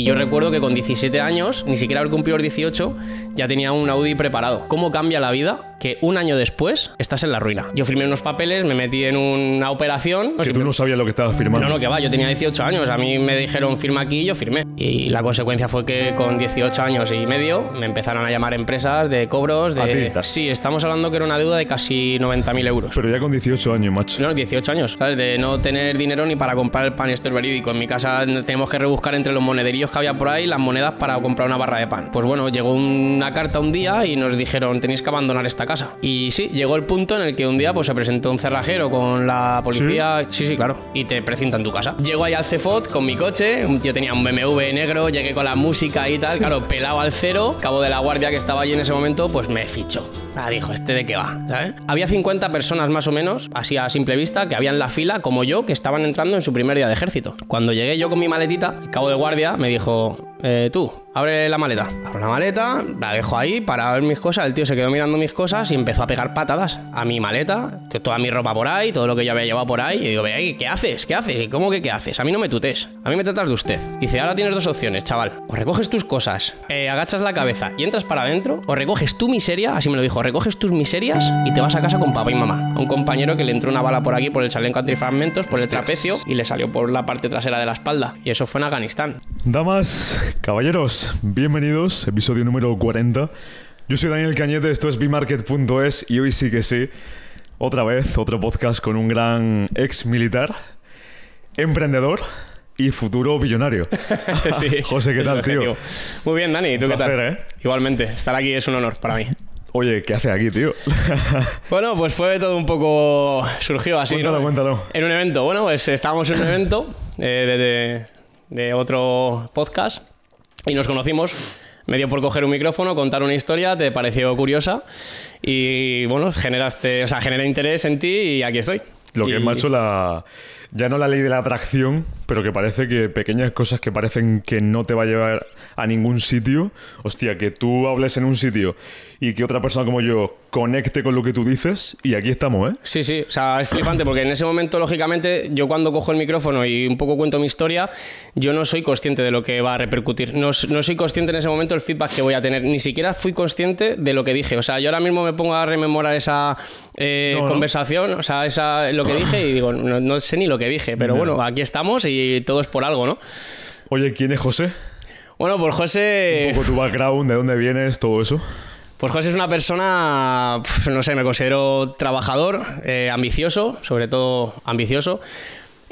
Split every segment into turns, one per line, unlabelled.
Y yo recuerdo que con 17 años, ni siquiera haber cumplido los 18, ya tenía un Audi preparado. ¿Cómo cambia la vida que un año después estás en la ruina? Yo firmé unos papeles, me metí en una operación.
Que tú no sabías lo que estabas firmando.
No, no, que va, yo tenía 18 años. A mí me dijeron firma aquí y yo firmé. Y la consecuencia fue que con 18 años y medio me empezaron a llamar empresas de cobros de...
¿A ti?
Sí, estamos hablando que era una deuda de casi 90.000 euros.
Pero ya con 18 años, macho.
No, 18 años, ¿sabes? De no tener dinero ni para comprar el pan, y esto es verídico. En mi casa teníamos que rebuscar entre los monederillos que había por ahí las monedas para comprar una barra de pan. Pues bueno, llegó una carta un día y nos dijeron tenéis que abandonar esta casa. Y sí, llegó el punto en el que un día pues se presentó un cerrajero con la policía. Sí, sí, claro. Y te presentan tu casa. Llego ahí al CEFOT con mi coche, yo tenía un BMW negro, llegué con la música y tal, claro, pelado al cero, cabo de la guardia que estaba allí en ese momento, pues me fichó. Ah, dijo, ¿este de qué va? ¿sabes? Había 50 personas más o menos, así a simple vista, que habían la fila, como yo, que estaban entrando en su primer día de ejército. Cuando llegué yo con mi maletita, el cabo de guardia me dijo, eh, tú, abre la maleta. Abro la maleta, la dejo ahí para ver mis cosas. El tío se quedó mirando mis cosas y empezó a pegar patadas a mi maleta, toda mi ropa por ahí, todo lo que yo había llevado por ahí. Y digo, "Ve, ¿qué haces? ¿Qué haces? ¿Cómo que qué haces? A mí no me tutes. A mí me tratas de usted. Dice, ahora tienes dos opciones, chaval. O recoges tus cosas, eh, agachas la cabeza y entras para adentro, o recoges tu miseria, así me lo dijo, recoges tus miserias y te vas a casa con papá y mamá. A un compañero que le entró una bala por aquí, por el chaleco antifragmentos, por el trapecio y le salió por la parte trasera de la espalda. Y eso fue en Afganistán.
Damas, caballeros, bienvenidos, episodio número 40. Yo soy Daniel Cañete, esto es bmarket.es y hoy sí que sí, otra vez, otro podcast con un gran ex militar, emprendedor y futuro billonario.
Sí,
José, ¿qué tal, tío?
Muy bien, Dani, ¿y tú qué tal?
¿eh?
Igualmente, estar aquí es un honor para mí.
Oye, ¿qué hace aquí, tío?
Bueno, pues fue todo un poco. surgió así.
Cuéntalo,
¿no?
cuéntalo.
En un evento. Bueno, pues estábamos en un evento eh, de, de- de otro podcast y nos conocimos. Me dio por coger un micrófono, contar una historia, te pareció curiosa y bueno, generaste, o sea, generé interés en ti y aquí estoy.
Lo que
Y-
es, macho, la... Ya no la ley de la atracción, pero que parece que pequeñas cosas que parecen que no te va a llevar a ningún sitio. Hostia, que tú hables en un sitio y que otra persona como yo conecte con lo que tú dices y aquí estamos, ¿eh?
Sí, sí, o sea, es flipante porque en ese momento, lógicamente, yo cuando cojo el micrófono y un poco cuento mi historia, yo no soy consciente de lo que va a repercutir. No, no soy consciente en ese momento del feedback que voy a tener. Ni siquiera fui consciente de lo que dije. O sea, yo ahora mismo me pongo a rememorar esa eh,
No, no.
conversación, o sea, esa, lo que dije y digo, no, no sé ni lo que dije, pero bueno, aquí estamos y todo es por algo, ¿no?
Oye, ¿quién es José?
Bueno, pues José...
Un poco tu background, de dónde vienes, todo eso.
Pues José es una persona, no sé, me considero trabajador, eh, ambicioso, sobre todo ambicioso,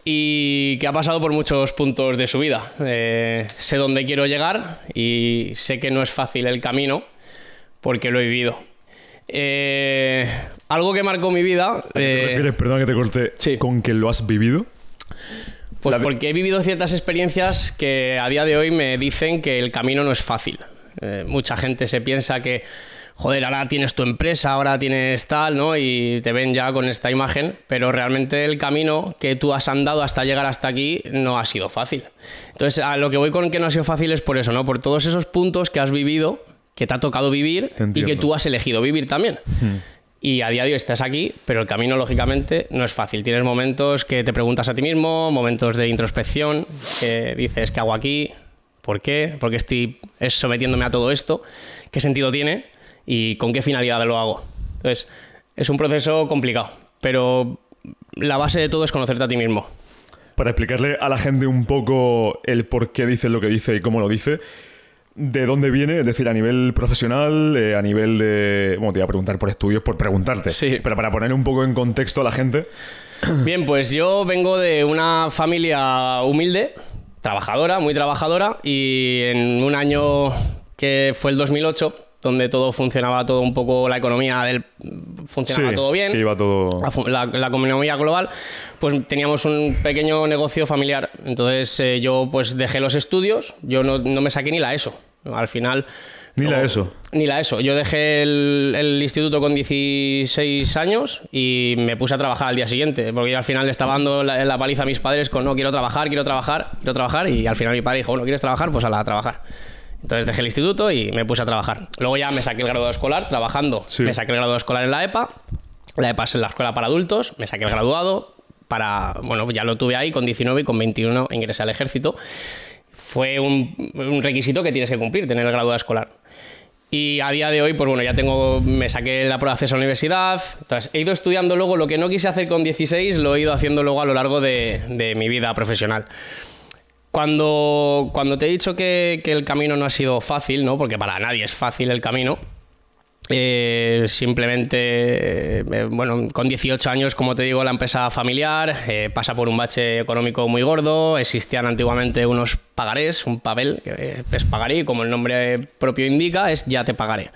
y que ha pasado por muchos puntos de su vida. Eh, sé dónde quiero llegar y sé que no es fácil el camino porque lo he vivido. Eh, algo que marcó mi vida,
¿Te
eh,
refieres, perdón que te corte,
sí.
con que lo has vivido?
pues
la
porque he vivido ciertas experiencias que a día de hoy me dicen que el camino no es fácil. Eh, mucha gente se piensa que, joder, ahora tienes tu empresa, ahora tienes tal, ¿no? Y te ven ya con esta imagen, pero realmente el camino que tú has andado hasta llegar hasta aquí no ha sido fácil. Entonces, a lo que voy con que no ha sido fácil es por eso, ¿no? Por todos esos puntos que has vivido, que te ha tocado vivir
Te
y que tú has elegido vivir también. Y a día de hoy estás aquí, pero el camino, lógicamente, no es fácil. Tienes momentos que te preguntas a ti mismo, momentos de introspección, que dices, ¿qué hago aquí? ¿Por qué? ¿Por qué estoy es sometiéndome a todo esto? ¿Qué sentido tiene? ¿Y con qué finalidad lo hago? Entonces, es un proceso complicado, pero la base de todo es conocerte a ti mismo.
Para explicarle a la gente un poco el por qué dice lo que dice y cómo lo dice, de dónde viene, es decir, a nivel profesional, eh, a nivel de... Bueno, te iba a preguntar por estudios, por preguntarte.
Sí.
Pero para poner un poco en contexto a la gente,
Bien, pues yo vengo de una familia humilde, trabajadora, muy trabajadora, y en un año que fue el 2008, donde todo funcionaba todo un poco, la economía del, funcionaba
sí,
todo bien.
que iba todo...
la economía global, pues teníamos un pequeño negocio familiar. Entonces eh, yo pues dejé los estudios, yo no, no me saqué ni la ESO. Al final...
Ni la ESO.
Ni la ESO. Yo dejé el, el instituto con 16 años y me puse a trabajar al día siguiente, porque yo al final le estaba dando la, la paliza a mis padres con no, quiero trabajar, quiero trabajar, quiero trabajar, y al final mi padre dijo, bueno, ¿quieres trabajar? Pues a la a trabajar. Entonces dejé el instituto y me puse a trabajar. Luego ya me saqué el graduado escolar trabajando.
Sí.
Me saqué el graduado escolar en la EPA. La EPA es en la escuela para adultos. Me saqué el graduado para... Bueno, ya lo tuve ahí con 19 y con 21 ingresé al ejército. Fue un, requisito que tienes que cumplir, tener el grado escolar. Y a día de hoy, pues bueno, ya tengo, me saqué la prueba de acceso a la universidad. Entonces, he ido estudiando luego lo que no quise hacer con 16, lo he ido haciendo luego a lo largo de, de mi vida profesional. Cuando, cuando te he dicho que, que el camino no ha sido fácil, ¿no? Porque para nadie es fácil el camino. Eh, simplemente, eh, bueno, con 18 años, como te digo, la empresa familiar eh, pasa por un bache económico muy gordo. Existían antiguamente unos pagarés, un papel, que es pagaré, como el nombre propio indica, es ya te pagaré.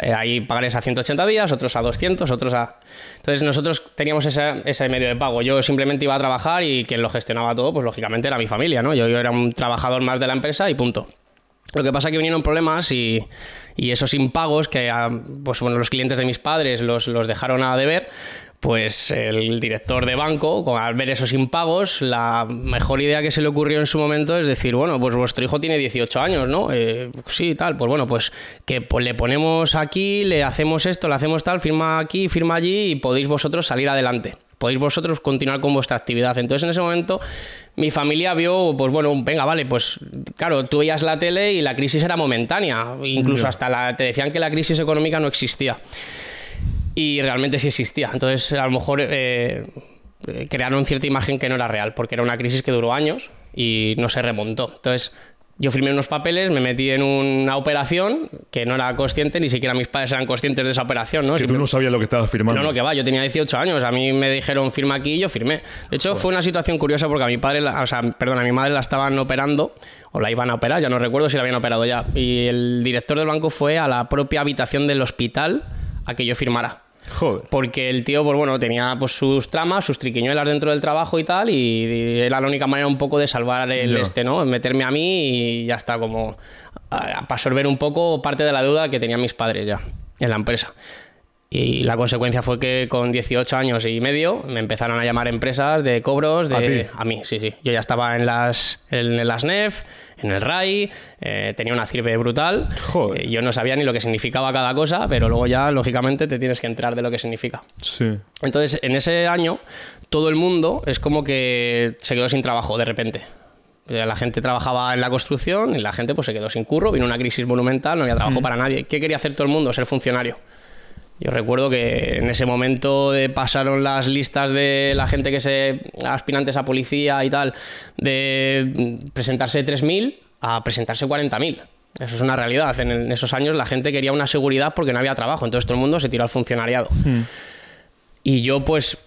Eh, Hay pagarés a 180 días, otros a 200, otros a... Entonces nosotros teníamos ese, ese medio de pago. Yo simplemente iba a trabajar y quien lo gestionaba todo, pues lógicamente era mi familia, ¿no? Yo era un trabajador más de la empresa y punto. Lo que pasa es que vinieron problemas y, esos impagos que ah, pues, bueno, los clientes de mis padres los, dejaron a deber, pues el director de banco, al ver esos impagos, la mejor idea que se le ocurrió en su momento es decir, bueno, pues vuestro hijo tiene 18 años, ¿no? Eh, sí, tal, pues bueno, pues que pues, le ponemos aquí, le hacemos esto, le hacemos tal, firma aquí, firma allí y podéis vosotros salir adelante. Podéis vosotros continuar con vuestra actividad. Entonces, en ese momento, mi familia vio, pues bueno, venga, vale, pues claro, tú veías la tele y la crisis era momentánea. Incluso hasta la, te decían que la crisis económica no existía y realmente sí existía. Entonces, a lo mejor eh, eh, crearon cierta imagen que no era real, porque era una crisis que duró años y no se remontó. Entonces, yo firmé unos papeles, me metí en una operación que no era consciente, ni siquiera mis padres eran conscientes de esa operación, ¿no?
Que tú no sabías lo que estabas firmando.
no, no, que va, yo tenía 18 años, a mí me dijeron firma aquí y yo firmé. De hecho, fue una situación curiosa porque a mi padre, o sea, perdón, a mi madre la estaban operando o la iban a operar, ya no recuerdo si la habían operado ya. Y el director del banco fue a la propia habitación del hospital a que yo firmara.
Joder.
Porque el tío, pues bueno, tenía pues sus tramas, sus triquiñuelas dentro del trabajo y tal, y, era la única manera un poco de salvar el este, ¿no? Meterme a mí y ya está, como para absorber un poco parte de la deuda que tenían mis padres ya en la empresa. Y la consecuencia fue que con 18 años y medio me empezaron a llamar empresas de cobros de...
¿A ti?
mí, sí, sí. Yo ya estaba en las, en, las NEF, en el RAI, eh, tenía una CIRBE brutal.
Joder.
Eh, yo no sabía ni lo que significaba cada cosa, pero luego ya, lógicamente, te tienes que enterar de lo que significa.
Sí.
Entonces, en ese año, todo el mundo es como que se quedó sin trabajo de repente. Sea, La gente trabajaba en la construcción y la gente pues se quedó sin curro, vino una crisis monumental, no había trabajo para nadie. ¿Qué quería hacer todo el mundo? Ser funcionario. Yo recuerdo que en ese momento de pasaron las listas de la gente que se aspirantes a policía y tal de presentarse 3000 a presentarse 40000. Eso es una realidad. En, en esos años la gente quería una seguridad porque no había trabajo, entonces todo el mundo se tiró al funcionariado. Y yo, pues,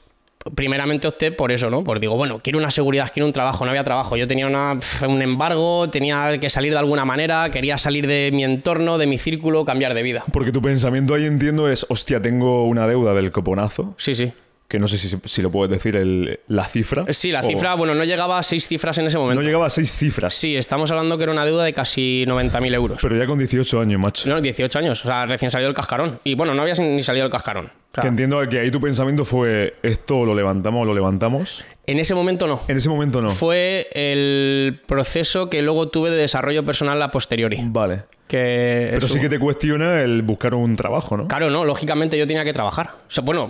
primeramente opté por eso, ¿no? Pues digo, bueno, quiero una seguridad, quiero un trabajo, no había trabajo. Yo tenía una- un embargo, tenía que salir de alguna manera, quería salir de mi entorno, de mi círculo, cambiar de vida.
Porque tu pensamiento ahí entiendo es, hostia, tengo una deuda del coponazo,
Sí, sí.
Que no sé si, si lo puedes decir el- la cifra.
Sí, la
o-
cifra, bueno, no llegaba a seis cifras en ese momento.
No llegaba a seis cifras,
Sí, estamos hablando que era una deuda de casi 90.000 euros.
pero ya con 18 años, macho.
No, 18 años, o sea, recién salido el cascarón. Y bueno, no había ni salido el cascarón. O sea,
Que entiendo que ahí tu pensamiento fue, esto lo levantamos o lo levantamos.
en ese momento no.
En ese momento no.
Fue el proceso que luego tuve de desarrollo personal a posteriori.
Vale.
Que
Pero
eso-
sí que te cuestiona el buscar un trabajo, ¿no?
Claro, no, lógicamente yo tenía que trabajar. O sea, bueno,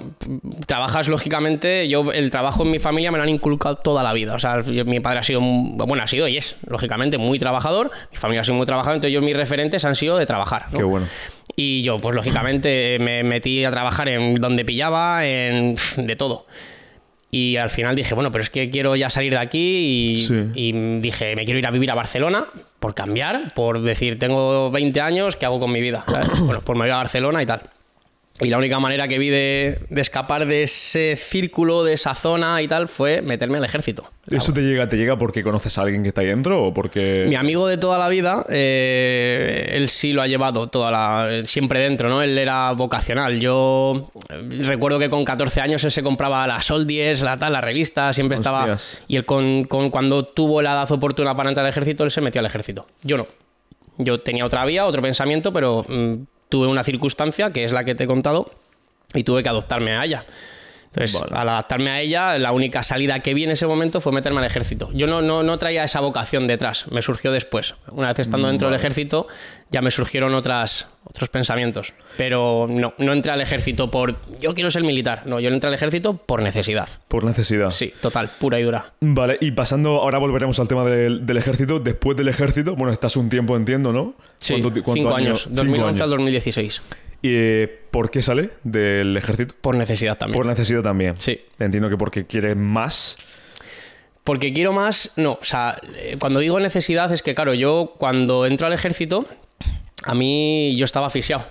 trabajas lógicamente, yo el trabajo en mi familia me lo han inculcado toda la vida. O sea, mi padre ha sido, bueno, ha sido y es, lógicamente, muy trabajador, mi familia ha sido muy trabajadora, entonces yo mis referentes han sido de trabajar. ¿no?
Qué bueno.
Y yo, pues lógicamente, me metí a trabajar en donde pillaba, en de todo. Y al final dije, bueno, pero es que quiero ya salir de aquí y,
Sí.
y dije, me quiero ir a vivir a Barcelona por cambiar, por decir, tengo 20 años, ¿qué hago con mi vida? Bueno, pues me voy a Barcelona y tal. Y la única manera que vi de, de escapar de ese círculo, de esa zona y tal, fue meterme al ejército.
¿Eso te llega, te llega porque conoces a alguien que está ahí dentro o porque...
Mi amigo de toda la vida, eh, él sí lo ha llevado toda la, siempre dentro, ¿no? Él era vocacional. Yo eh, recuerdo que con 14 años él se compraba las Soldiers, la tal, la revista, siempre estaba... Y él con, con- cuando tuvo la edad oportuna para entrar al ejército, él se metió al ejército. Yo no. Yo tenía otra vía, otro pensamiento, pero mm, tuve una circunstancia, que es la que te he contado, y tuve que adoptarme a ella. Entonces,
Vale.
al adaptarme a ella, la única salida que vi en ese momento fue meterme al ejército. Yo no, no, no traía esa vocación detrás, me surgió después. Una vez estando dentro del ejército, ya me surgieron otras, otros pensamientos. Pero no, no entré al ejército por yo quiero ser militar. No, yo entré al ejército por necesidad.
Por necesidad.
Sí, total, pura y dura.
Vale, y pasando, ahora volveremos al tema del, del ejército. Después del ejército, bueno, estás un tiempo, entiendo, ¿no?
Sí,
¿Cuánto cuánto
cinco
año?
años,
Cinco
2011
años.
al 2016.
¿Y eh, por qué sale del ejército?
Por necesidad también.
Por necesidad también.
Sí.
Entiendo que porque quieres más.
Porque quiero más, no, o sea, eh, cuando digo necesidad es que, claro, yo cuando entro al ejército, a mí yo estaba asfixiado.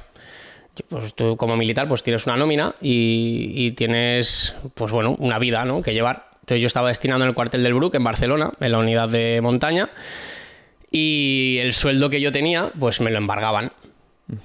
Pues tú como militar pues tienes una nómina y, y tienes, pues bueno, una vida, ¿no? Que llevar. Entonces yo estaba destinado en el cuartel del Bruc, en Barcelona, en la unidad de montaña, y el sueldo que yo tenía, pues me lo embargaban.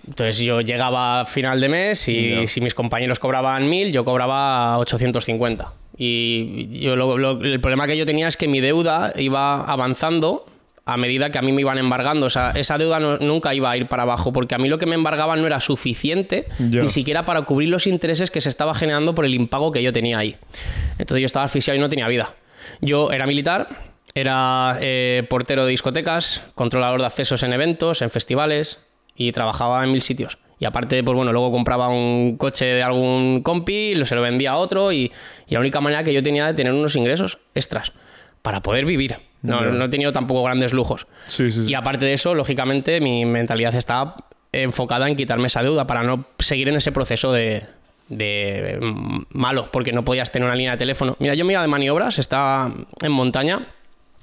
Entonces yo llegaba a final de mes y si mis compañeros cobraban 1000, yo cobraba 850. Y yo lo- lo- el problema que yo tenía es que mi deuda iba avanzando a medida que a mí me iban embargando. O sea, esa deuda no- nunca iba a ir para abajo porque a mí lo que me embargaban no era suficiente ni siquiera para cubrir los intereses que se estaba generando por el impago que yo tenía ahí. Entonces yo estaba asfixiado y no tenía vida. Yo era militar, era eh, portero de discotecas, controlador de accesos en eventos, en festivales y trabajaba en mil sitios. Y aparte, pues bueno, luego compraba un coche de algún compi, lo- se lo vendía a otro y, y la única manera que yo tenía de tener unos ingresos extras para poder vivir. No, no he tenido tampoco grandes lujos.
Sí, sí, sí.
Y aparte de eso, lógicamente, mi mentalidad está enfocada en quitarme esa deuda para no seguir en ese proceso de, de mm, malo, porque no podías tener una línea de teléfono. Mira, yo me iba de maniobras, estaba en montaña.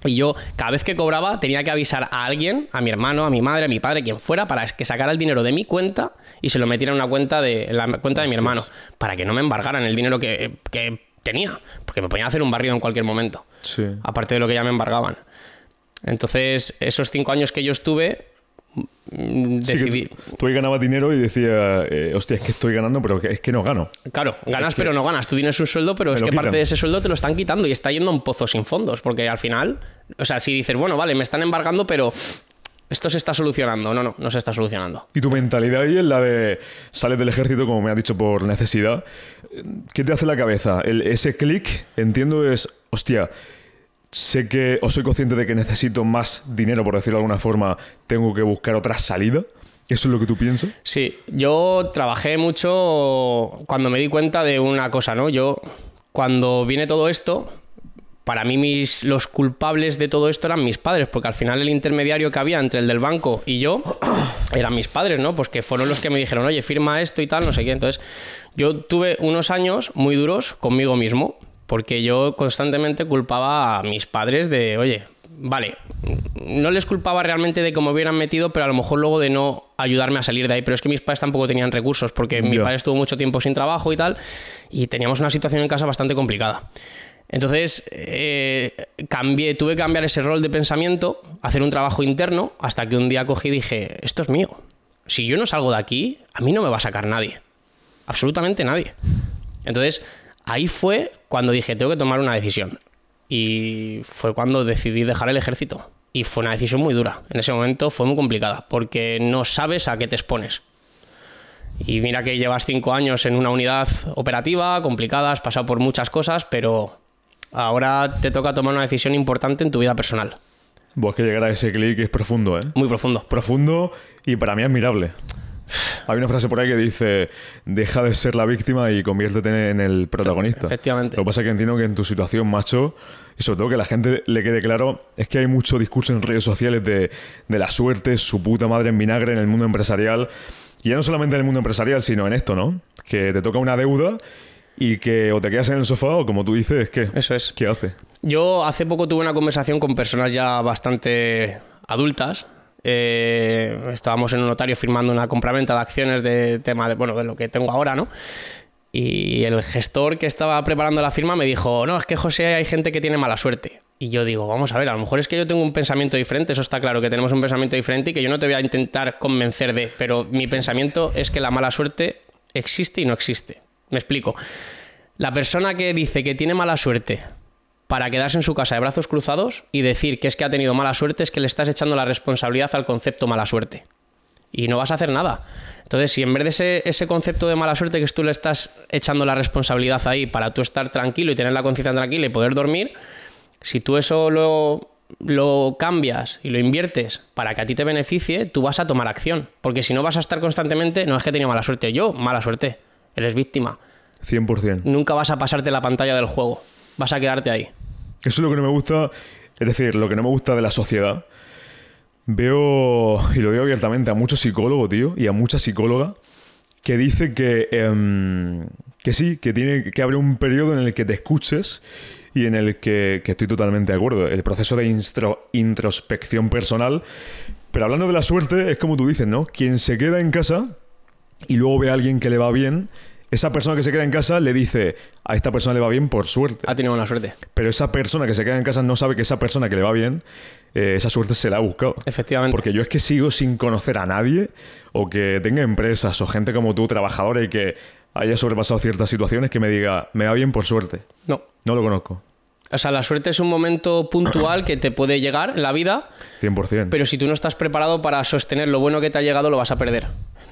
Y yo, cada vez que cobraba, tenía que avisar a alguien, a mi hermano, a mi madre, a mi padre, quien fuera, para que sacara el dinero de mi cuenta y se lo metiera en una cuenta de, en la cuenta de mi hermano, para que no me embargaran el dinero que, que tenía, porque me podían hacer un barrido en cualquier momento
Sí.
aparte de lo que ya me embargaban. Entonces, esos cinco años que yo estuve, mm,
Sí,
decidí.
tú ahí ganabas dinero y decías, eh, hostia, es que estoy ganando, pero es que no gano.
Claro, ganas pero no ganas. Tú tienes un sueldo, pero es que
quitan.
parte de ese sueldo te lo están quitando y está yendo a un pozo sin fondos. Porque al final, o sea, si dices, bueno, vale, me están embargando, pero esto se está solucionando. No, no, no se está solucionando.
Y tu mentalidad ahí es la de sales del ejército, como me has dicho, por necesidad. ¿Qué te hace la cabeza? El- ese clic, entiendo, es, hostia, sé que, o soy consciente de que necesito más dinero, por decirlo de alguna forma, tengo que buscar otra salida. ¿Eso es lo que tú piensas?
Sí, yo trabajé mucho cuando me di cuenta de una cosa, ¿no? Yo, cuando viene todo esto, para mí mis, los culpables de todo esto eran mis padres, porque al final el intermediario que había entre el del banco y yo eran mis padres, ¿no? Pues que fueron los que me dijeron, oye, firma esto y tal, no sé qué. Entonces, yo tuve unos años muy duros conmigo mismo, porque yo constantemente culpaba a mis padres de, oye, vale, no les culpaba realmente de que me hubieran metido, pero a lo mejor luego de no ayudarme a salir de ahí. Pero es que mis padres tampoco tenían recursos, porque mi padre estuvo mucho tiempo sin trabajo y tal, y teníamos una situación en casa bastante complicada. Entonces, eh, cambié, tuve que cambiar ese rol de pensamiento, hacer un trabajo interno, hasta que un día cogí y dije, esto es mío. Si yo no salgo de aquí, a mí no me va a sacar nadie. Absolutamente nadie. Entonces, ahí fue cuando dije, tengo que tomar una decisión. Y fue cuando decidí dejar el ejército. Y fue una decisión muy dura. En ese momento fue muy complicada, porque no sabes a qué te expones. Y mira que llevas cinco años en una unidad operativa, complicada, has pasado por muchas cosas, pero ahora te toca tomar una decisión importante en tu vida personal.
Pues que llegar a ese clic es profundo, ¿eh?
Muy profundo.
Profundo y para mí admirable. Hay una frase por ahí que dice, deja de ser la víctima y conviértete en el protagonista.
Efectivamente.
Lo que pasa es que entiendo que en tu situación, macho, y sobre todo que la gente le quede claro, es que hay mucho discurso en redes sociales de, de la suerte, su puta madre en vinagre en el mundo empresarial. Y ya no solamente en el mundo empresarial, sino en esto, ¿no? Que te toca una deuda y que o te quedas en el sofá o como tú dices, ¿qué?
Eso es.
¿Qué hace?
Yo hace poco tuve una conversación con personas ya bastante adultas. Eh, estábamos en un notario firmando una compraventa de acciones de tema de, bueno, de lo que tengo ahora, ¿no? Y el gestor que estaba preparando la firma me dijo, no, es que José hay gente que tiene mala suerte. Y yo digo, vamos a ver, a lo mejor es que yo tengo un pensamiento diferente, eso está claro, que tenemos un pensamiento diferente y que yo no te voy a intentar convencer de, pero mi pensamiento es que la mala suerte existe y no existe. Me explico. La persona que dice que tiene mala suerte para quedarse en su casa de brazos cruzados y decir que es que ha tenido mala suerte es que le estás echando la responsabilidad al concepto mala suerte. y no vas a hacer nada. Entonces, si en vez de ese, ese concepto de mala suerte que tú le estás echando la responsabilidad ahí para tú estar tranquilo y tener la conciencia tranquila y poder dormir, si tú eso lo, lo cambias y lo inviertes para que a ti te beneficie, tú vas a tomar acción. Porque si no vas a estar constantemente, no es que tenía mala suerte, yo, mala suerte, eres víctima.
100%.
Nunca vas a pasarte la pantalla del juego, vas a quedarte ahí.
Eso es lo que no me gusta, es decir, lo que no me gusta de la sociedad. Veo, y lo digo abiertamente, a muchos psicólogos, tío, y a mucha psicóloga, que dice que, em, que sí, que tiene que haber un periodo en el que te escuches y en el que, que estoy totalmente de acuerdo. El proceso de introspección personal. Pero hablando de la suerte, es como tú dices, ¿no? Quien se queda en casa y luego ve a alguien que le va bien, esa persona que se queda en casa le dice, a esta persona le va bien por suerte.
Ha tenido mala suerte.
Pero esa persona que se queda en casa no sabe que esa persona que le va bien, eh, esa suerte se la ha buscado.
Efectivamente.
Porque yo es que sigo sin conocer a nadie o que tenga empresas o gente como tú, trabajadora y que haya sobrepasado ciertas situaciones que me diga, me va bien por suerte.
No.
No lo conozco.
O sea, la suerte es un momento puntual que te puede llegar en la vida,
100%.
pero si tú no estás preparado para sostener lo bueno que te ha llegado, lo vas a perder.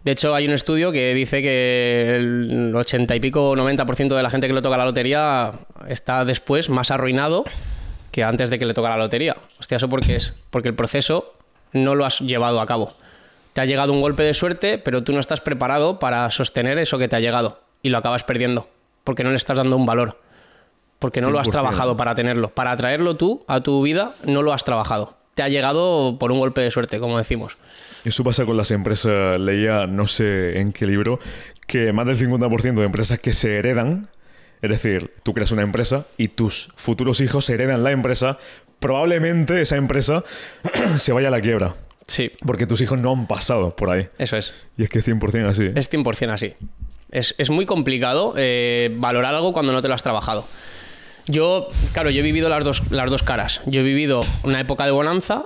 De hecho, hay un estudio que dice que el 80 y pico, 90% de la gente que le toca la lotería está después más arruinado que antes de que le toca la lotería. Hostia, ¿eso por qué es? Porque el proceso no lo has llevado a cabo. Te ha llegado un golpe de suerte, pero tú no estás preparado para sostener eso que te ha llegado y lo acabas perdiendo, porque no le estás dando un valor, porque no lo has
100%.
trabajado para tenerlo. Para traerlo tú a tu vida, no lo has trabajado. Te ha llegado por un golpe de suerte, como decimos.
Eso pasa con las empresas. Leía, no sé en qué libro, que más del 50% de empresas que se heredan, es decir, tú creas una empresa y tus futuros hijos heredan la empresa, probablemente esa empresa se vaya a la quiebra.
Sí,
Porque tus hijos no han pasado por ahí.
eso es.
Y es que 100% así.
Es 100% así. Es, es muy complicado eh, valorar algo cuando no te lo has trabajado. Yo, claro, yo he vivido las dos, las dos caras. Yo he vivido una época de bonanza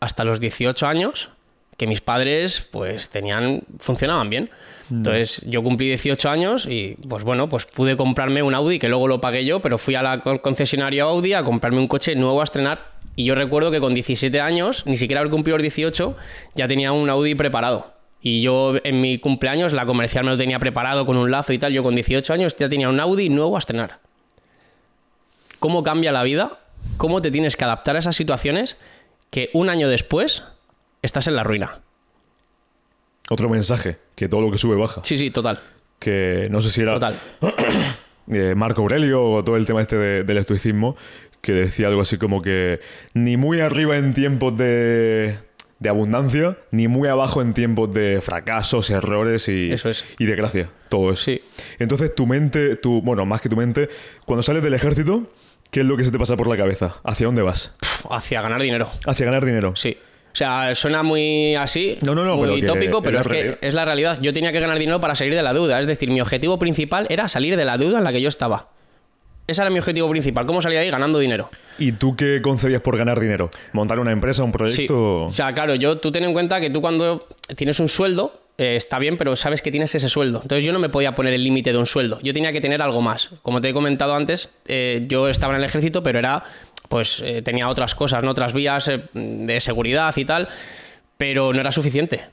hasta los 18 años, que mis padres pues tenían, funcionaban bien. Entonces yo cumplí 18 años y pues bueno, pues pude comprarme un Audi que luego lo pagué yo, pero fui a la con- concesionaria Audi a comprarme un coche nuevo a estrenar y yo recuerdo que con 17 años, ni siquiera haber cumplido los 18, ya tenía un Audi preparado. Y yo en mi cumpleaños la comercial me lo tenía preparado con un lazo y tal, yo con 18 años ya tenía un Audi nuevo a estrenar. ¿Cómo cambia la vida? ¿Cómo te tienes que adaptar a esas situaciones que un año después estás en la ruina?
Otro mensaje, que todo lo que sube baja.
Sí, sí, total.
Que no sé si era
Total.
eh, Marco Aurelio o todo el tema este de- del estoicismo, que decía algo así como que ni muy arriba en tiempos de, de abundancia, ni muy abajo en tiempos de fracasos, errores y,
Eso es.
y desgracia. Todo eso.
Sí.
Entonces tu mente, tu, bueno, más que tu mente, cuando sales del ejército, ¿qué es lo que se te pasa por la cabeza? ¿Hacia dónde vas?
Hacia ganar dinero.
Hacia ganar dinero.
Sí. O sea, suena muy así,
No, no, no,
muy
pero
tópico, pero es que es la realidad. Yo tenía que ganar dinero para salir de la deuda. Es decir, mi objetivo principal era salir de la deuda en la que yo estaba. Ese era mi objetivo principal. ¿Cómo salía de ahí? Ganando dinero.
¿Y tú qué concebías por ganar dinero? ¿Montar una empresa, un
Sí.
proyecto?
O sea, claro, yo tú ten en cuenta que tú cuando tienes un sueldo, eh, está bien, pero sabes que tienes ese sueldo. Entonces yo no me podía poner el límite de un sueldo. Yo tenía que tener algo más. Como te he comentado antes, eh, yo estaba en el ejército, pero era, pues, eh, tenía otras cosas, ¿no? Otras vías de seguridad y tal, pero no era suficiente.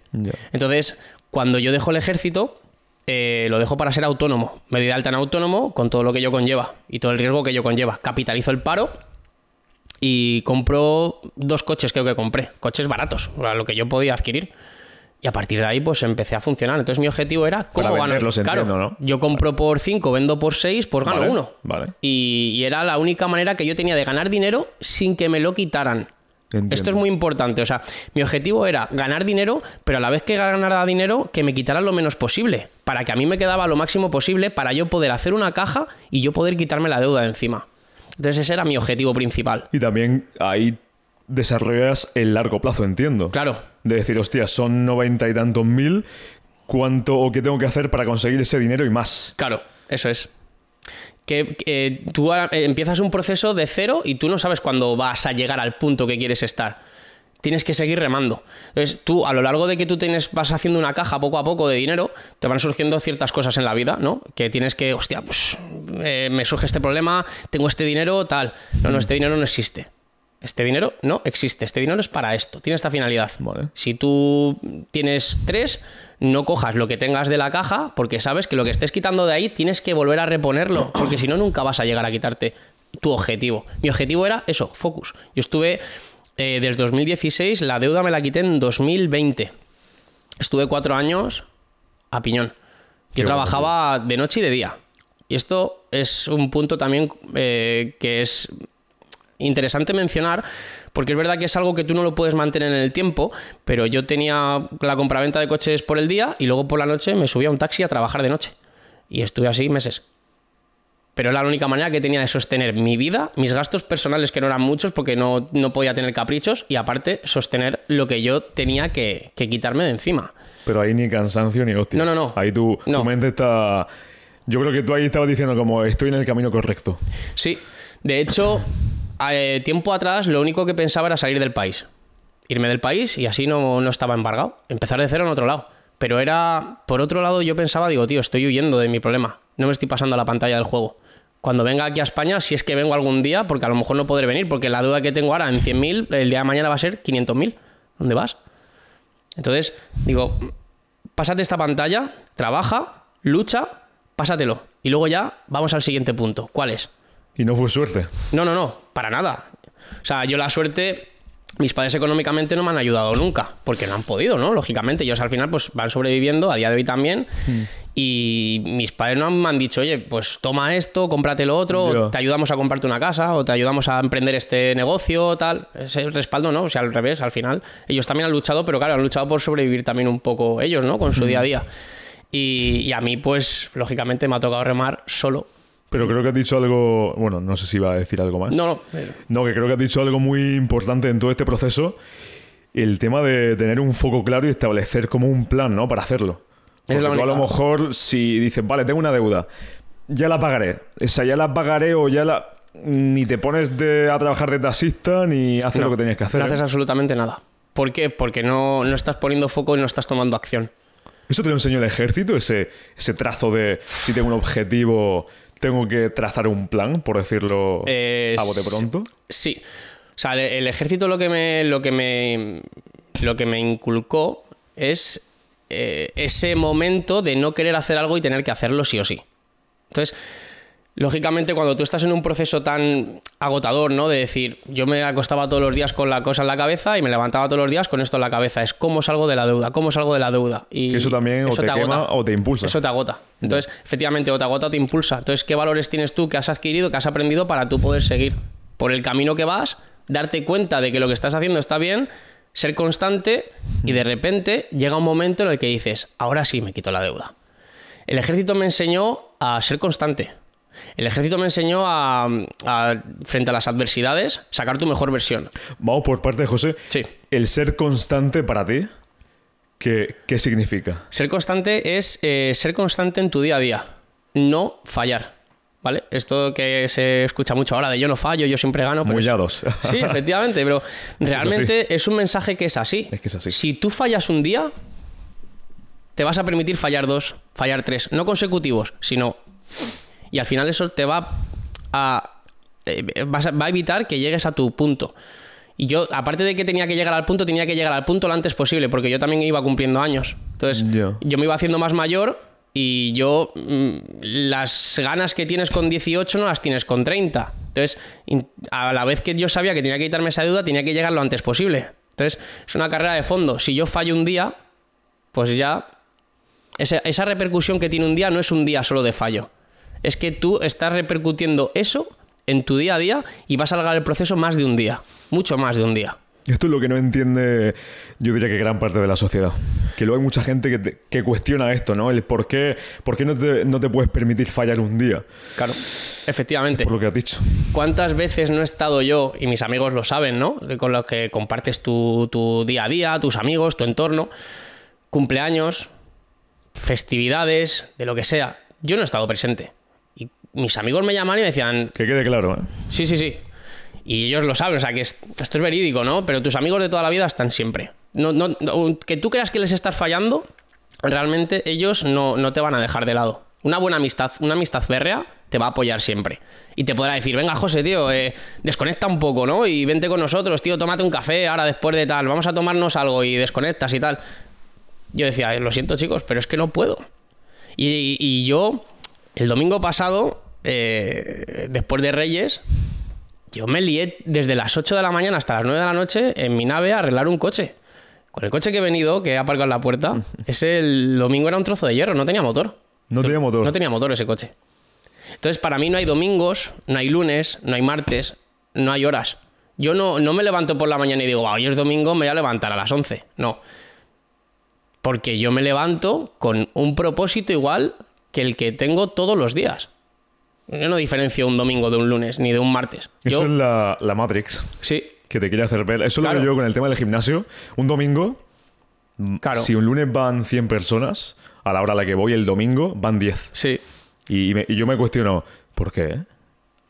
Entonces, cuando yo dejo el ejército, eh, lo dejo para ser autónomo. Me doy de alta en autónomo con todo lo que ello conlleva y todo el riesgo que ello conlleva. Capitalizo el paro y compro dos coches, creo que compré. Coches baratos, lo que yo podía adquirir. Y a partir de ahí, pues empecé a funcionar. Entonces mi objetivo era cómo
Para
ganar. Claro,
entiendo, ¿no?
yo compro por 5, vendo por 6, pues gano
Vale,
uno.
vale.
Y, y era la única manera que yo tenía de ganar dinero sin que me lo quitaran.
Entiendo.
Esto es muy importante. O sea, mi objetivo era ganar dinero, pero a la vez que ganara dinero, que me quitaran lo menos posible. Para que a mí me quedaba lo máximo posible para yo poder hacer una caja y yo poder quitarme la deuda de encima. Entonces ese era mi objetivo principal.
Y también ahí desarrollas el largo plazo, entiendo.
Claro.
De decir, hostia, son noventa y tantos mil, ¿cuánto o qué tengo que hacer para conseguir ese dinero y más?
Claro, eso es. Que, que tú eh, empiezas un proceso de cero y tú no sabes cuándo vas a llegar al punto que quieres estar. Tienes que seguir remando. Entonces, tú, a lo largo de que tú tienes, vas haciendo una caja poco a poco de dinero, te van surgiendo ciertas cosas en la vida, ¿no? Que tienes que, hostia, pues eh, me surge este problema, tengo este dinero, tal. No, no, este dinero no existe. Este dinero no existe. Este dinero es para esto. Tiene esta finalidad.
Vale.
Si tú tienes tres, no cojas lo que tengas de la caja porque sabes que lo que estés quitando de ahí tienes que volver a reponerlo. Porque si no, nunca vas a llegar a quitarte tu objetivo. Mi objetivo era eso, focus. Yo estuve eh, desde 2016, la deuda me la quité en 2020. Estuve cuatro años a piñón.
Qué
Yo trabajaba de noche y de día. Y esto es un punto también eh, que es interesante mencionar, porque es verdad que es algo que tú no lo puedes mantener en el tiempo, pero yo tenía la compraventa de coches por el día y luego por la noche me subía a un taxi a trabajar de noche. Y estuve así meses. Pero era la única manera que tenía de sostener mi vida, mis gastos personales, que no eran muchos porque no, no podía tener caprichos, y aparte sostener lo que yo tenía que, que quitarme de encima.
Pero ahí ni cansancio ni hostias.
No, no, no.
Ahí tu, tu
No.
mente está... Yo creo que tú ahí estabas diciendo como estoy en el camino correcto.
Sí, de hecho, eh, tiempo atrás lo único que pensaba era salir del país. Irme del país y así no, no estaba embargado. Empezar de cero en otro lado. Pero era, por otro lado, yo pensaba, digo, tío, estoy huyendo de mi problema. No me estoy pasando a la pantalla del juego. Cuando venga aquí a España, si es que vengo algún día, porque a lo mejor no podré venir, porque la deuda que tengo ahora en 100.000, el día de mañana va a ser 500.000. ¿Dónde vas? Entonces, digo, pásate esta pantalla, trabaja, lucha, pásatelo. Y luego ya vamos al siguiente punto. ¿Cuál es?
Y no fue suerte.
No, no, no, para nada. O sea, yo la suerte, mis padres económicamente no me han ayudado nunca, porque no han podido, ¿no? Lógicamente, ellos al final pues van sobreviviendo, a día de hoy también, y mis padres no me han dicho, oye, pues toma esto, cómprate lo otro, o te ayudamos a comprarte una casa, o te ayudamos a emprender este negocio, tal. Ese respaldo, ¿no? O sea, al revés, al final. Ellos también han luchado, pero claro, han luchado por sobrevivir también un poco ellos, ¿no? Con su día a día. Y, y a mí, pues, lógicamente me ha tocado remar solo.
Pero creo que has dicho algo... Bueno, no sé si iba a decir algo más.
No, no,
No, que creo que has dicho algo muy importante en todo este proceso. El tema de tener un foco claro y establecer como un plan, ¿no? Para hacerlo.
Es
Porque tú a lo mejor si dices, vale, tengo una deuda, ya la pagaré. O sea, ya la pagaré o ya la... Ni te pones de, a trabajar de taxista ni haces
No,
lo que tenías que hacer.
No haces
¿eh?
absolutamente nada. ¿Por qué? Porque no, no estás poniendo foco y no estás tomando acción.
¿Eso te lo enseñó el ejército? Ese, ese trazo de si tengo un objetivo, tengo que trazar un plan, por decirlo
Eh,
a bote pronto.
Sí. O sea, el, el ejército lo que me, lo que me, lo que me inculcó es eh, ese momento de no querer hacer algo y tener que hacerlo sí o sí. Entonces, lógicamente, cuando tú estás en un proceso tan agotador, ¿no? De decir, yo me acostaba todos los días con la cosa en la cabeza y me levantaba todos los días con esto en la cabeza. Es cómo salgo de la deuda, cómo salgo de la deuda. Y
Que eso también o te, quema
agota.
o te impulsa.
Eso te agota. Entonces, efectivamente, o te agota o te impulsa. Entonces, ¿qué valores tienes tú que has adquirido, que has aprendido para tú poder seguir por el camino que vas, darte cuenta de que lo que estás haciendo está bien, ser constante y de repente llega un momento en el que dices, ahora sí me quito la deuda. El ejército me enseñó a ser constante. El ejército me enseñó a, a, frente a las adversidades, sacar tu mejor versión.
Vamos por parte de José.
Sí.
El ser constante para ti, ¿qué, qué significa?
Ser constante es eh, ser constante en tu día a día, no fallar. ¿Vale? Esto que se escucha mucho ahora de yo no fallo, yo siempre gano. pero es-
Mullados.
Sí, efectivamente, pero realmente es, un mensaje que es así.
Es que es así.
Si tú fallas un día, te vas a permitir fallar dos, fallar tres, no consecutivos, sino. Y al final eso te va a. eh, vas a- va a evitar que llegues a tu punto. Y yo, aparte de que tenía que llegar al punto, tenía que llegar al punto lo antes posible, porque yo también iba cumpliendo años. Entonces,
Ya.
yo me iba haciendo más mayor y yo mm, las ganas que tienes con 18 no las tienes con 30. Entonces, a la vez que yo sabía que tenía que quitarme esa deuda, tenía que llegar lo antes posible. Entonces, es una carrera de fondo. Si yo fallo un día, pues ya esa, esa repercusión que tiene un día no es un día solo de fallo. Es que tú estás repercutiendo eso en tu día a día y vas a alargar el proceso más de un día. Mucho más de un día.
Esto es lo que no entiende, yo diría que gran parte de la sociedad. Que luego hay mucha gente que, te- que cuestiona esto, ¿no? El por qué, por qué no, te, no te puedes permitir fallar un día,
Claro, efectivamente.
por lo que has dicho.
¿Cuántas veces no he estado yo, y mis amigos lo saben, ¿no? Con los que compartes tu, tu día a día, tus amigos, tu entorno, cumpleaños, festividades, de lo que sea. Yo no he estado presente. Mis amigos me llaman y me decían,
Que quede claro, ¿eh?
Sí, sí, sí. Y ellos lo saben, o sea que es- esto es verídico, ¿no? Pero tus amigos de toda la vida están siempre. No, no- no- que tú creas que les estás fallando, realmente ellos no, no te van a dejar de lado. Una buena amistad, una amistad férrea, te va a apoyar siempre. Y te podrá decir, venga, José, tío, eh, desconecta un poco, ¿no? Y vente con nosotros, tío, tómate un café ahora después de tal, vamos a tomarnos algo y desconectas y tal. Yo decía, lo siento chicos, pero es que no puedo. Y, y yo, el domingo pasado, eh, después de Reyes, yo me lié desde las 8 de la mañana hasta las 9 de la noche en mi nave a arreglar un coche. Con el coche que he venido, que he aparcado en la puerta, ese el domingo era un trozo de hierro, no tenía motor.
No tenía motor.
No tenía motor ese coche. Entonces, para mí no hay domingos, no hay lunes, no hay martes, no hay horas. Yo no, no me levanto por la mañana y digo, "Guau, hoy es domingo, me voy a levantar a las 11. No. Porque yo me levanto con un propósito igual que el que tengo todos los días. Yo no diferencio un domingo de un lunes ni de un martes.
Eso
Yo,
es la, la Matrix
sí,
que te quiere hacer ver. Eso es
Claro.
lo que yo con el tema del gimnasio. Un domingo,
claro.
si un lunes van 100 personas, a la hora a la que voy el domingo van 10.
Sí,
Y, me- y yo me cuestiono, ¿por qué?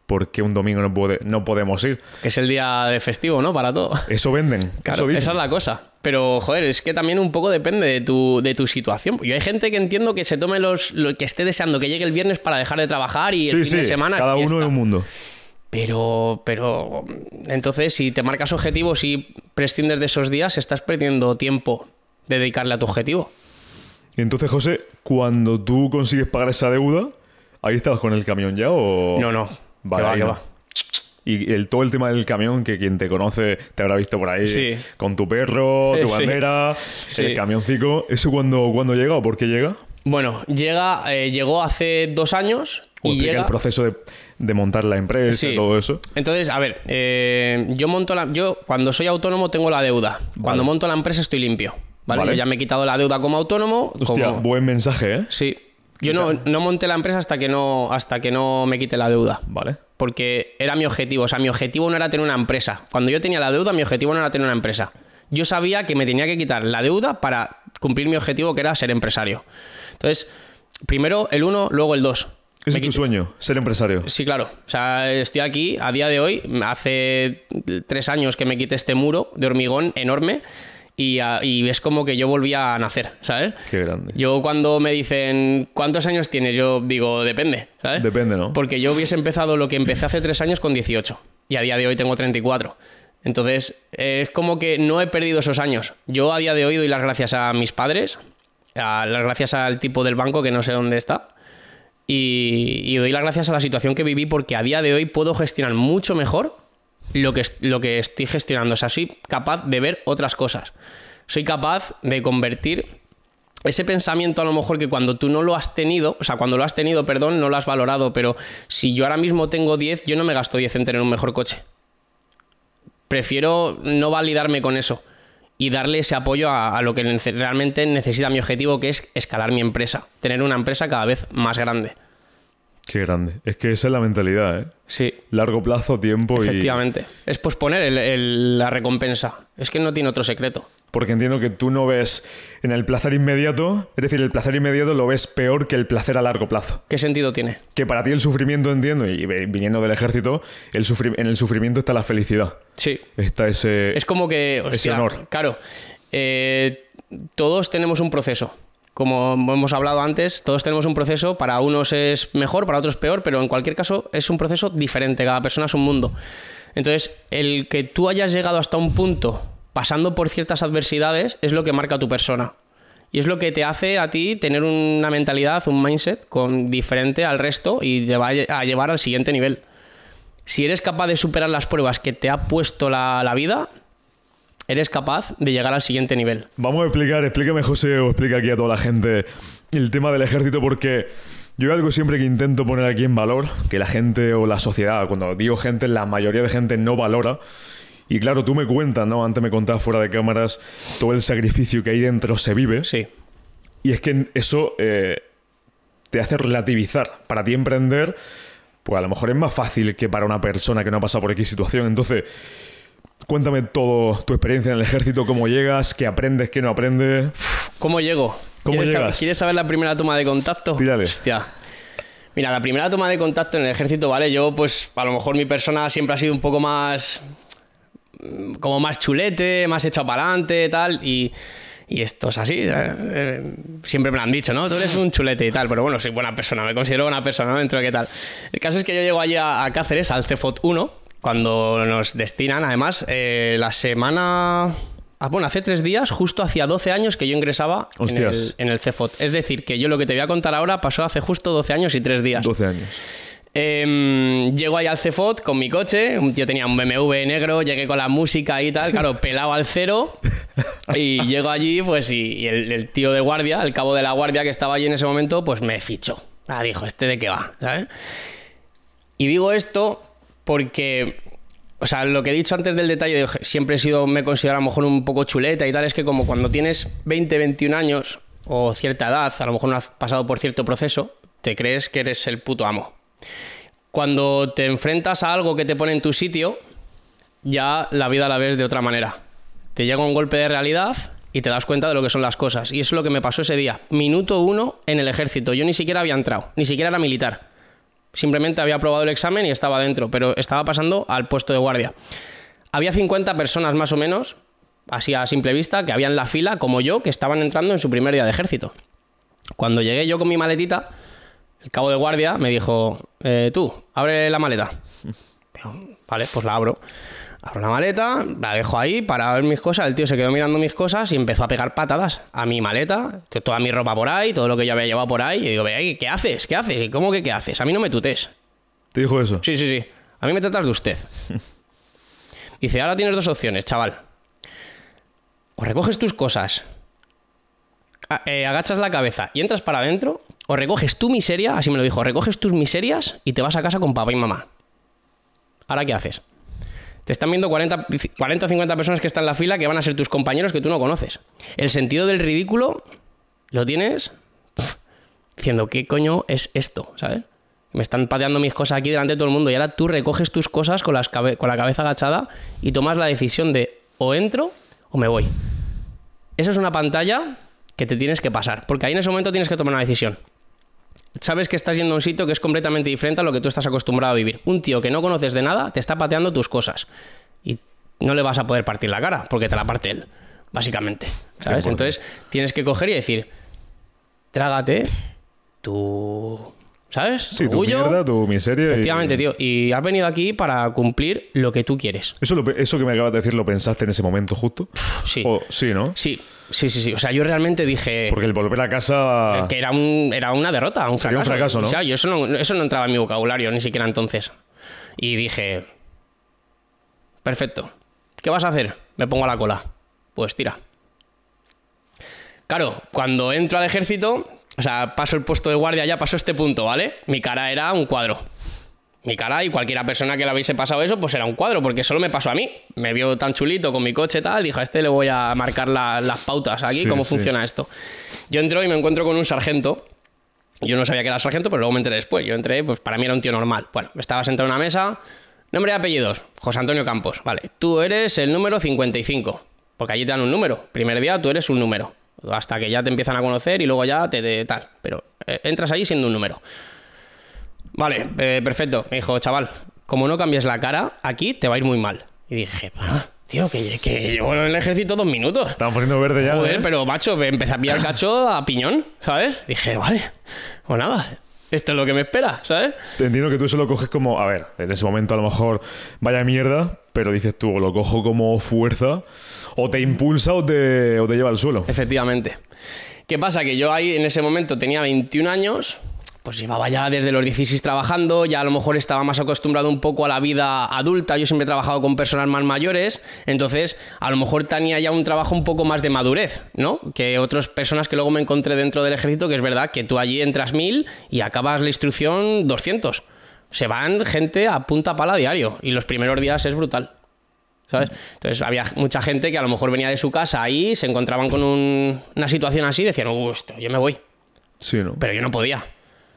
¿Por qué un domingo no, puede, no podemos ir?
que es el día de festivo, ¿no? Para todo.
Eso venden.
Claro,
eso dicen.
esa es la cosa. Pero, joder, es que también un poco depende de tu, de tu situación. Yo hay gente que entiendo que se tome los. Lo, que esté deseando que llegue el viernes para dejar de trabajar y el
Sí,
fin de semana.
cada uno en un mundo.
Pero, pero. Entonces, si te marcas objetivos y prescindes de esos días, estás perdiendo tiempo de dedicarle a tu objetivo.
Y entonces, José, cuando tú consigues pagar esa deuda, ¿ahí estabas con el camión ya o...?
No, no.
Vale,
que va, que va.
Y el, todo el tema del camión, que quien te conoce te habrá visto por ahí
Sí.
con tu perro, tu
Sí.
bandera,
Sí.
el camioncico. ¿Eso cuando, cuando llega o por qué llega?
Bueno, llega, eh, llegó hace dos años
O
y llega.
el proceso de, de montar la empresa
Sí.
y todo eso.
Entonces, a ver, eh, yo monto la. Yo cuando soy autónomo tengo la deuda. Cuando monto la empresa estoy limpio. ¿Vale?
Vale.
Yo ya me he quitado la deuda como autónomo.
Hostia,
como-
buen mensaje, ¿eh?
Sí. Yo no, no monté la empresa hasta que no, hasta que no me quite la deuda.
Vale.
Porque era mi objetivo. O sea, mi objetivo no era tener una empresa. Cuando yo tenía la deuda, mi objetivo no era tener una empresa. Yo sabía que me tenía que quitar la deuda para cumplir mi objetivo, que era ser empresario. Entonces, primero el uno, luego el dos.
Ese es tu sueño, ser empresario.
Sí, claro. O sea, estoy aquí a día de hoy. Hace tres años que me quité este muro de hormigón enorme y, a- y es como que yo volví a nacer, ¿sabes?
Qué grande.
Yo cuando me dicen ¿cuántos años tienes? Yo digo, depende, ¿sabes?
Depende, ¿no?
Porque yo hubiese empezado lo que empecé hace tres años con 18 y a día de hoy tengo 34. Entonces, es como que no he perdido esos años. Yo a día de hoy doy las gracias a mis padres, a las gracias al tipo del banco que no sé dónde está. Y, y doy las gracias a la situación que viví porque a día de hoy puedo gestionar mucho mejor lo que, lo que estoy gestionando. O sea, soy capaz de ver otras cosas. Soy capaz de convertir ese pensamiento a lo mejor que cuando tú no lo has tenido, o sea, cuando lo has tenido, perdón, no lo has valorado, pero si yo ahora mismo tengo 10, yo no me gasto 10 en tener un mejor coche. Prefiero no validarme con eso y darle ese apoyo a, a lo que realmente necesita mi objetivo, que es escalar mi empresa, tener una empresa cada vez más grande.
Qué grande. Es que esa es la mentalidad, ¿eh?
Sí,
Largo plazo, tiempo y...
efectivamente. Es posponer el- el- la recompensa. Es que no tiene otro secreto.
Porque entiendo que tú no ves en el placer inmediato, es decir, el placer inmediato lo ves peor que el placer a largo plazo.
¿Qué sentido tiene?
Que para ti el sufrimiento, entiendo, y viniendo del ejército, el sufri- en el sufrimiento está la felicidad.
Sí,
Está ese...
Es como que. hostia,
honor.
Claro. eh, todos tenemos un proceso. Como hemos hablado antes, todos tenemos un proceso. Para unos es mejor, para otros peor, pero en cualquier caso es un proceso diferente. Cada persona es un mundo. Entonces, el que tú hayas llegado hasta un punto pasando por ciertas adversidades es lo que marca a tu persona. Y es lo que te hace a ti tener una mentalidad, un mindset con, diferente al resto y te va a llevar al siguiente nivel. Si eres capaz de superar las pruebas que te ha puesto la, la vida, eres capaz de llegar al siguiente nivel.
Vamos a explicar, explícame José o explica aquí a toda la gente el tema del ejército porque yo algo siempre que intento poner aquí en valor, que la gente o la sociedad, cuando digo gente, la mayoría de gente no valora. Y claro, tú me cuentas, ¿no? Antes me contabas fuera de cámaras todo el sacrificio que ahí dentro se vive.
Sí,
Y es que eso eh, te hace relativizar. Para ti emprender, pues a lo mejor es más fácil que para una persona que no ha pasado por X situación. Entonces, cuéntame todo tu experiencia en el ejército, cómo llegas, qué aprendes, qué no aprendes.
¿Cómo llego?
¿Cómo
¿Quieres,
llegas?
sab- ¿Quieres saber la primera toma de contacto? Hostia. Mira, la primera toma de contacto en el ejército, ¿vale? Yo, pues, a lo mejor mi persona siempre ha sido un poco más. mm, como más chulete, más echado para adelante, tal. Y, Y esto es así. eh, siempre me lo han dicho, ¿no? Tú eres un chulete y tal. Pero bueno, soy buena persona. Me considero buena persona ¿no? dentro de qué tal. El caso es que yo llego allí a, a Cáceres, al CFOT 1, cuando nos destinan. Además, eh, la semana... ah, bueno, hace tres días, justo hacía 12 años que yo ingresaba en el, en el CFOT. Es decir, que yo lo que te voy a contar ahora pasó hace justo 12 años y tres días.
12 años.
Em, llego ahí al CFOT con mi coche. Yo tenía un BMW negro, llegué con la música y tal, claro, pelado al cero. Y llego allí, pues, y, y el, el tío de guardia, el cabo de la guardia que estaba allí en ese momento, pues me fichó. Ah, dijo, ¿este de qué va? ¿Sabes? Y digo esto porque. O sea, lo que he dicho antes del detalle, de, siempre he sido, me considero a lo mejor un poco chuleta y tal, es que como cuando tienes 20, 21 años o cierta edad, a lo mejor no has pasado por cierto proceso, te crees que eres el puto amo. Cuando te enfrentas a algo que te pone en tu sitio, ya la vida la ves de otra manera. Te llega un golpe de realidad y te das cuenta de lo que son las cosas. Y eso es lo que me pasó ese día. Minuto uno en el ejército. Yo ni siquiera había entrado, ni siquiera era militar. Simplemente había aprobado el examen y estaba dentro, pero estaba pasando al puesto de guardia. Había 50 personas más o menos, así a simple vista, que habían la fila, como yo, que estaban entrando en su primer día de ejército. Cuando llegué yo con mi maletita, el cabo de guardia me dijo, eh, tú, abre la maleta. Vale, pues la abro. Abro la maleta, la dejo ahí para ver mis cosas. El tío se quedó mirando mis cosas y empezó a pegar patadas a mi maleta, toda mi ropa por ahí, todo lo que yo había llevado por ahí. Y digo, "Ve, ¿qué haces? ¿Qué haces? ¿Y cómo que qué haces? A mí no me tutes.
¿Te dijo eso?
Sí, sí, sí. A mí me tratas de usted. Dice, ahora tienes dos opciones, chaval. O recoges tus cosas, a- eh, agachas la cabeza y entras para adentro, o recoges tu miseria, así me lo dijo, recoges tus miserias y te vas a casa con papá y mamá. ¿Ahora qué haces? Te están viendo 40, 40 o 50 personas que están en la fila que van a ser tus compañeros que tú no conoces. El sentido del ridículo lo tienes diciendo, ¿qué coño es esto? ¿Sabes? Me están pateando mis cosas aquí delante de todo el mundo y ahora tú recoges tus cosas con, con la cabeza agachada y tomas la decisión de o entro o me voy. Eso es una pantalla que te tienes que pasar, porque ahí en ese momento tienes que tomar una decisión. Sabes que estás yendo a un sitio que es completamente diferente a lo que tú estás acostumbrado a vivir. Un tío que no conoces de nada te está pateando tus cosas y no le vas a poder partir la cara porque te la parte él, básicamente. ¿Sabes? Entonces tienes que coger y decir, trágate tu... ¿Sabes?
Sí, tu
orgullo.
mierda, tu miseria. y-
Efectivamente, tío. Y has venido aquí para cumplir lo que tú quieres.
Eso, lo eso que me acabas de decir, ¿lo pensaste en ese momento justo?
Sí.
O- sí, ¿no?
Sí, sí, sí, sí. O sea, yo realmente dije
Porque el volver a casa.
que era, un, era una derrota, un
Sería un
fracaso.
fracaso, ¿no?
O sea, yo eso no, eso no entraba en mi vocabulario, ni siquiera entonces. Y dije, perfecto. ¿Qué vas a hacer? Me pongo a la cola. Pues tira. Claro, cuando entro al ejército, o sea, paso el puesto de guardia, ya pasó este punto, ¿vale? Mi cara era un cuadro. Mi cara y cualquiera persona que le hubiese pasado eso, pues era un cuadro, porque solo me pasó a mí. Me vio tan chulito con mi coche y tal, dijo, a este le voy a marcar la- las pautas aquí,
Sí,
cómo
sí.
funciona esto. Yo entro y me encuentro con un sargento. Yo no sabía que era sargento, pero luego me enteré después. Yo entré, pues para mí era un tío normal. Bueno, estaba sentado en una mesa, nombre y apellidos, José Antonio Campos. Vale, tú eres el número 55, porque allí te dan un número. Primer día tú eres un número, hasta que ya te empiezan a conocer y luego ya te de tal. Pero eh, entras allí siendo un número. Vale, eh, perfecto. Me dijo, chaval, como no cambies la cara, aquí te va a ir muy mal. Y dije, "Ah, tío, que, que llevo en el ejército dos minutos.
Estaban poniendo verde ya.
Joder,
¿eh?
pero macho, me empecé a pillar cacho a piñón, ¿sabes? Dije, vale, pues nada, esto es lo que me espera, ¿sabes?
Entiendo que tú eso lo coges como, a ver, en ese momento a lo mejor vaya mierda, pero dices tú, o lo cojo como fuerza, o te impulsa o te, o te lleva al suelo.
Efectivamente. ¿Qué pasa? Que yo ahí en ese momento tenía 21 años, pues llevaba ya desde los 16 trabajando, ya a lo mejor estaba más acostumbrado un poco a la vida adulta, yo siempre he trabajado con personas más mayores, entonces a lo mejor tenía ya un trabajo un poco más de madurez, ¿no? Que otras personas que luego me encontré dentro del ejército, que es verdad que tú allí entras mil y acabas la instrucción 200. Se van gente a punta pala diario y los primeros días es brutal. ¿Sabes? Entonces había mucha gente que a lo mejor venía de su casa ahí, se encontraban con un- una situación así y decían, "Uh, esto, yo me voy.
Sí, ¿no?
Pero yo no podía.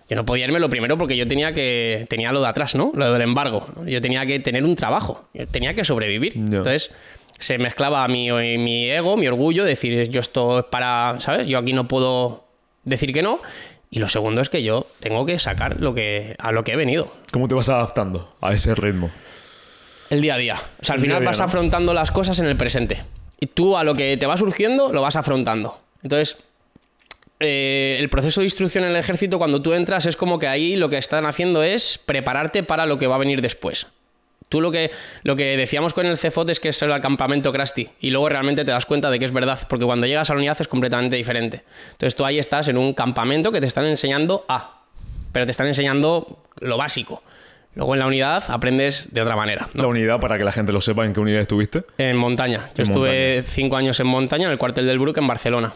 Yo no podía irme lo primero porque yo tenía que tenía lo de atrás, ¿no? Lo del embargo. Yo tenía que tener un trabajo. Yo tenía que sobrevivir. Entonces se mezclaba mi, mi ego, mi orgullo, decir, yo esto es para, ¿sabes? Yo aquí no puedo decir que no. Y lo segundo es que yo tengo que sacar lo que, a lo que he venido.
¿Cómo te vas adaptando a ese ritmo?
El día a día. O sea, al
El
final
día,
vas
¿no?
afrontando las cosas en el presente. Y tú a lo que te va surgiendo lo vas afrontando. Entonces, eh, el proceso de instrucción en el ejército, cuando tú entras, es como que ahí lo que están haciendo es prepararte para lo que va a venir después. Tú lo que, lo que decíamos con el CFOT es que es el campamento Krusty y luego realmente te das cuenta de que es verdad, porque cuando llegas a la unidad es completamente diferente. Entonces tú ahí estás en un campamento que te están enseñando A, pero te están enseñando lo básico. Luego en la unidad aprendes de otra manera. ¿no?
La unidad, para que la gente lo sepa, ¿en qué unidad estuviste?
En montaña. Yo
En
estuve
montaña.
cinco años en montaña, en el cuartel del Brook, en Barcelona.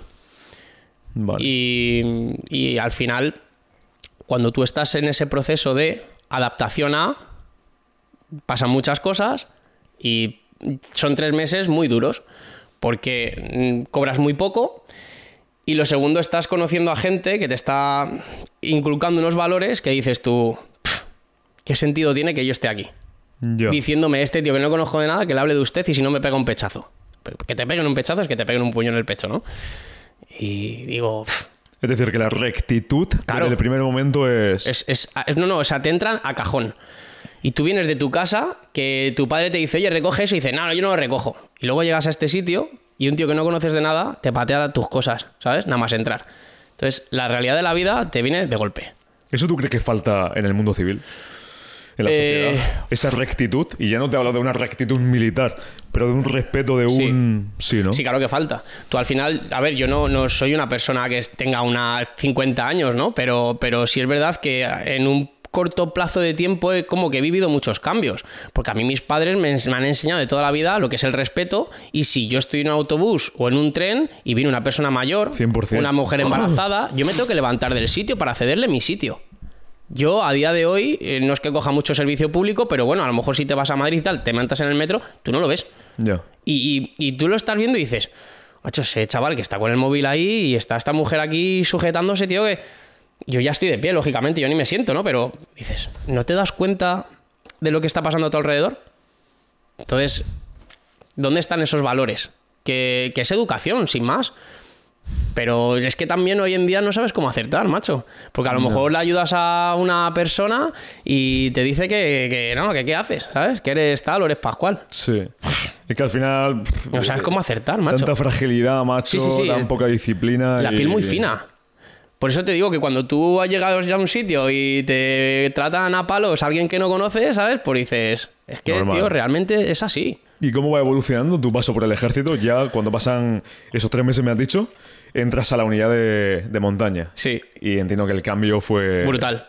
Vale.
Y, y al final, cuando tú estás en ese proceso de adaptación a, pasan muchas cosas y son tres meses muy duros, porque mm, cobras muy poco y lo segundo, estás conociendo a gente que te está inculcando unos valores que dices tú, "Pff, ¿qué sentido tiene que yo esté aquí? Diciéndome este tío que no conozco de nada, que le hable de usted y si no me pega un pechazo. Que te peguen un pechazo es que te peguen un puño en el pecho, ¿no? Y digo, "Pff,
Es decir, que la rectitud
Claro.
desde el primer momento es...
es, es- es- no, no, o sea, te entran a cajón. Y tú vienes de tu casa, que tu padre te dice, oye, recoge eso, y dice, no, no, yo no lo recojo. Y luego llegas a este sitio y un tío que no conoces de nada te patea tus cosas, ¿sabes? Nada más entrar. Entonces, la realidad de la vida te viene de golpe.
¿Eso tú crees que falta en el mundo civil? En la
Eh,
sociedad. Esa rectitud. Y ya no te hablo de una rectitud militar, pero de un respeto, de un... Sí, ¿no?
Sí, claro que falta. Tú al final, a ver, yo no, no soy una persona que tenga una 50 años, ¿no? Pero, pero sí es verdad que en un corto plazo de tiempo he como que he vivido muchos cambios. Porque a mí mis padres me, han enseñado de toda la vida lo que es el respeto. Y si yo estoy en un autobús o en un tren y viene una persona mayor,
100%.
una mujer embarazada, yo me tengo que levantar del sitio para cederle mi sitio. Yo a día de hoy eh, no es que coja mucho servicio público, pero bueno, a lo mejor si te vas a Madrid y tal, te montas en el metro, tú no lo ves.
Ya.
Y, y- y tú lo estás viendo y dices, macho, ese chaval que está con el móvil ahí y está esta mujer aquí sujetándose, tío, que yo ya estoy de pie, lógicamente, yo ni me siento, ¿no? Pero dices, ¿no te das cuenta de lo que está pasando a tu alrededor? Entonces, ¿dónde están esos valores? Que, que es educación, sin más. Pero es que también hoy en día no sabes cómo acertar, macho. Porque a lo mejor le ayudas a una persona y te dice que, que no, que qué haces, ¿sabes? Que eres tal o eres Pascual.
Sí. Es que al final...
No sabes cómo acertar, macho.
Tanta fragilidad, macho,
Sí, sí, sí,
tan poca disciplina.
La
y-
piel muy fina. Por eso te digo que cuando tú has llegado ya a un sitio y te tratan a palos a alguien que no conoces, ¿sabes? Pues dices, es que,
Normal.
tío, realmente es así.
¿Y cómo va evolucionando tu paso por el ejército? Ya cuando pasan esos tres meses, me has dicho, entras a la unidad de, de montaña.
Sí.
Y entiendo que el cambio fue...
Brutal.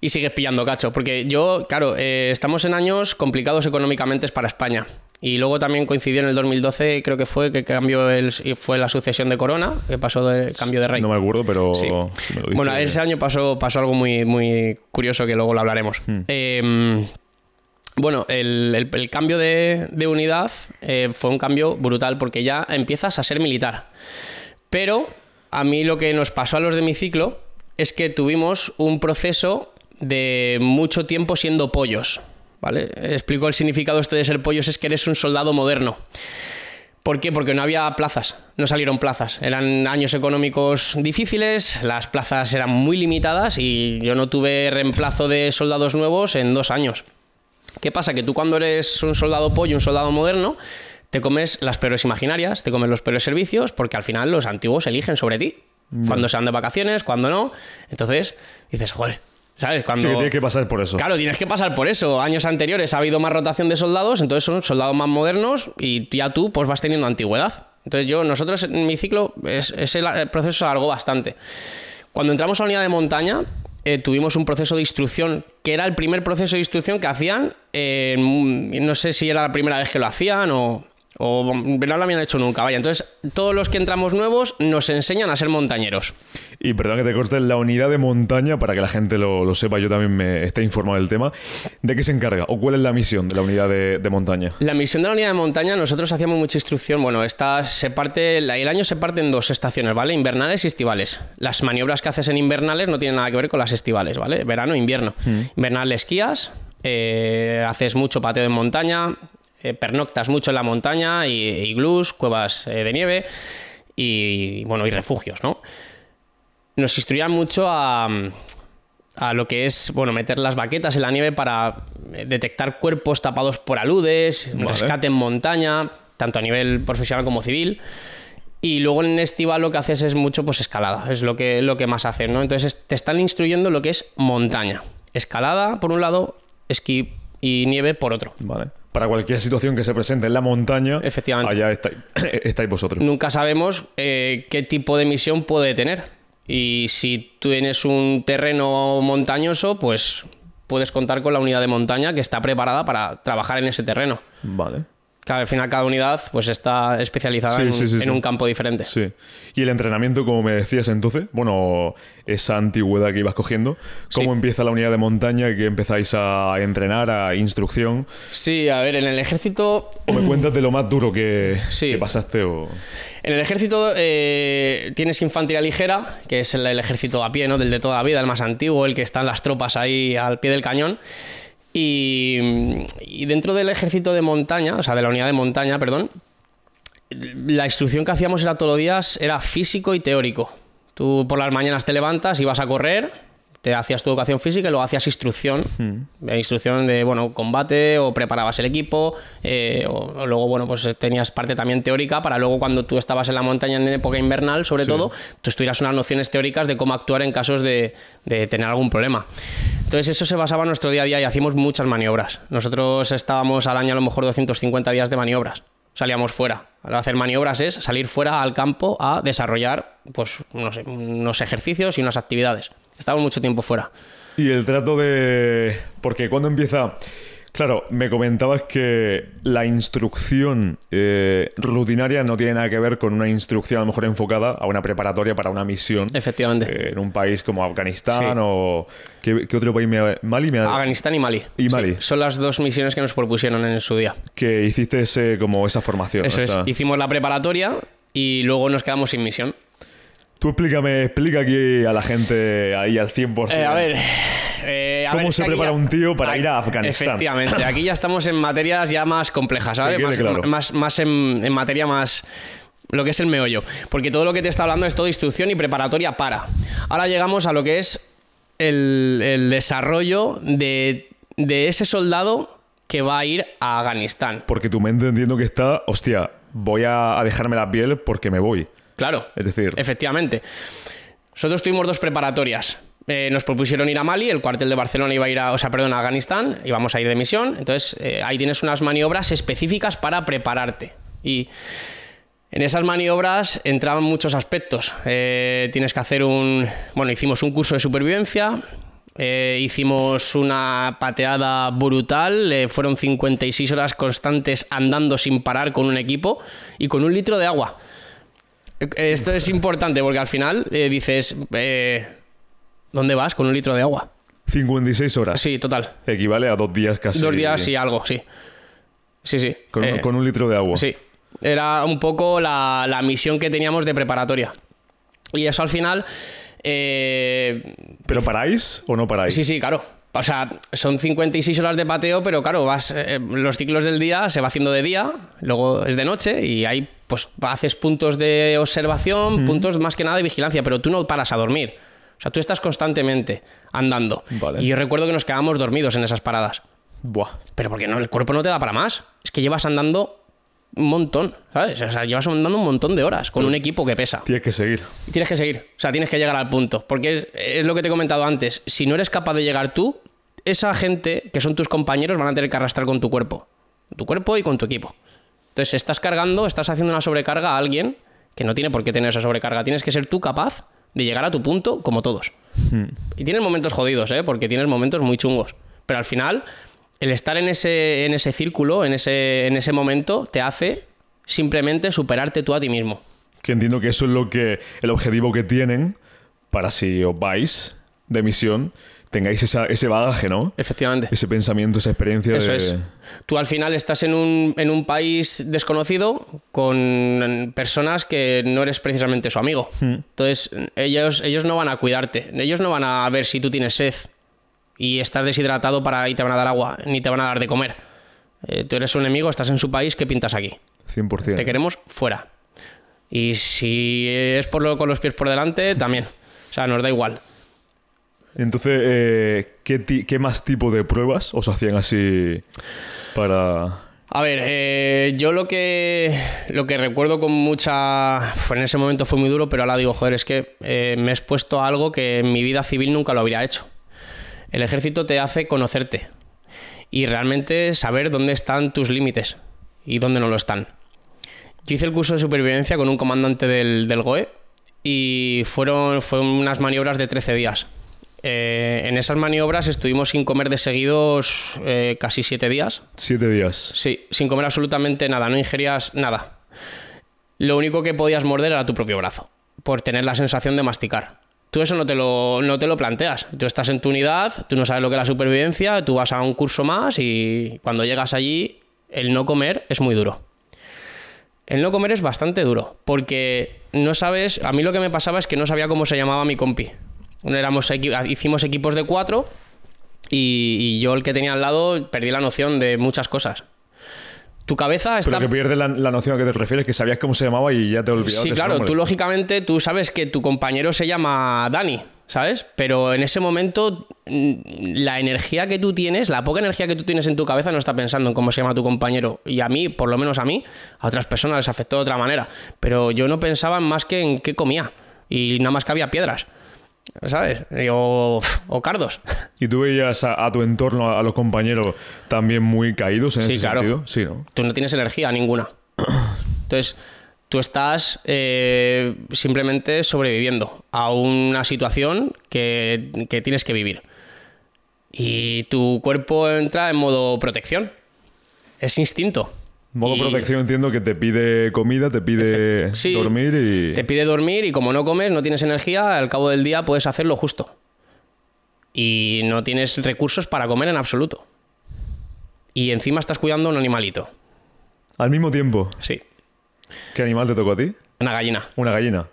Y sigues pillando cacho. Porque yo, claro, eh, estamos en años complicados económicamente para España. Y luego también coincidió en el 2012, creo que fue que cambió el, fue la sucesión de Corona, que pasó de cambio de rey.
No me acuerdo, pero...
Sí.
si me lo
Bueno, ese año pasó, pasó algo muy, muy curioso que luego lo hablaremos.
Hmm.
Eh, bueno, el, el- el cambio de, de unidad eh, fue un cambio brutal porque ya empiezas a ser militar. Pero a mí lo que nos pasó a los de mi ciclo es que tuvimos un proceso de mucho tiempo siendo pollos. ¿Vale? Explico el significado este de ser pollos, es que eres un soldado moderno. ¿Por qué? Porque no había plazas, no salieron plazas. Eran años económicos difíciles, las plazas eran muy limitadas y yo no tuve reemplazo de soldados nuevos en dos años. ¿Qué pasa? Que tú cuando eres un soldado pollo, un soldado moderno, te comes las peores imaginarias, te comes los peores servicios, porque al final los antiguos eligen sobre ti. Cuando se van de vacaciones, cuando no. Entonces dices, joder, ¿sabes? Cuando...
Sí, tienes que pasar por eso.
Claro, tienes que pasar por eso. Años anteriores ha habido más rotación de soldados, entonces son soldados más modernos y ya tú pues vas teniendo antigüedad. Entonces yo, nosotros en mi ciclo, es, ese proceso se alargó bastante. Cuando entramos a la unidad de montaña, eh, tuvimos un proceso de instrucción, que era el primer proceso de instrucción que hacían, eh, no sé si era la primera vez que lo hacían o, o no lo habían hecho nunca, vaya. Entonces, todos los que entramos nuevos nos enseñan a ser montañeros.
Y perdón que te corte, la unidad de montaña, para que la gente lo, lo sepa, yo también me esté informado del tema, ¿de qué se encarga? ¿O cuál es la misión de la unidad de, de montaña?
La misión de la unidad de montaña, nosotros hacíamos mucha instrucción. Bueno, esta se parte, el año se parte en dos estaciones, ¿vale? Invernales y estivales. Las maniobras que haces en invernales no tienen nada que ver con las estivales, ¿vale? Verano e invierno. Invernal esquías, eh, haces mucho pateo en montaña, eh, pernoctas mucho en la montaña, y, iglús, cuevas eh, de nieve y, bueno, y refugios, ¿no? Nos instruían mucho a, a lo que es, bueno, meter las baquetas en la nieve para eh, detectar cuerpos tapados por aludes,
Vale.
rescate en montaña. tanto a nivel profesional como civil. Y luego en estival lo que haces es mucho pues escalada, es lo que, lo que más hacen, ¿no? Entonces te están instruyendo lo que es montaña. Escalada por un lado, esquí y nieve por otro.
Vale. Para cualquier situación que se presente en la montaña,
Efectivamente.
allá estáis, estáis vosotros.
Nunca sabemos eh, qué tipo de misión puede tener. Y si tú tienes un terreno montañoso, pues puedes contar con la unidad de montaña que está preparada para trabajar en ese terreno.
Vale.
Cada, al final cada unidad pues está especializada
Sí,
en,
sí, sí,
en un campo diferente.
Sí. Y el entrenamiento, como me decías entonces, bueno, esa antigüedad que ibas cogiendo, ¿cómo empieza la unidad de montaña que empezáis a entrenar, a instrucción?
Sí, a ver, en el ejército
¿O me cuentas de lo más duro que, que pasaste? O...
En el ejército eh, tienes infantería ligera, que es el, el ejército a pie, ¿no? Del de toda la vida, el más antiguo, el que están las tropas ahí al pie del cañón. Y, y dentro del ejército de montaña, o sea, de la unidad de montaña, perdón, la instrucción que hacíamos era todos los días era físico y teórico. Tú por las mañanas te levantas, ibas a correr, te hacías tu educación física y luego hacías instrucción. Eh, Instrucción de, bueno, combate o preparabas el equipo. eh, o, o luego, bueno, pues tenías parte también teórica para luego cuando tú estabas en la montaña en época invernal, sobre todo, tú tuvieras unas nociones teóricas de cómo actuar en casos de, de tener algún problema. Entonces eso se basaba en nuestro día a día y hacíamos muchas maniobras. Nosotros estábamos al año a lo mejor 250 días de maniobras. Salíamos fuera. Hacer maniobras es salir fuera al campo a desarrollar pues, unos ejercicios y unas actividades. Estábamos mucho tiempo fuera.
Y el trato de... Porque cuando empieza... Claro, me comentabas que la instrucción eh, rutinaria no tiene nada que ver con una instrucción a lo mejor enfocada a una preparatoria para una misión
Efectivamente.
eh, en un país como Afganistán
Sí.
o... ¿qué, qué otro país me ha- Mali me
Afganistán y Mali.
Y Mali.
Sí, son las dos misiones que nos propusieron en su día.
que hiciste ese, como esa formación.
Eso
o
es.
sea,
Hicimos la preparatoria y luego nos quedamos sin misión.
Tú explícame, explica aquí a la gente ahí al 100%.
Eh, a ver. eh, a
¿Cómo
ver, es
se prepara
ya-
un tío para
Aquí-
ir a Afganistán?
Efectivamente. Aquí ya estamos en materias ya más complejas, ¿sabes? Más,
claro.
más, más en, en materia más. Lo que es el meollo. Porque todo lo que te está hablando es todo instrucción y preparatoria para. Ahora llegamos a lo que es el, el desarrollo de, de ese soldado que va a ir a Afganistán.
Porque tu mente entiendo que está, hostia, voy a, a dejarme la piel porque me voy.
Claro.
Es decir,
Efectivamente. Nosotros tuvimos dos preparatorias. Eh, nos propusieron ir a Mali, el cuartel de Barcelona iba a ir a, o sea, perdón, a Afganistán, íbamos a ir de misión. Entonces, eh, ahí tienes unas maniobras específicas para prepararte. Y en esas maniobras entraban muchos aspectos. Eh, tienes que hacer un. Bueno, hicimos un curso de supervivencia. hicimos una pateada brutal. fueron 56 horas constantes andando sin parar con un equipo y con un litro de agua. Eh, Esto es importante porque al final eh, dices, eh, ¿dónde vas con un litro de agua?
56 horas.
Sí, total.
Equivale a dos días casi.
Dos días y algo, sí. Sí, sí.
Con,
Eh,
con un litro de agua.
Sí. Era un poco la, la misión que teníamos de preparatoria. Y eso al final. eh,
¿Pero paráis o no paráis?
sí, sí, claro. O sea, son 56 horas de pateo, pero claro, vas, eh, los ciclos del día se va haciendo de día, luego es de noche y ahí pues haces puntos de observación, puntos más que nada de vigilancia, pero tú no paras a dormir. O sea, tú estás constantemente andando.
Vale.
Y yo recuerdo que nos quedábamos dormidos en esas paradas.
Buah.
Pero porque no, el cuerpo no te da para más. Es que llevas andando un montón, ¿sabes? O sea, llevas andando un montón de horas con un equipo que pesa.
Tienes que seguir.
Tienes que seguir. O sea, tienes que llegar al punto. Porque es, es lo que te he comentado antes. Si no eres capaz de llegar tú, esa gente que son tus compañeros van a tener que arrastrar con tu cuerpo. Tu cuerpo y con tu equipo. Entonces, estás cargando, estás haciendo una sobrecarga a alguien que no tiene por qué tener esa sobrecarga. Tienes que ser tú capaz de llegar a tu punto como todos. Y tienes momentos jodidos, ¿eh? Porque tienes momentos muy chungos. Pero al final, el estar en ese, en ese círculo, en ese, en ese momento, te hace simplemente superarte tú a ti mismo.
Que entiendo que eso es lo que. el objetivo que tienen para si os vais de misión, tengáis esa- ese bagaje, ¿no?
Efectivamente.
Ese pensamiento, esa experiencia
Eso
de.
es. Tú al final estás en un, en un país desconocido con personas que no eres precisamente su amigo. Entonces, ellos, ellos no van a cuidarte. Ellos no van a ver si tú tienes sed y estás deshidratado para y te van a dar agua, ni te van a dar de comer. Eh, tú eres un enemigo, estás en su país, ¿qué pintas aquí?
100%.
Te queremos fuera. Y si es por lo, con los pies por delante, también. O sea, nos da igual.
Entonces, eh, ¿qué, qué más tipo de pruebas os hacían así para.
A A ver, eh, yo lo que, lo que recuerdo con mucha... Fue en ese momento fue muy duro, pero ahora digo, joder, es que eh, me he expuesto a algo que en mi vida civil nunca lo habría hecho. El ejército te hace conocerte y realmente saber dónde están tus límites y dónde no lo están. Yo hice el curso de supervivencia con un comandante del, del GOE y fueron, fueron unas maniobras de 13 días. Eh, en esas maniobras estuvimos sin comer de seguidos eh, casi 7 días.
Siete días.
Sí, sin comer absolutamente nada, no ingerías nada. Lo único que podías morder era tu propio brazo, por tener la sensación de masticar. Tú eso no te, lo, no te lo planteas. Tú estás en tu unidad, tú no sabes lo que es la supervivencia, tú vas a un curso más y cuando llegas allí, el no comer es muy duro. El no comer es bastante duro, porque no sabes, a mí lo que me pasaba es que no sabía cómo se llamaba mi compi. Éramos, hicimos equipos de cuatro y yo el que tenía al lado perdí la noción de muchas cosas. Tu cabeza está...
Pero que pierdes la, la noción a que te refieres, que sabías cómo se llamaba y ya te olvidabas
Sí,
de
claro, tú lógicamente tú sabes que tu compañero se llama Dani, ¿sabes? Pero en ese momento mm, la energía que tú tienes, la poca energía que tú tienes en tu cabeza no está pensando en cómo se llama tu compañero. Y a mí, por lo menos a mí, a otras personas les afectó de otra manera. Pero yo no pensaba más que en qué comía. Y nada más que había piedras, ¿sabes? O, o cardos.
¿Y tú veías a, a tu entorno, a, a los compañeros, también muy caídos en
Sí,
ese
claro.
sentido? Sí, ¿no?
tú no tienes energía ninguna. Entonces, tú estás eh, simplemente sobreviviendo a una situación que, que tienes que vivir. Y tu cuerpo entra en modo protección. Es instinto.
Modo
Y
protección entiendo que te pide comida, te pide
Sí,
dormir y...
Te pide dormir y como no comes, no tienes energía, al cabo del día puedes hacer lo justo. Y no tienes recursos para comer en absoluto. Y encima estás cuidando a un animalito.
Al mismo tiempo,
Sí,
¿qué animal te tocó a ti?
una gallina.
Una gallina.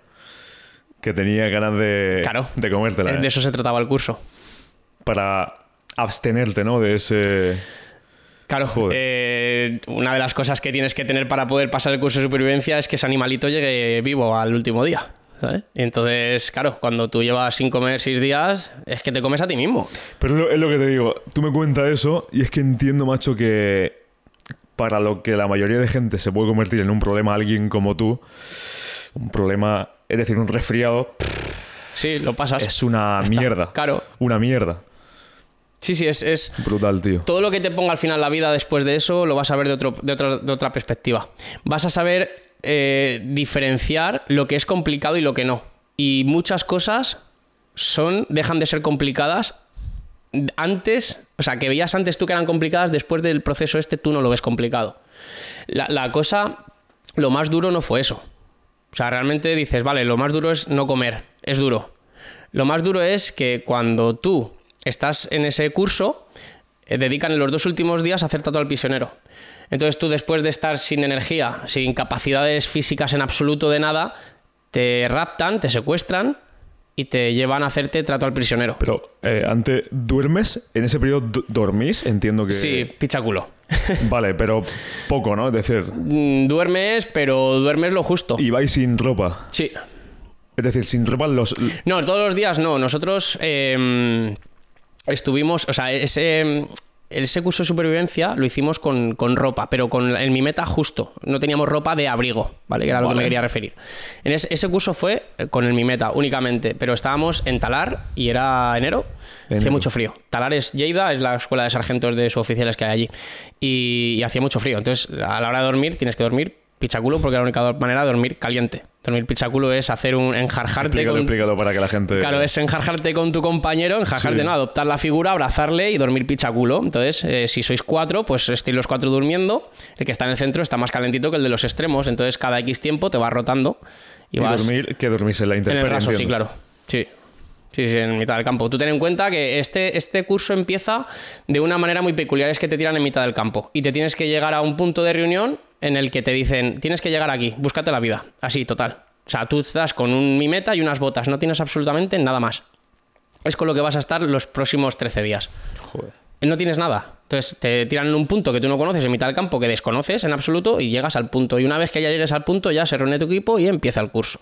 Que tenía ganas de,
Claro.
de comértela.
De
¿eh?
eso se trataba el curso.
Para abstenerte, ¿no? De ese...
Claro,
Joder.
eh, una de las cosas que tienes que tener para poder pasar el curso de supervivencia es que ese animalito llegue vivo al último día. entonces, claro, cuando tú llevas sin comer seis días, es que te comes a ti mismo.
Pero es lo, es lo que te digo. Tú me cuentas eso y es que entiendo, macho, que para lo que la mayoría de gente se puede convertir en un problema alguien como tú, un problema, es decir, un resfriado,
Sí, lo pasas.
es una
Está,
mierda.
claro.
Una mierda.
Sí, sí, es, es
Brutal, tío.
todo lo que te ponga al final la vida después de eso lo vas a ver de, otro, de, otro- de otra perspectiva. Vas a saber eh, diferenciar lo que es complicado y lo que no. Y muchas cosas son dejan de ser complicadas antes, o sea, que veías antes tú que eran complicadas, después del proceso este tú no lo ves complicado. La, la cosa, lo más duro no fue eso. O sea, realmente dices, vale, lo más duro es no comer, es duro. Lo más duro es que cuando tú estás en ese curso, eh, dedican los dos últimos días a hacer trato al prisionero. Entonces tú después de estar sin energía, sin capacidades físicas en absoluto de nada, te raptan, te secuestran y te llevan a hacerte trato al prisionero.
Pero eh, antes, ¿duermes? En ese periodo do- dormís, entiendo que...
Sí, pichaculo.
Vale, pero poco, ¿no? Es decir,
Mm, Duermes, pero duermes lo justo.
y vais sin ropa.
Sí.
Es decir, sin ropa los...
No, todos los días no. Nosotros eh, estuvimos, o sea, ese, ese curso de supervivencia lo hicimos con, con ropa, pero con en mi meta justo. No teníamos ropa de abrigo, ¿vale? Que era a lo que me quería referir. En ese, ese curso fue eh, con el mi meta únicamente, pero estábamos en Talar y era enero. Hacía mucho frío. Talar es Lleida, es la escuela de sargentos de suboficiales que hay allí. Y, y hacía mucho frío. Entonces, a la hora de dormir, tienes que dormir pichaculo porque la única manera de dormir caliente. Dormir pichaculo es hacer un enjarjarte
Explícalo,
con,
explícalo para que la gente...
Claro, es enjarjarte con tu compañero, enjarjarte,
Sí.
no, adoptar la figura, abrazarle y dormir pichaculo. Entonces, eh, si sois cuatro, pues estéis los cuatro durmiendo. El que está en el centro está más calentito que el de los extremos. Entonces, cada X tiempo te vas rotando y,
Y
vas
dormir, que dormís en la
en el
intemperie,
raso, sí, claro. Sí. Sí, sí, en mitad del campo. Tú ten en cuenta que este, este curso empieza de una manera muy peculiar, es que te tiran en mitad del campo y te tienes que llegar a un punto de reunión en el que te dicen, tienes que llegar aquí, búscate la vida. Así, total. O sea, tú estás con un mimeta y unas botas, no tienes absolutamente nada más. Es con lo que vas a estar los próximos 13 días.
Joder.
No tienes nada. Entonces te tiran en un punto que tú no conoces, en mitad del campo, que desconoces en absoluto, y llegas al punto. Y una vez que ya llegues al punto, ya se reúne tu equipo y empieza el curso.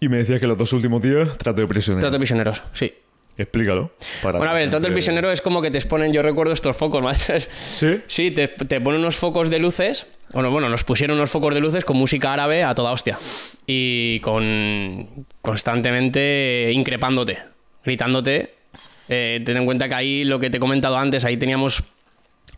Y me decías que los dos últimos días trato de prisionero.
Trato de prisioneros, sí.
Explícalo. para
Bueno, a ver, el trato del prisionero es como que te exponen, yo recuerdo estos focos, ¿vale?
¿Sí?
Sí, te, te ponen unos focos de luces. Bueno, bueno, nos pusieron unos focos de luces con música árabe a toda hostia. Y con constantemente increpándote, gritándote. Eh, ten en cuenta que ahí lo que te he comentado antes, ahí teníamos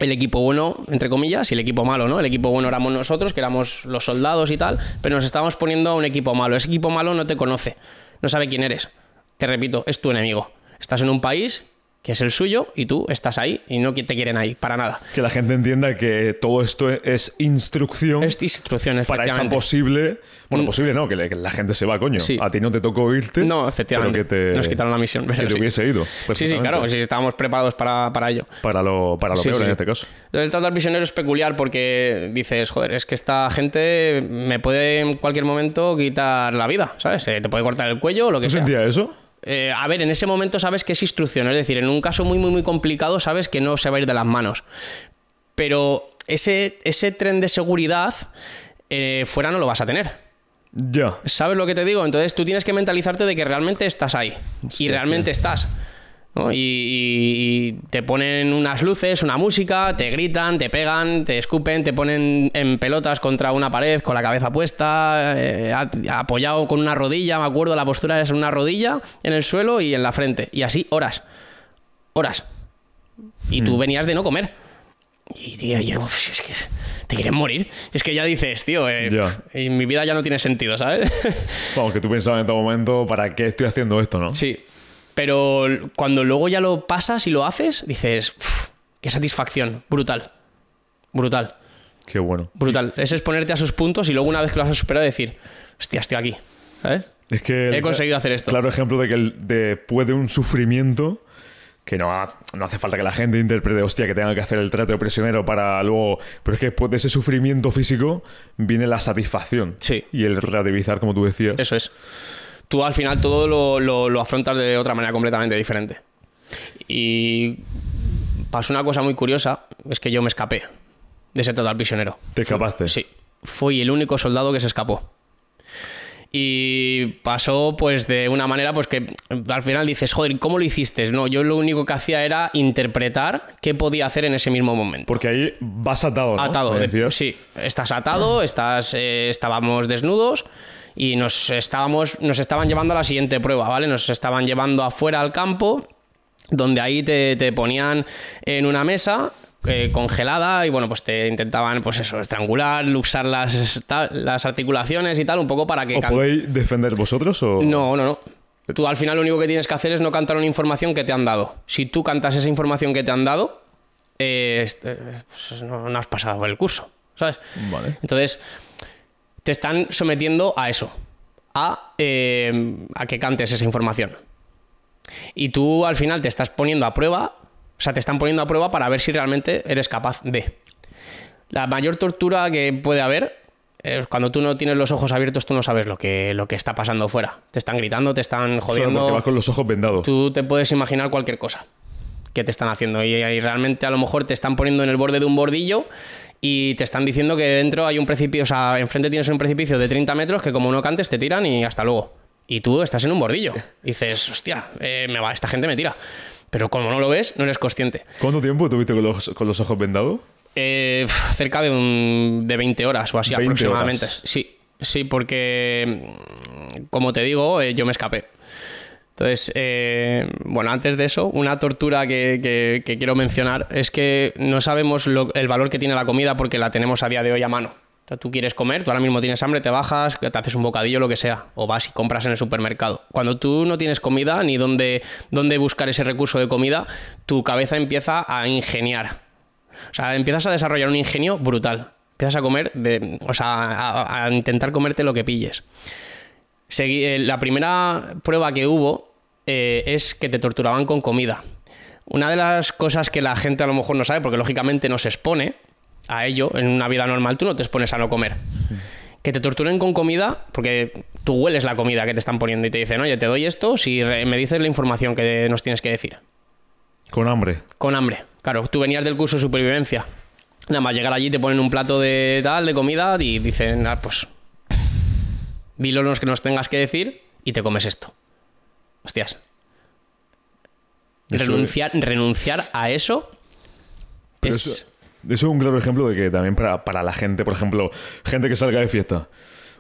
el equipo bueno, entre comillas, y el equipo malo, ¿no? El equipo bueno éramos nosotros, que éramos los soldados y tal, pero nos estábamos poniendo a un equipo malo. Ese equipo malo no te conoce, no sabe quién eres. Te repito, es tu enemigo. Estás en un país que es el suyo y tú estás ahí y no te quieren ahí, para nada.
Que la gente entienda que todo esto es instrucción
Es instrucciones,
para esa posible. Bueno,
Mm.
posible no, que, le- que la gente se va, coño.
Sí.
A ti no te tocó irte.
No, efectivamente.
Pero que te,
Nos quitaron la misión.
Que
pero
te
sí.
hubiese ido.
Sí, sí, claro, sí, estábamos preparados para, para ello.
Para lo, para lo peor en este caso.
El trato al prisionero es peculiar porque dices, joder, es que esta gente me puede en cualquier momento quitar la vida, ¿sabes? Eh, Te puede cortar el cuello o lo que
¿Tú
sea.
sentías eso?
Eh, a ver, en ese momento sabes que es instrucción, es decir, en un caso muy, muy, muy complicado sabes que no se va a ir de las manos. Pero ese, ese tren de seguridad eh, fuera no lo vas a tener.
Ya.
¿Sabes lo que te digo? Entonces tú tienes que mentalizarte de que realmente estás ahí.
Hostia,
y realmente estás. ¿No? Y, y- y te ponen unas luces, una música, te gritan, te pegan, te escupen, te ponen en pelotas contra una pared con la cabeza puesta, eh, apoyado con una rodilla, me acuerdo, la postura es una rodilla en el suelo y en la frente. Y así horas. Horas. Y tú venías de no comer. Y tío, yo, "Uf, es que te quieren morir. Es que ya dices, tío, eh, y mi vida ya no tiene sentido, ¿sabes?
Vamos, que tú pensabas en todo momento, ¿para qué estoy haciendo esto, no?
Sí. Pero cuando luego ya lo pasas y lo haces, dices, "Uf, qué satisfacción. Brutal. Brutal.
Qué bueno.
Brutal. Ese es ponerte a sus puntos y luego una vez que lo has superado decir, hostia, estoy aquí. ¿Sabes?
Es que el-
He conseguido hacer esto.
Claro ejemplo de que el- después de un sufrimiento que no, ha- no hace falta que la gente interprete, hostia, que tenga que hacer el trato de prisionero para luego... Pero es que después de ese sufrimiento físico viene la satisfacción.
Sí.
Y el relativizar, como tú decías.
Eso es. Tú al final todo lo, lo- lo afrontas de otra manera completamente diferente. Y pasó una cosa muy curiosa, es que yo me escapé de ese trato al prisionero.
¿Te escapaste?
Sí, fui el único soldado que se escapó. Y pasó pues de una manera pues que al final dices, joder, ¿cómo lo hiciste? No, yo lo único que hacía era interpretar qué podía hacer en ese mismo momento.
Porque ahí vas atado, ¿no?
Atado, de- sí. Estás atado, estás, eh, estábamos desnudos y nos, estábamos, nos estaban llevando a la siguiente prueba, ¿vale? Nos estaban llevando afuera al campo, donde ahí te, te ponían en una mesa eh, congelada y bueno, pues te intentaban, pues eso, estrangular, luxar las, las articulaciones y tal, un poco para que...
¿Os
can-
podéis defender vosotros o...?
no, no, no. Tú al final lo único que tienes que hacer es no cantar una información que te han dado. Si tú cantas esa información que te han dado, eh, est- eh, pues no, no has pasado por el curso, ¿sabes?
Vale.
Entonces, te están sometiendo a eso, a, eh, a que cantes esa información. Y tú al final te estás poniendo a prueba, o sea, te están poniendo a prueba para ver si realmente eres capaz de. La mayor tortura que puede haber es cuando tú no tienes los ojos abiertos, tú no sabes lo que, lo que está pasando fuera. Te están gritando, te están
Claro,
jodiendo.
porque vas con los ojos vendados.
Tú te puedes imaginar cualquier cosa que te están haciendo y, y realmente a lo mejor te están poniendo en el borde de un bordillo y te están diciendo que dentro hay un precipicio, o sea, enfrente tienes un precipicio de 30 metros que como no cantes te tiran y hasta luego. Y tú estás en un bordillo. Y dices, hostia, eh, me va, esta gente me tira. Pero como no lo ves, no eres consciente.
¿Cuánto tiempo tuviste con los, con los ojos vendados?
Eh, cerca de, un, de 20 horas o así
20
aproximadamente.
horas.
Sí, sí, porque mm, como te digo, eh, yo me escapé. Entonces, eh, bueno, antes de eso, una tortura que, quiero mencionar es que no sabemos el valor que tiene la comida porque la tenemos a día de hoy a mano. O sea, tú quieres comer, tú ahora mismo tienes hambre, te bajas, te haces un bocadillo, lo que sea, o vas y compras en el supermercado. Cuando tú no tienes comida ni dónde, dónde buscar ese recurso de comida, tu cabeza empieza a ingeniar. O sea, empiezas a desarrollar un ingenio brutal. Empiezas a comer, de, o sea, a, intentar comerte lo que pilles. Eh, la primera prueba que hubo eh, es que te torturaban con comida. Una de las cosas que la gente a lo mejor no sabe, porque lógicamente no se expone a ello, en una vida normal tú no te expones a no comer. Que te torturen con comida, porque tú hueles la comida que te están poniendo y te dicen, oye, te doy esto si me dices la información que nos tienes que decir.
Con hambre.
Con hambre. Claro, tú venías del curso de supervivencia. Nada más llegar allí te ponen un plato de tal, de comida y dicen, ah, pues, dilo los que nos tengas que decir y te comes esto. Hostias.
Eso
renunciar, renunciar a eso
Pero
es...
eso, eso es un claro ejemplo de que también para, para la gente, por ejemplo, gente que salga de fiesta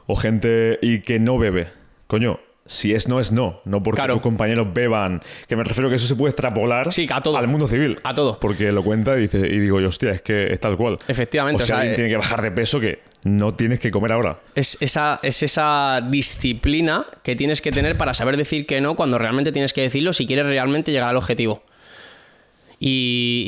o gente y que no bebe, coño, si es no es no, no porque
Claro.
tus compañeros beban, que me refiero que eso se puede extrapolar
Sí, a todo.
al mundo civil.
A todo.
Porque lo cuenta y, dice, y digo, yo, hostia, es que es tal cual.
Efectivamente,
O sea,
o sea,
alguien
eh,
tiene que bajar de peso que no tienes que comer ahora.
Es esa, es esa disciplina que tienes que tener para saber decir que no cuando realmente tienes que decirlo si quieres realmente llegar al objetivo. Y,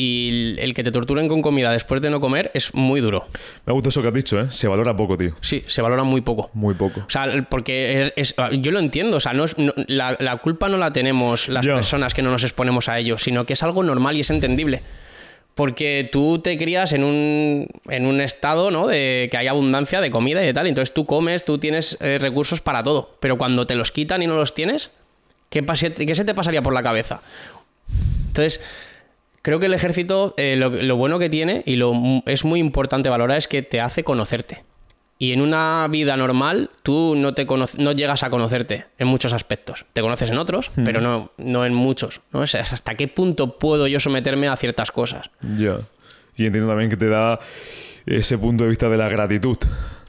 y el que te torturen con comida después de no comer es muy duro.
Me gusta eso que has dicho, ¿eh? Se valora poco, tío.
Sí, se valora muy poco.
Muy poco.
O sea, porque es- es- yo lo entiendo, o sea, no es- no- la, la culpa no la tenemos las personas que no nos exponemos a ello, sino que es algo normal y es entendible. Porque tú te crías en un, en un estado, ¿no? De que hay abundancia de comida y de tal. Entonces tú comes, tú tienes eh, recursos para todo. Pero cuando te los quitan y no los tienes, ¿qué, pase- qué se te pasaría por la cabeza? Entonces, creo que el ejército, eh, lo, lo bueno que tiene y lo es muy importante valorar es que te hace conocerte. Y en una vida normal, tú no, te no llegas a conocerte en muchos aspectos. Te conoces en otros, pero no, no en muchos. ¿no? O sea, es hasta qué punto puedo yo someterme a ciertas cosas.
Ya. Y entiendo también que te da ese punto de vista de la gratitud.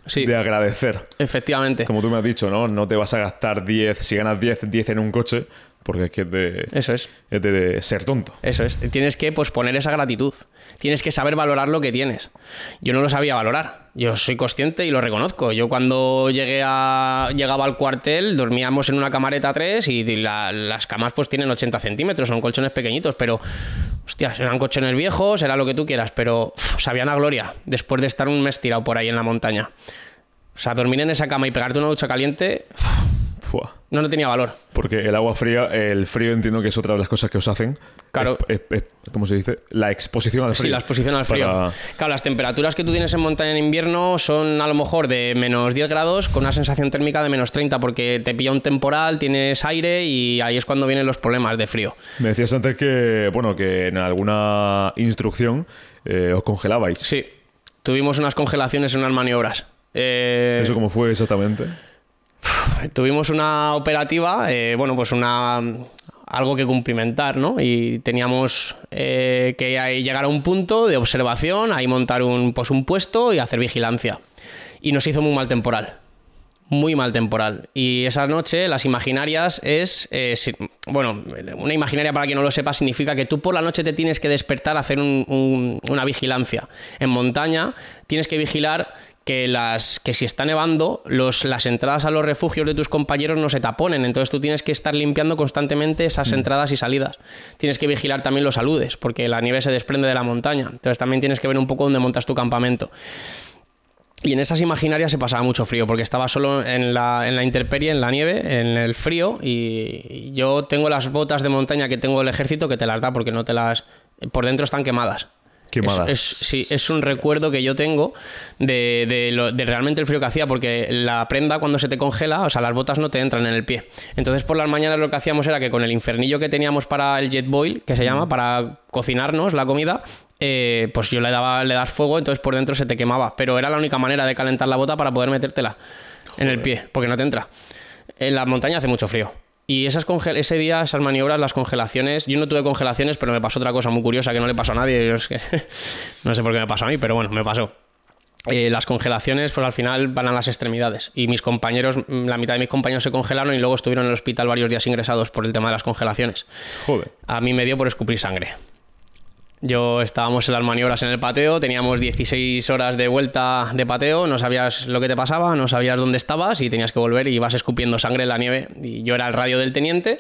Sí.
De agradecer.
Efectivamente.
Como tú me has dicho, ¿no? No te vas a gastar 10, si ganas 10, 10 en un coche, porque es que es de,
Eso es.
es de, de ser tonto.
Eso es. Tienes que posponer esa gratitud. Tienes que saber valorar lo que tienes. Yo no lo sabía valorar. Yo soy consciente y lo reconozco. Yo cuando llegué a, llegaba al cuartel dormíamos en una camareta 3 y la- las camas pues tienen 80 centímetros, son colchones pequeñitos, pero hostias, eran colchones viejos, era lo que tú quieras, pero sabían a gloria después de estar un mes tirado por ahí en la montaña. O sea, dormir en esa cama y pegarte una ducha caliente
Fua.
no, no tenía valor.
Porque el agua fría, el frío entiendo que es otra de las cosas que os hacen.
Claro.
Es- es- es- ¿Cómo se dice? La exposición al frío.
Sí, la exposición al frío.
Para-
Claro, las temperaturas que tú tienes en montaña en invierno son a lo mejor de menos 10 grados con una sensación térmica de menos 30 porque te pilla un temporal, tienes aire y ahí es cuando vienen los problemas de frío.
Me decías antes que, bueno, que en alguna instrucción eh, os congelabais.
Sí, tuvimos unas congelaciones en unas maniobras. Eh,
¿Eso cómo fue exactamente?
Tuvimos una operativa, eh, bueno, pues una algo que cumplimentar, ¿no? Y teníamos eh, que llegar a un punto de observación, ahí montar un, pues un puesto y hacer vigilancia. Y nos hizo muy mal temporal. Muy mal temporal. Y esa noche, las imaginarias es. eh, bueno, una imaginaria, para quien no lo sepa, significa que tú por la noche te tienes que despertar a hacer un- una vigilancia. En montaña tienes que vigilar que, las, que si está nevando, los, las entradas a los refugios de tus compañeros no se taponen. Entonces tú tienes que estar limpiando constantemente esas entradas y salidas. Tienes que vigilar también los aludes, porque la nieve se desprende de la montaña. Entonces también tienes que ver un poco dónde montas tu campamento. Y en esas imaginarias se pasaba mucho frío, porque estaba solo en la, en la intemperie, en la nieve, en el frío, y y yo tengo las botas de montaña que tengo el ejército que te las da porque no te las... por dentro están quemadas.
Quemadas.
Es, es- sí, es un recuerdo que yo tengo de, de lo- de realmente el frío que hacía, porque la prenda cuando se te congela, o sea, las botas no te entran en el pie. Entonces por las mañanas lo que hacíamos era que con el infernillo que teníamos para el jet boil, que se llama, para cocinarnos la comida, eh, pues yo le daba le das fuego, entonces por dentro se te quemaba. Pero era la única manera de calentar la bota para poder metértela en el pie, porque no te entra. En la montaña hace mucho frío. Y esas congel- ese día, esas maniobras, las congelaciones, yo no tuve congelaciones, pero me pasó otra cosa muy curiosa que no le pasó a nadie. yo es que- no sé por qué me pasó a mí, pero bueno, me pasó. Eh, las congelaciones, pues al final van a las extremidades. Y mis compañeros, mm, la mitad de mis compañeros se congelaron y luego estuvieron en el hospital varios días ingresados por el tema de las congelaciones.
Joder.
A mí me dio por escupir sangre. Yo estábamos en las maniobras en el pateo, teníamos 16 horas de vuelta de pateo, no sabías lo que te pasaba, no sabías dónde estabas y tenías que volver y ibas escupiendo sangre en la nieve. Y yo era el radio del teniente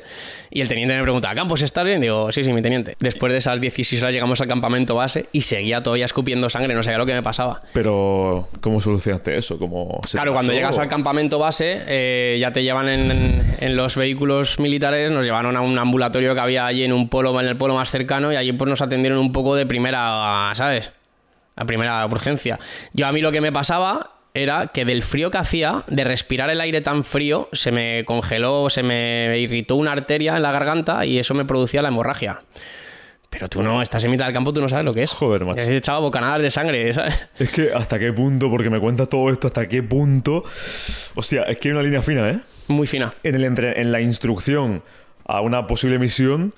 y el teniente me preguntaba, Campos, ¿estás bien? Digo, sí, sí, mi teniente. Después de esas 16 horas llegamos al campamento base y seguía todavía escupiendo sangre, no sabía lo que me pasaba.
Pero, ¿cómo solucionaste eso? ¿Cómo se
Claro, cuando
pasó?
llegas al campamento base, eh, ya te llevan en, en- en los vehículos militares, nos llevaron a un ambulatorio que había allí en un polo, en el polo más cercano, y allí pues nos atendieron un poco de primera, ¿sabes? La primera urgencia. Yo a mí lo que me pasaba era que del frío que hacía, de respirar el aire tan frío, se me congeló, se me irritó una arteria en la garganta y eso me producía la hemorragia. Pero tú no, estás en mitad del campo, tú no sabes lo que es.
Joder, macho.
He echado bocanadas de sangre, ¿sabes?
Es que hasta qué punto, porque me cuentas todo esto, hasta qué punto. Hostia, es que hay una línea fina, ¿eh?
Muy fina.
En, el entre- en la instrucción a una posible misión,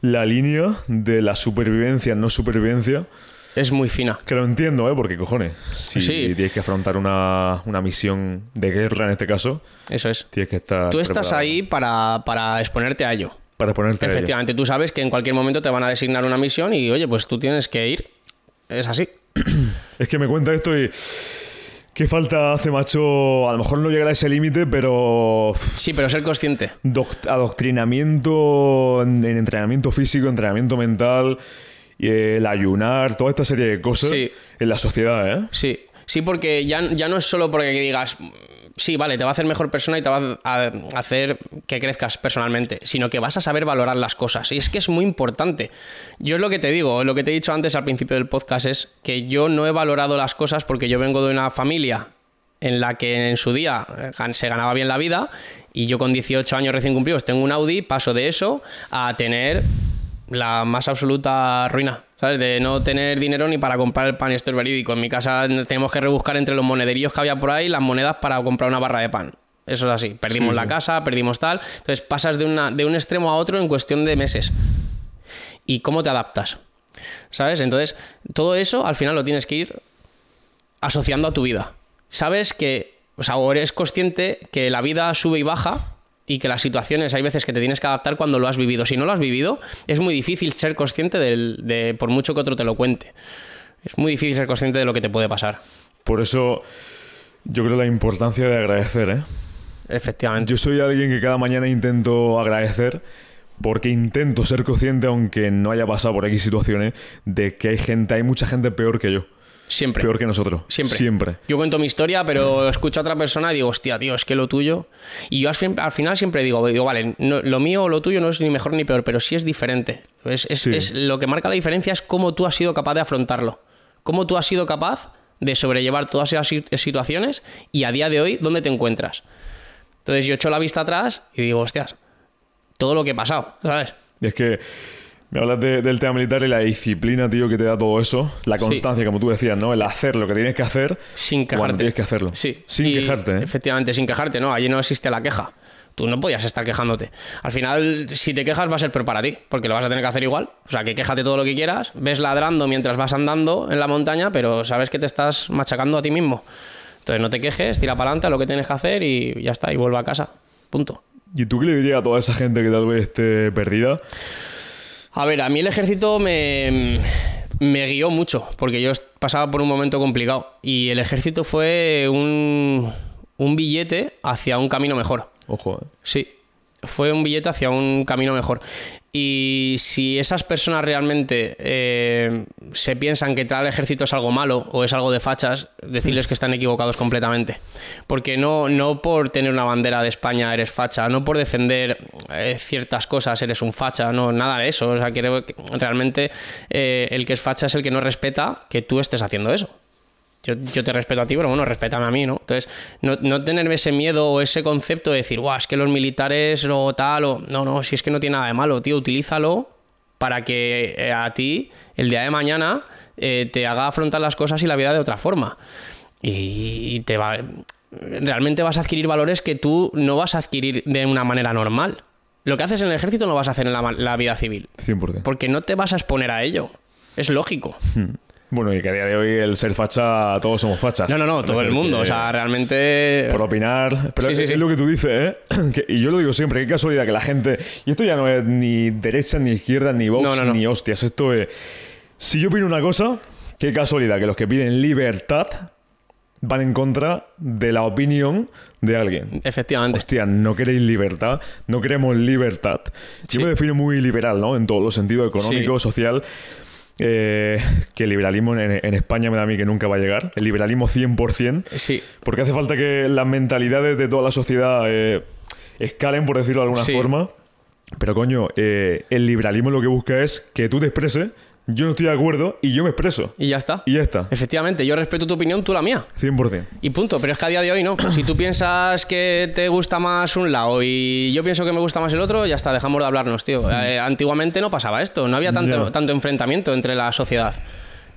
la línea de la supervivencia, no supervivencia,
Es muy fina.
que lo entiendo, ¿eh? Porque cojones, si
Sí.
tienes que afrontar una, una misión de guerra en este caso,
Eso es.
tienes que estar.
Tú estás
preparado
ahí para, para exponerte a ello.
Para ponerte a ello.
Efectivamente, tú sabes que en cualquier momento te van a designar una misión y, oye, pues tú tienes que ir. Es así.
Es que me cuenta esto y. ¿Qué falta hace, macho? A lo mejor no llegar a ese límite, pero.
Sí, pero ser consciente.
doct- adoctrinamiento en, en entrenamiento físico, entrenamiento mental, y el ayunar, toda esta serie de cosas
Sí.
en la sociedad, ¿eh?
Sí, sí, porque ya, ya no es solo porque digas, sí, vale, te va a hacer mejor persona y te va a hacer que crezcas personalmente, sino que vas a saber valorar las cosas. Y es que es muy importante. Yo es lo que te digo, lo que te he dicho antes al principio del podcast es que yo no he valorado las cosas porque yo vengo de una familia en la que en su día eh, se ganaba bien la vida y yo con 18 años recién cumplidos tengo un Audi, paso de eso a tener la más absoluta ruina, ¿sabes? De no tener dinero ni para comprar el pan, y esto es verídico. En mi casa tenemos que rebuscar entre los monederillos que había por ahí las monedas para comprar una barra de pan. Eso es así. Perdimos
Sí,
la
sí.
casa, perdimos tal. Entonces pasas de, una, de un extremo a otro en cuestión de meses. ¿Y cómo te adaptas? ¿Sabes? Entonces, todo eso al final lo tienes que ir asociando a tu vida. Sabes que, o sea, o eres consciente que la vida sube y baja y que las situaciones hay veces que te tienes que adaptar cuando lo has vivido. Si no lo has vivido, es muy difícil ser consciente del- de, por mucho que otro te lo cuente. Es muy difícil ser consciente de lo que te puede pasar.
Por eso yo creo la importancia de agradecer, ¿eh?
Efectivamente.
Yo soy alguien que cada mañana intento agradecer porque intento ser consciente, aunque no haya pasado por aquí situaciones, de que hay gente, hay mucha gente peor que yo.
Siempre.
Peor que nosotros.
Siempre.
Siempre.
Yo cuento mi historia, pero escucho a otra persona y digo, hostia, tío, es que lo tuyo. Y yo al, fin- al final siempre digo, digo vale, no- lo mío o lo tuyo no es ni mejor ni peor, pero sí es diferente. Es, es-
Sí.
es- lo que marca la diferencia es cómo tú has sido capaz de afrontarlo. Cómo tú has sido capaz de sobrellevar todas esas si- situaciones y a día de hoy, ¿dónde te encuentras? Entonces yo echo la vista atrás y digo, hostias, todo lo que he pasado, ¿sabes?
Y es que me hablas de- del tema militar y la disciplina, tío, que te da todo eso. La constancia, como tú decías, ¿no? El hacer lo que tienes que hacer
Sin
cuando
quejarte.
tienes que hacerlo.
Sí.
Sin
Y,
quejarte, ¿eh?
Efectivamente, sin quejarte, no. Allí no existe la queja. Tú no podías estar quejándote. Al final, si te quejas, va a ser peor para ti, porque lo vas a tener que hacer igual. O sea, que quéjate todo lo que quieras, ves ladrando mientras vas andando en la montaña, pero sabes que te estás machacando a ti mismo. Entonces, no te quejes, tira para adelante a lo que tienes que hacer y ya está, y vuelve a casa. Punto.
¿Y tú qué le dirías a toda esa gente que tal vez esté perdida?
A ver, a mí el ejército me, me guió mucho, porque yo pasaba por un momento complicado. Y el ejército fue un, un billete hacia un camino mejor.
Ojo, ¿eh?
Sí, fue un billete hacia un camino mejor. Y si esas personas realmente eh, se piensan que al ejército es algo malo o es algo de fachas, decirles que están equivocados completamente. Porque no, no por tener una bandera de España eres facha, no por defender eh, ciertas cosas eres un facha, no, nada de eso. O sea, creo que realmente eh, el que es facha es el que no respeta que tú estés haciendo eso. Yo, yo te respeto a ti, pero bueno, respétame a mí, ¿no? Entonces, no, no tener ese miedo o ese concepto de decir, guau, es que los militares o tal, o. No, no, si es que no tiene nada de malo, tío, utilízalo para que eh, a ti, el día de mañana, eh, te haga afrontar las cosas y la vida de otra forma. Y, y te va. Realmente vas a adquirir valores que tú no vas a adquirir de una manera normal. Lo que haces en el ejército no vas a hacer en la, vida civil.
100%.
Porque no te vas a exponer a ello. Es lógico.
Bueno, y que a día de hoy el ser facha, todos somos fachas.
No, no, no, todo el mundo.
que
O sea, realmente.
Por opinar. Pero
Sí, sí,
es,
sí.
es lo que tú dices, ¿eh? Que- y yo lo digo siempre, qué casualidad que la gente. Y esto ya no es ni derecha, ni izquierda, ni Vox,
No, no,
ni hostias. Esto es. Si yo opino una cosa, qué casualidad que los que piden libertad van en contra de la opinión de alguien.
Efectivamente.
Hostia, no queréis libertad, no queremos libertad.
Sí.
Yo me defino muy liberal, ¿no? En todos los sentidos, económico,
Sí.
social. Eh, que el liberalismo en, en España me da a mí que nunca va a llegar. El liberalismo 100%.
Sí,
Porque hace falta que las mentalidades de toda la sociedad eh, escalen, por decirlo de alguna
Sí.
forma. Pero coño, eh, el liberalismo lo que busca es que tú te expreses, yo no estoy de acuerdo y yo me expreso.
y ya está.
Y ya está,
Efectivamente, yo respeto tu opinión, tú la mía.
100%.
Y punto, pero es que a día de hoy no. Si tú piensas que te gusta más un lado y yo pienso que me gusta más el otro, ya está, dejamos de hablarnos, tío. Eh, antiguamente no pasaba esto, no había tanto, tanto enfrentamiento entre la sociedad.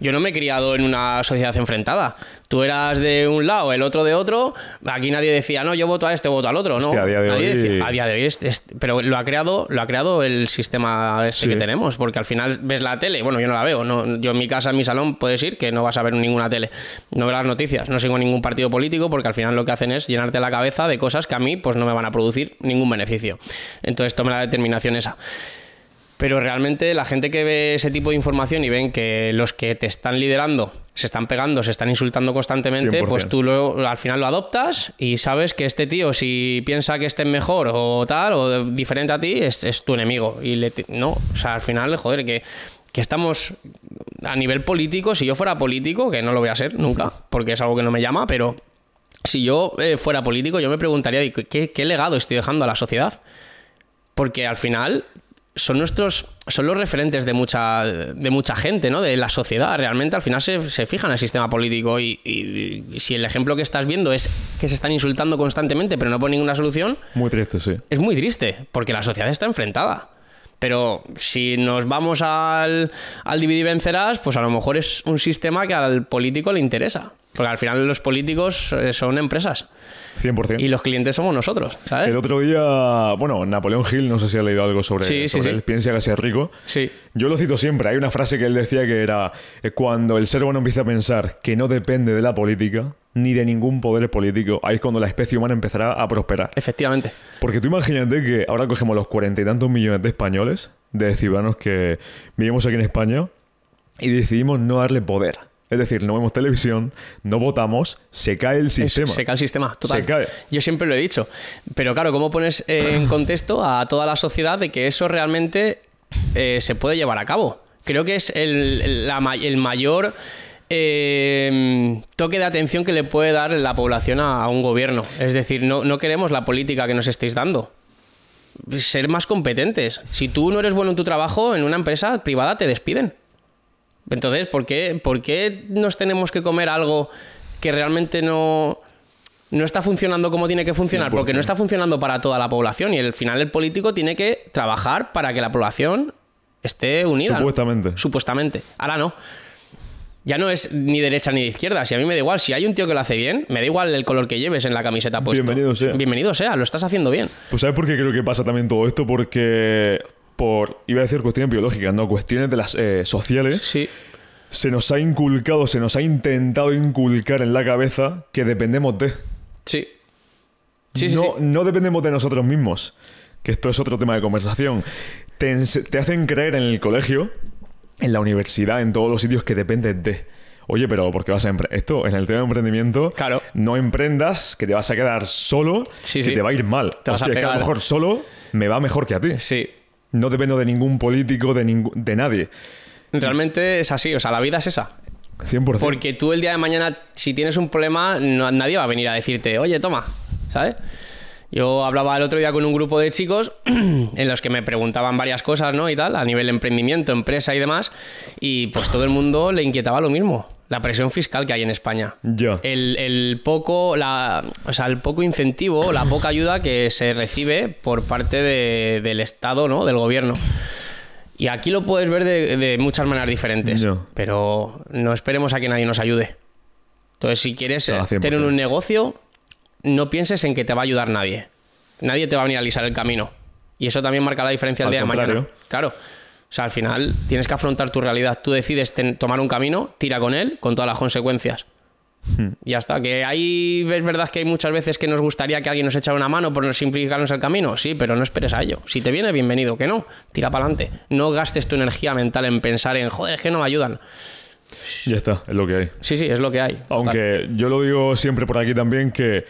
Yo no me he criado en una sociedad enfrentada. Tú eras de un lado, el otro de otro. Aquí nadie decía, no, yo voto a este, voto al otro. No,
a día de
Nadie
hoy-
decía- a día de hoy es- es- pero lo ha creado, lo ha creado el sistema este
Sí.
que tenemos, porque al final ves la tele, bueno, yo no la veo, no, yo en mi casa, en mi salón, puedes ir que no vas a ver ninguna tele, no ves las noticias, no sigo ningún partido político, porque al final lo que hacen es llenarte la cabeza de cosas que a mí pues no me van a producir ningún beneficio. Entonces tome la determinación esa. Pero realmente la gente que ve ese tipo de información y ven que los que te están liderando se están pegando, se están insultando constantemente,
100%.
pues tú lo- al final lo adoptas y sabes que este tío, si piensa que esté mejor o tal, o diferente a ti, es, es tu enemigo. Y le no, o sea, al final, joder, que, que estamos a nivel político, si yo fuera político, que no lo voy a ser nunca, porque es algo que no me llama, pero si yo eh, fuera político, yo me preguntaría, ¿y ¿qué, qué legado estoy dejando a la sociedad? Porque al final son nuestros son los referentes de mucha de mucha gente no de la sociedad realmente al final se, se fija en el sistema político y, y- y si el ejemplo que estás viendo es que se están insultando constantemente pero no ponen ninguna solución
Muy triste, sí.
es muy triste porque la sociedad está enfrentada pero si nos vamos al, al dividir y vencerás, pues a lo mejor es un sistema que al político le interesa. Porque al final los políticos eh, son empresas
100%.
y los clientes somos nosotros, ¿sabes?
El otro día, bueno, Napoleón Hill, no sé si ha leído algo sobre,
Sí, sí,
sobre
sí.
él, piensa que sea rico.
Sí.
Yo lo cito siempre, hay una frase que él decía que era, eh, cuando el ser humano empieza a pensar que no depende de la política, ni de ningún poder político, ahí es cuando la especie humana empezará a prosperar.
Efectivamente.
Porque tú imagínate que ahora cogemos los cuarenta y tantos millones de españoles, de ciudadanos que vivimos aquí en España, y decidimos no darle poder. Es decir, no vemos televisión, no votamos, se cae el
Es-
sistema.
Se cae el sistema, total.
Se cae.
Yo siempre lo he dicho. Pero claro, ¿cómo pones eh, en contexto a toda la sociedad de que eso realmente eh, se puede llevar a cabo? Creo que es el, la ma- el mayor eh, toque de atención que le puede dar la población a, a un gobierno. Es decir, no, no queremos la política que nos estéis dando. Ser más competentes. Si tú no eres bueno en tu trabajo, en una empresa privada te despiden. Entonces, ¿por qué, por qué nos tenemos que comer algo que realmente no, no está funcionando como tiene que funcionar?
100%.
Porque no está funcionando para toda la población y al final el político tiene que trabajar para que la población esté unida. ¿no?
Supuestamente.
Supuestamente. Ahora no. Ya no es ni derecha ni de izquierda. Si a mí me da igual, si hay un tío que lo hace bien, me da igual el color que lleves en la camiseta puesto.
Bienvenido sea.
Bienvenido sea, lo estás haciendo bien.
Pues ¿sabes por qué creo que pasa también todo esto? Porque por, iba a decir cuestiones biológicas, no, cuestiones de las eh, sociales,
Sí.
se nos ha inculcado, se nos ha intentado inculcar en la cabeza que dependemos de.
Sí. Sí,
no,
sí.
no dependemos de nosotros mismos. Que esto es otro tema de conversación. Te, te hacen creer en el colegio, en la universidad, en todos los sitios que dependes de. Oye, pero ¿por qué vas a emprender? Esto, en el tema de emprendimiento,
Claro.
no emprendas, que te vas a quedar solo,
Sí,
que te va a ir mal.
Te vas a
es que a lo mejor solo me va mejor que a ti.
Sí.
No dependo de ningún político, de, ningún de nadie.
Realmente es así, o sea, la vida es esa.
100%.
Porque tú el día de mañana, si tienes un problema, no- nadie va a venir a decirte, oye, toma, ¿sabes? Yo hablaba el otro día con un grupo de chicos en los que me preguntaban varias cosas, ¿no? Y tal, a nivel emprendimiento, empresa y demás. Y pues todo el mundo le inquietaba lo mismo. La presión fiscal que hay en España.
Ya.
El, el poco, la, o sea, el poco incentivo, la poca ayuda que se recibe por parte de- del Estado, ¿no? Del gobierno. Y aquí lo puedes ver de, de muchas maneras diferentes. Pero no esperemos a que nadie nos ayude. Entonces, si quieres eh,
100%.
tener un negocio, no pienses en que te va a ayudar nadie. Nadie te va a venir a alisar el camino. Y eso también marca la diferencia el
Al
día de mañana.
contrario.
Claro. O sea, al final tienes que afrontar tu realidad. Tú decides tomar un camino, tira con él, con todas las consecuencias.
Hmm.
Y ya está. Que ahí es verdad que hay muchas veces que nos gustaría que alguien nos echara una mano por simplificarnos el camino. Sí, pero no esperes a ello. Si te viene, bienvenido. Que no, tira para adelante. No gastes tu energía mental en pensar en, joder, es que no me ayudan.
Ya está, es lo que hay.
Sí, sí, es lo que hay. Total.
Aunque yo lo digo siempre por aquí también que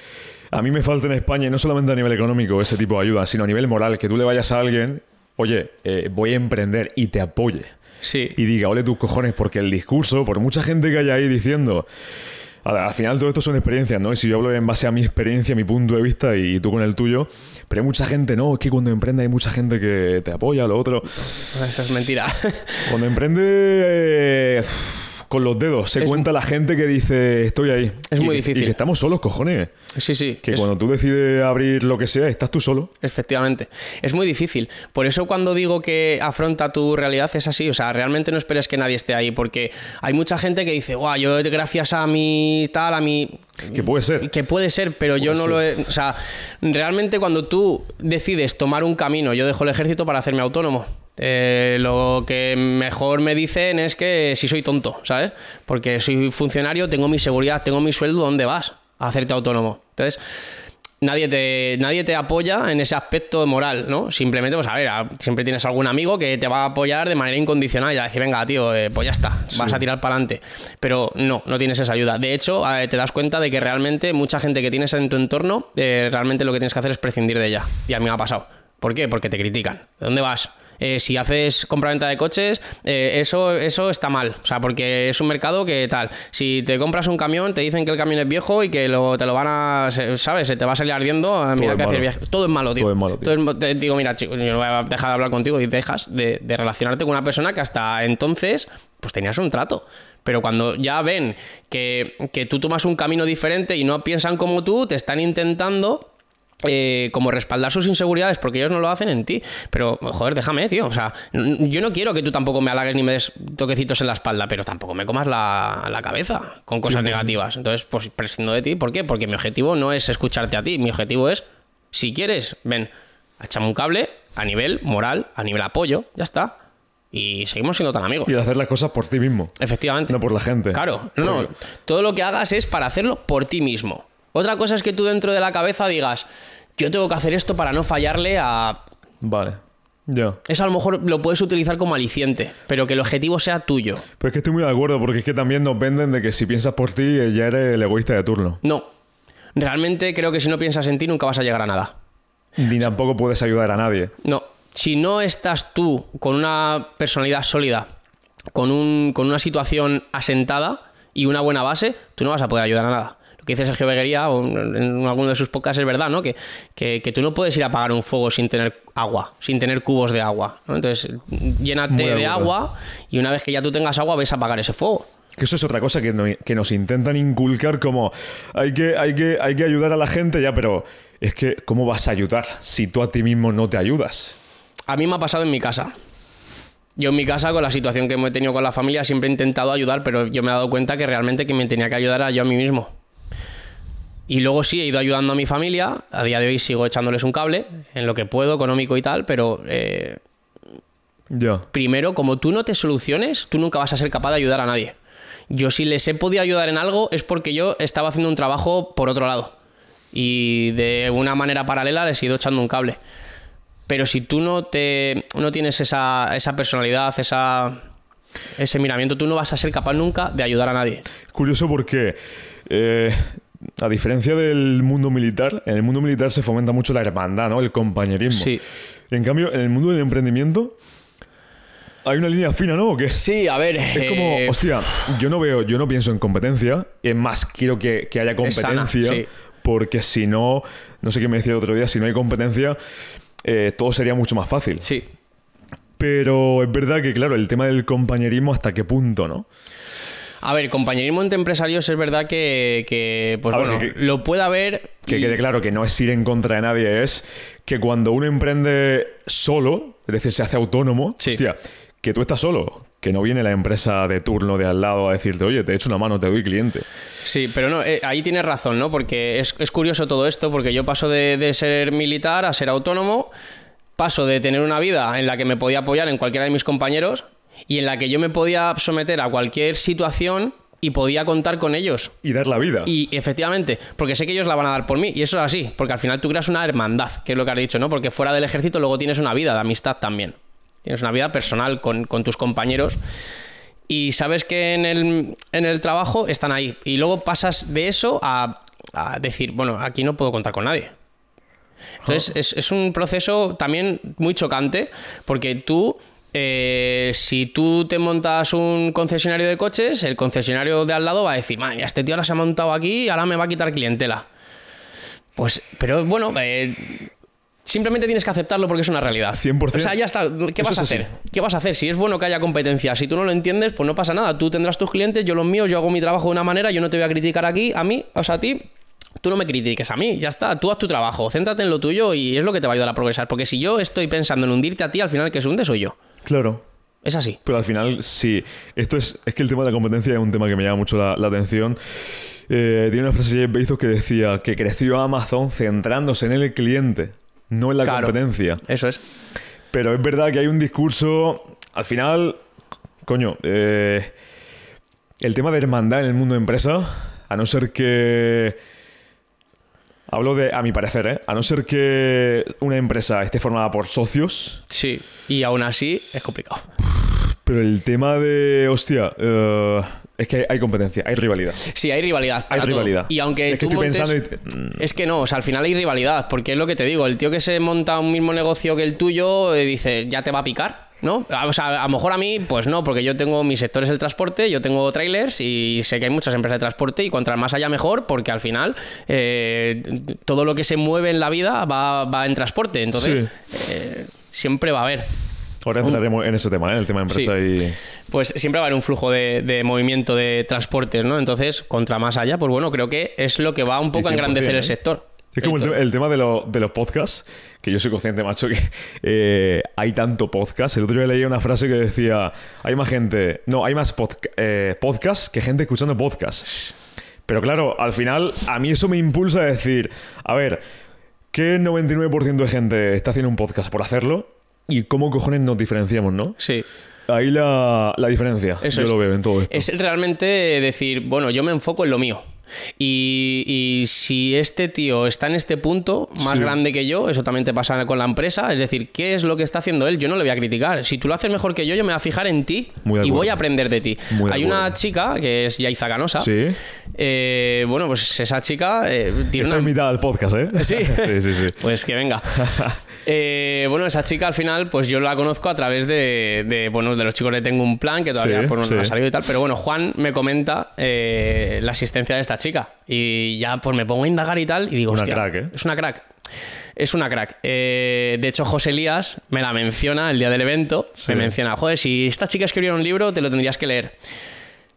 a mí me falta en España, y no solamente a nivel económico, ese tipo de ayuda, sino a nivel moral, que tú le vayas a alguien, oye, eh, voy a emprender y te apoye.
Sí.
Y diga, ole tus cojones, porque el discurso, por mucha gente que haya ahí diciendo, al final todo esto son experiencias, ¿no? Y si yo hablo en base a mi experiencia, mi punto de vista y tú con el tuyo, pero hay mucha gente, no, es que cuando emprende hay mucha gente que te apoya, lo otro.
Eso es mentira.
Cuando emprende, eh, con los dedos se cuenta la gente que dice estoy ahí.
Es
Y
muy difícil.
Y que estamos solos, cojones.
Sí, sí.
Que
es-
cuando tú decides abrir lo que sea, estás tú solo.
Efectivamente. Es muy difícil. Por eso cuando digo que afronta tu realidad es así. O sea, realmente no esperes que nadie esté ahí. Porque hay mucha gente que dice, guau, yo gracias a mi tal, a mi...
Que puede ser.
Que puede ser, pero yo no lo he... O sea, realmente cuando tú decides tomar un camino, yo dejo el ejército para hacerme autónomo. Eh, lo que mejor me dicen es que si soy tonto, ¿sabes? Porque soy funcionario, tengo mi seguridad, tengo mi sueldo, ¿dónde vas? A hacerte autónomo. Entonces, nadie te, nadie te apoya en ese aspecto moral, ¿no? Simplemente, pues a ver, siempre tienes algún amigo que te va a apoyar de manera incondicional y a decir, venga, tío, eh, pues ya está, vas a tirar para adelante. Pero no, no tienes esa ayuda. De hecho, eh, te das cuenta de que realmente mucha gente que tienes en tu entorno, eh, realmente lo que tienes que hacer es prescindir de ella. Y a mí me ha pasado. ¿Por qué? Porque te critican. ¿De dónde vas? Eh, si haces compra-venta de coches, eh, eso, eso está mal. O sea, porque es un mercado que tal. Si te compras un camión, te dicen que el camión es viejo y que lo- te lo van a. ¿Sabes? Se te va a salir ardiendo. a medida
es
que viaje. Todo es malo, tío.
Todo es malo, tío.
Entonces, te digo, mira, chico, yo no voy a dejar de hablar contigo y dejas de, de relacionarte con una persona que hasta entonces pues tenías un trato. Pero cuando ya ven que, que tú tomas un camino diferente y no piensan como tú, te están intentando eh, como respaldar sus inseguridades porque ellos no lo hacen en ti. Pero, joder, déjame, tío. O sea, yo no quiero que tú tampoco me halagues ni me des toquecitos en la espalda, pero tampoco me comas la, la cabeza con cosas negativas. Entonces, pues prescindo de ti. ¿Por qué? Porque mi objetivo no es escucharte a ti. Mi objetivo es, si quieres, ven, échame un cable a nivel moral, a nivel apoyo, ya está. Y seguimos siendo tan amigos.
Y hacer las cosas por ti mismo.
Efectivamente.
No por la gente.
Claro, no, no. Todo lo que hagas es para hacerlo por ti mismo. Otra cosa es que tú dentro de la cabeza digas, yo tengo que hacer esto para no fallarle a...
Vale. Ya.
Eso a lo mejor lo puedes utilizar como aliciente, pero que el objetivo sea tuyo.
Pero es que estoy muy de acuerdo porque es que también nos venden de que si piensas por ti eh, ya eres el egoísta de turno.
No. Realmente creo que si no piensas en ti nunca vas a llegar a nada.
Ni tampoco puedes ayudar a nadie.
No. Si no estás tú con una personalidad sólida, con, un, con una situación asentada y una buena base, tú no vas a poder ayudar a nada. Lo que dice Sergio Beguería en alguno de sus podcasts es verdad, ¿no? Que, que, que tú no puedes ir a apagar un fuego sin tener agua, sin tener cubos de agua. ¿no? Entonces, llénate
de
agua y una vez que ya tú tengas agua, ves a apagar ese fuego.
Que eso es otra cosa que, no- que nos intentan inculcar como hay que, hay, que, hay que ayudar a la gente ya, pero es que ¿cómo vas a ayudar si tú a ti mismo no te ayudas?
A mí me ha pasado en mi casa. Yo en mi casa, con la situación que he tenido con la familia, siempre he intentado ayudar, pero yo me he dado cuenta que realmente que me tenía que ayudar a yo a mí mismo. Y luego sí, he ido ayudando a mi familia. A día de hoy sigo echándoles un cable, en lo que puedo, económico y tal, pero eh,
Ya.
primero, como tú no te soluciones, tú nunca vas a ser capaz de ayudar a nadie. Yo si les he podido ayudar en algo es porque yo estaba haciendo un trabajo por otro lado. Y de una manera paralela les he ido echando un cable. Pero si tú no te no tienes esa, esa personalidad, esa, ese miramiento, tú no vas a ser capaz nunca de ayudar a nadie.
Curioso porque, eh, a diferencia del mundo militar, en el mundo militar se fomenta mucho la hermandad, ¿no? El compañerismo.
Sí.
En cambio, en el mundo del emprendimiento hay una línea fina, ¿no?
Sí, a ver.
Es como,
eh,
hostia, yo no veo, yo no pienso en competencia. Es más, quiero que, que haya
sana,
competencia.
sí.
Porque si no, no sé qué me decía el otro día, si no hay competencia, eh, todo sería mucho más fácil.
sí.
Pero es verdad que, claro, el tema del compañerismo, ¿hasta qué punto, no?
A ver, compañerismo entre empresarios es verdad que, que, pues
A ver,
bueno,
que-
lo puede haber.
Que
y-
quede claro que no es ir en contra de nadie, es que cuando uno emprende solo, es decir, se hace autónomo,
Sí.
hostia, que tú estás solo, que no viene la empresa de turno de al lado a decirte, oye, te echo una mano, te doy cliente.
Sí, pero no, eh, ahí tienes razón, ¿no? Porque es, es curioso todo esto, porque yo paso de, de ser militar a ser autónomo, paso de tener una vida en la que me podía apoyar en cualquiera de mis compañeros y en la que yo me podía someter a cualquier situación y podía contar con ellos.
Y dar la vida.
Y efectivamente, porque sé que ellos la van a dar por mí, y eso es así, porque al final tú creas una hermandad, que es lo que has dicho, ¿no? Porque fuera del ejército luego tienes una vida de amistad también. Tienes una vida personal con, con tus compañeros y sabes que en el, en el trabajo están ahí. Y luego pasas de eso a, a decir, bueno, aquí no puedo contar con nadie. Entonces es, es un proceso también muy chocante porque tú, eh, si tú te montas un concesionario de coches, el concesionario de al lado va a decir, man, este tío ahora se ha montado aquí y ahora me va a quitar clientela. Pues, pero bueno, eh, Simplemente tienes que aceptarlo porque es una realidad.
100%.
O sea, ya está. ¿Qué vas a
así.
hacer? ¿Qué vas a hacer? Si es bueno que haya competencia, si tú no lo entiendes, pues no pasa nada. Tú tendrás tus clientes, yo los míos, yo hago mi trabajo de una manera, yo no te voy a criticar aquí, a mí, o sea, a ti. Tú no me critiques a mí, ya está, tú haz tu trabajo, céntrate en lo tuyo y es lo que te va a ayudar a progresar. Porque si yo estoy pensando en hundirte a ti, al final el que se hunde soy yo.
Claro.
Es así.
Pero al final, sí. Esto es, es que el tema de la competencia es un tema que me llama mucho la, la atención. Eh, tiene una frase de Bezos que decía que creció Amazon centrándose en el cliente, no en la
Claro.
competencia.
Eso es.
Pero es verdad que hay un discurso. Al final, coño, eh, el tema de hermandad en el mundo de empresa, a no ser que. Hablo de, a mi parecer, ¿eh? A no ser que una empresa esté formada por socios,
Sí. Y aún así es complicado.
pero el tema de. Hostia, eh, es que hay, hay competencia, hay rivalidad.
Sí, hay rivalidad.
Hay
todo.
rivalidad.
Y aunque
Es que estoy
montes-
pensando y-
Es que no, o sea, al final hay rivalidad, porque es lo que te digo, el tío que se monta un mismo negocio que el tuyo eh, dice, ya te va a picar, ¿no? A- O sea, a lo mejor a mí, pues no, porque yo tengo mi sector es el transporte, yo tengo trailers y sé que hay muchas empresas de transporte y cuanto más allá mejor, porque al final eh, todo lo que se mueve en la vida va, va en transporte, entonces eh, siempre va a haber.
Ahora entraremos en ese tema, ¿eh? El tema de empresa y.
Pues siempre va a haber un flujo de, de movimiento de transportes, ¿no? Entonces, contra más allá, pues bueno, creo que es lo que va un poco a
100%,
engrandecer
¿eh?
el sector.
Es como el, tema- el tema de, lo- de los podcasts, que yo soy consciente, macho, que eh, hay tanto podcast. El otro día leía una frase que decía, hay más gente, no, hay más podca- eh, podcasts que gente escuchando podcasts. Pero claro, al final a mí eso me impulsa a decir, a ver, ¿qué 99% de gente está haciendo un podcast por hacerlo? ¿Y cómo cojones nos diferenciamos, no?
Sí.
Ahí la, la diferencia,
Eso
yo
es.
lo veo en todo esto.
Es realmente decir, bueno, yo me enfoco en lo mío. Y, y si este tío está en este punto, más
Sí.
grande que yo, eso también te pasa con la empresa, es decir, ¿qué es lo que está haciendo él? Yo no le voy a criticar. Si tú lo haces mejor que yo, yo me voy a fijar en ti
Muy
y voy a aprender de ti.
Muy
Hay una chica que es Yaiza Canosa.
Sí.
Eh, bueno, pues esa chica eh, tiene
Está
una,
invitada al podcast, ¿eh?
Sí.
sí, sí, sí.
Pues que venga. Eh, bueno, esa chica al final, pues yo la conozco a través de, de, bueno, de los chicos de Tengo un Plan, que todavía
Sí,
pues, no
sí.
ha salido y tal. Pero bueno, Juan me comenta eh, la asistencia de esta chica. Y ya pues me pongo a indagar y tal. Y digo,
Una
hostia,
crack, ¿eh?
es una crack. Es una crack. Eh, de hecho, José Elías me la menciona el día del evento.
Sí.
Me menciona, joder, si esta chica escribiera un libro, te lo tendrías que leer.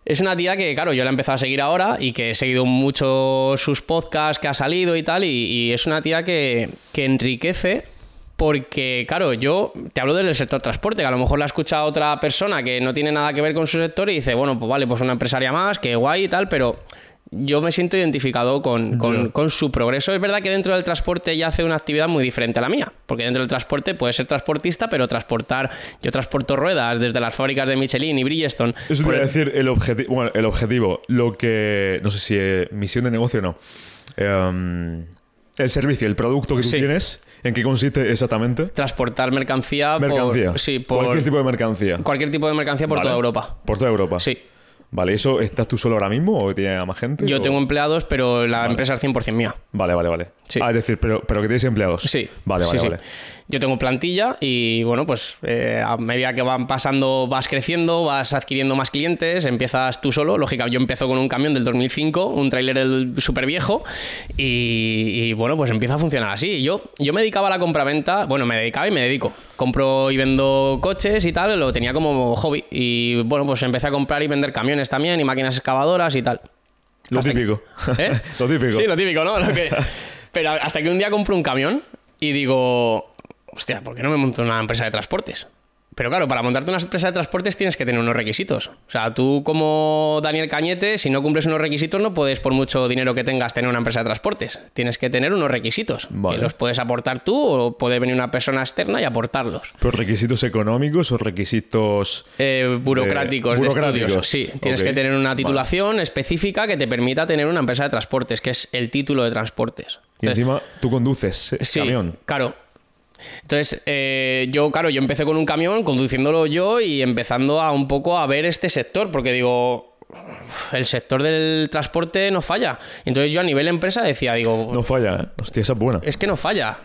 Es una tía que, claro, yo la he empezado a seguir ahora y que he seguido mucho sus podcasts que ha salido y tal. Y, y es una tía que, que enriquece porque, claro, yo te hablo desde el sector transporte, que a lo mejor la ha escuchado otra persona que no tiene nada que ver con su sector y dice, bueno, pues vale, pues una empresaria más, que guay y tal, pero yo me siento identificado con, con-
Ya.
con su progreso. Es verdad que dentro del transporte ella hace una actividad muy diferente a la mía, porque dentro del transporte puede ser transportista, pero transportar, yo transporto ruedas desde las fábricas de Michelin y Bridgestone.
Eso te
el-
decir el objetivo. Bueno, el objetivo. Lo que. No sé si eh, misión de negocio o no. Em, el servicio, el producto que tú
Sí.
tienes, ¿en qué consiste exactamente?
transportar mercancía, por-
Mercancía.
sí, por
Cualquier tipo de mercancía.
cualquier tipo de mercancía por
Vale.
toda Europa.
Por toda Europa.
Sí.
Vale, ¿eso estás tú solo ahora mismo o tiene más gente?
Yo
o-
tengo empleados, pero la empresa es 100% mía.
Vale, vale, vale.
Sí.
Ah, es decir, pero, pero que tienes empleados.
Sí.
Vale, vale,
sí, sí. Yo tengo plantilla y bueno, pues eh, a medida que van pasando, vas creciendo, vas adquiriendo más clientes, empiezas tú solo. Lógica, yo empiezo con un camión del 2005, un tráiler del súper viejo y, y, bueno, pues empieza a funcionar así. Yo, yo me dedicaba a la compraventa, bueno, me dedicaba y me dedico. Compro y vendo coches y tal, lo tenía como hobby. Y bueno, pues empecé a comprar y vender camiones también y máquinas excavadoras y tal.
Lo
Hasta que-
típico.
¿Eh?
lo típico.
Sí, lo típico, ¿no? Lo que- Pero hasta que un día compro un camión y digo, hostia, ¿por qué no me monto una empresa de transportes? Pero claro, para montarte una empresa de transportes tienes que tener unos requisitos. O sea, tú como Daniel Cañete, si no cumples unos requisitos, no puedes, por mucho dinero que tengas, tener una empresa de transportes. Tienes que tener unos requisitos.
Vale.
Que los puedes aportar tú o puede venir una persona externa y aportarlos.
¿Pero requisitos económicos o requisitos.
Eh, burocráticos,
Eh,
de
burocráticos.
estudios. Sí, tienes que tener una
Vale.
titulación específica que te permita tener una empresa de transportes, que es el título de transportes.
Y encima tú conduces
Sí,
camión.
claro. Entonces, eh, yo, claro, yo empecé con un camión, conduciéndolo yo y empezando a un poco a ver este sector, porque digo, el sector del transporte no falla. Entonces yo a nivel empresa decía, digo,
No falla, ¿eh? Hostia, esa es buena.
es que no falla.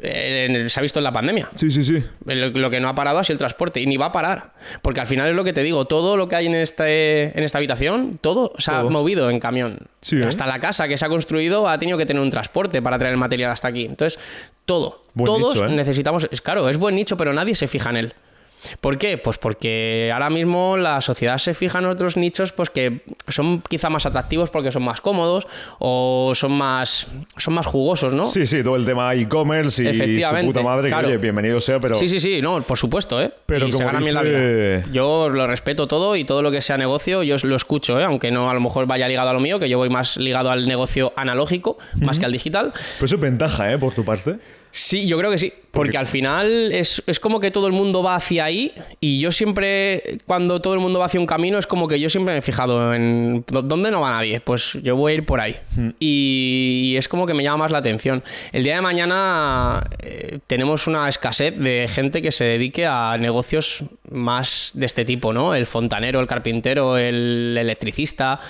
Eh, se ha visto en la pandemia.
Sí, sí, sí.
Lo, lo que no ha parado ha sido el transporte y ni va a parar. Porque al final es lo que te digo, todo lo que hay en, este, en esta habitación, todo se ha movido en camión.
Sí, ¿eh?
Hasta la casa que se ha construido ha tenido que tener un transporte para traer el material hasta aquí. Entonces, todo.
Buen
Todos
nicho, ¿eh?
necesitamos. Es claro, es buen nicho, pero nadie se fija en él. ¿Por qué? Pues porque ahora mismo la sociedad se fija en otros nichos pues que son quizá más atractivos porque son más cómodos o son más, son más jugosos, ¿no?
Sí, sí, todo el tema e-commerce y su puta madre,
claro.
que oye, bienvenido sea, pero...
Sí, sí, sí, no, por supuesto, ¿eh?
Pero
y se gana bien la vida. Yo lo respeto todo y todo lo que sea negocio, yo lo escucho, ¿eh? Aunque no a lo mejor vaya ligado a lo mío, que yo voy más ligado al negocio analógico, más que al digital.
Pero eso es ventaja, ¿eh? Por tu parte.
Sí, yo creo que sí. Porque al final es, es como que todo el mundo va hacia ahí y yo siempre, cuando todo el mundo va hacia un camino, es como que yo siempre me he fijado en "¿Dó- dónde no va nadie. Pues yo voy a ir por ahí. Y, y es como que me llama más la atención. El día de mañana eh, tenemos una escasez de gente que se dedique a negocios más de este tipo, ¿no? El fontanero, el carpintero, el electricista.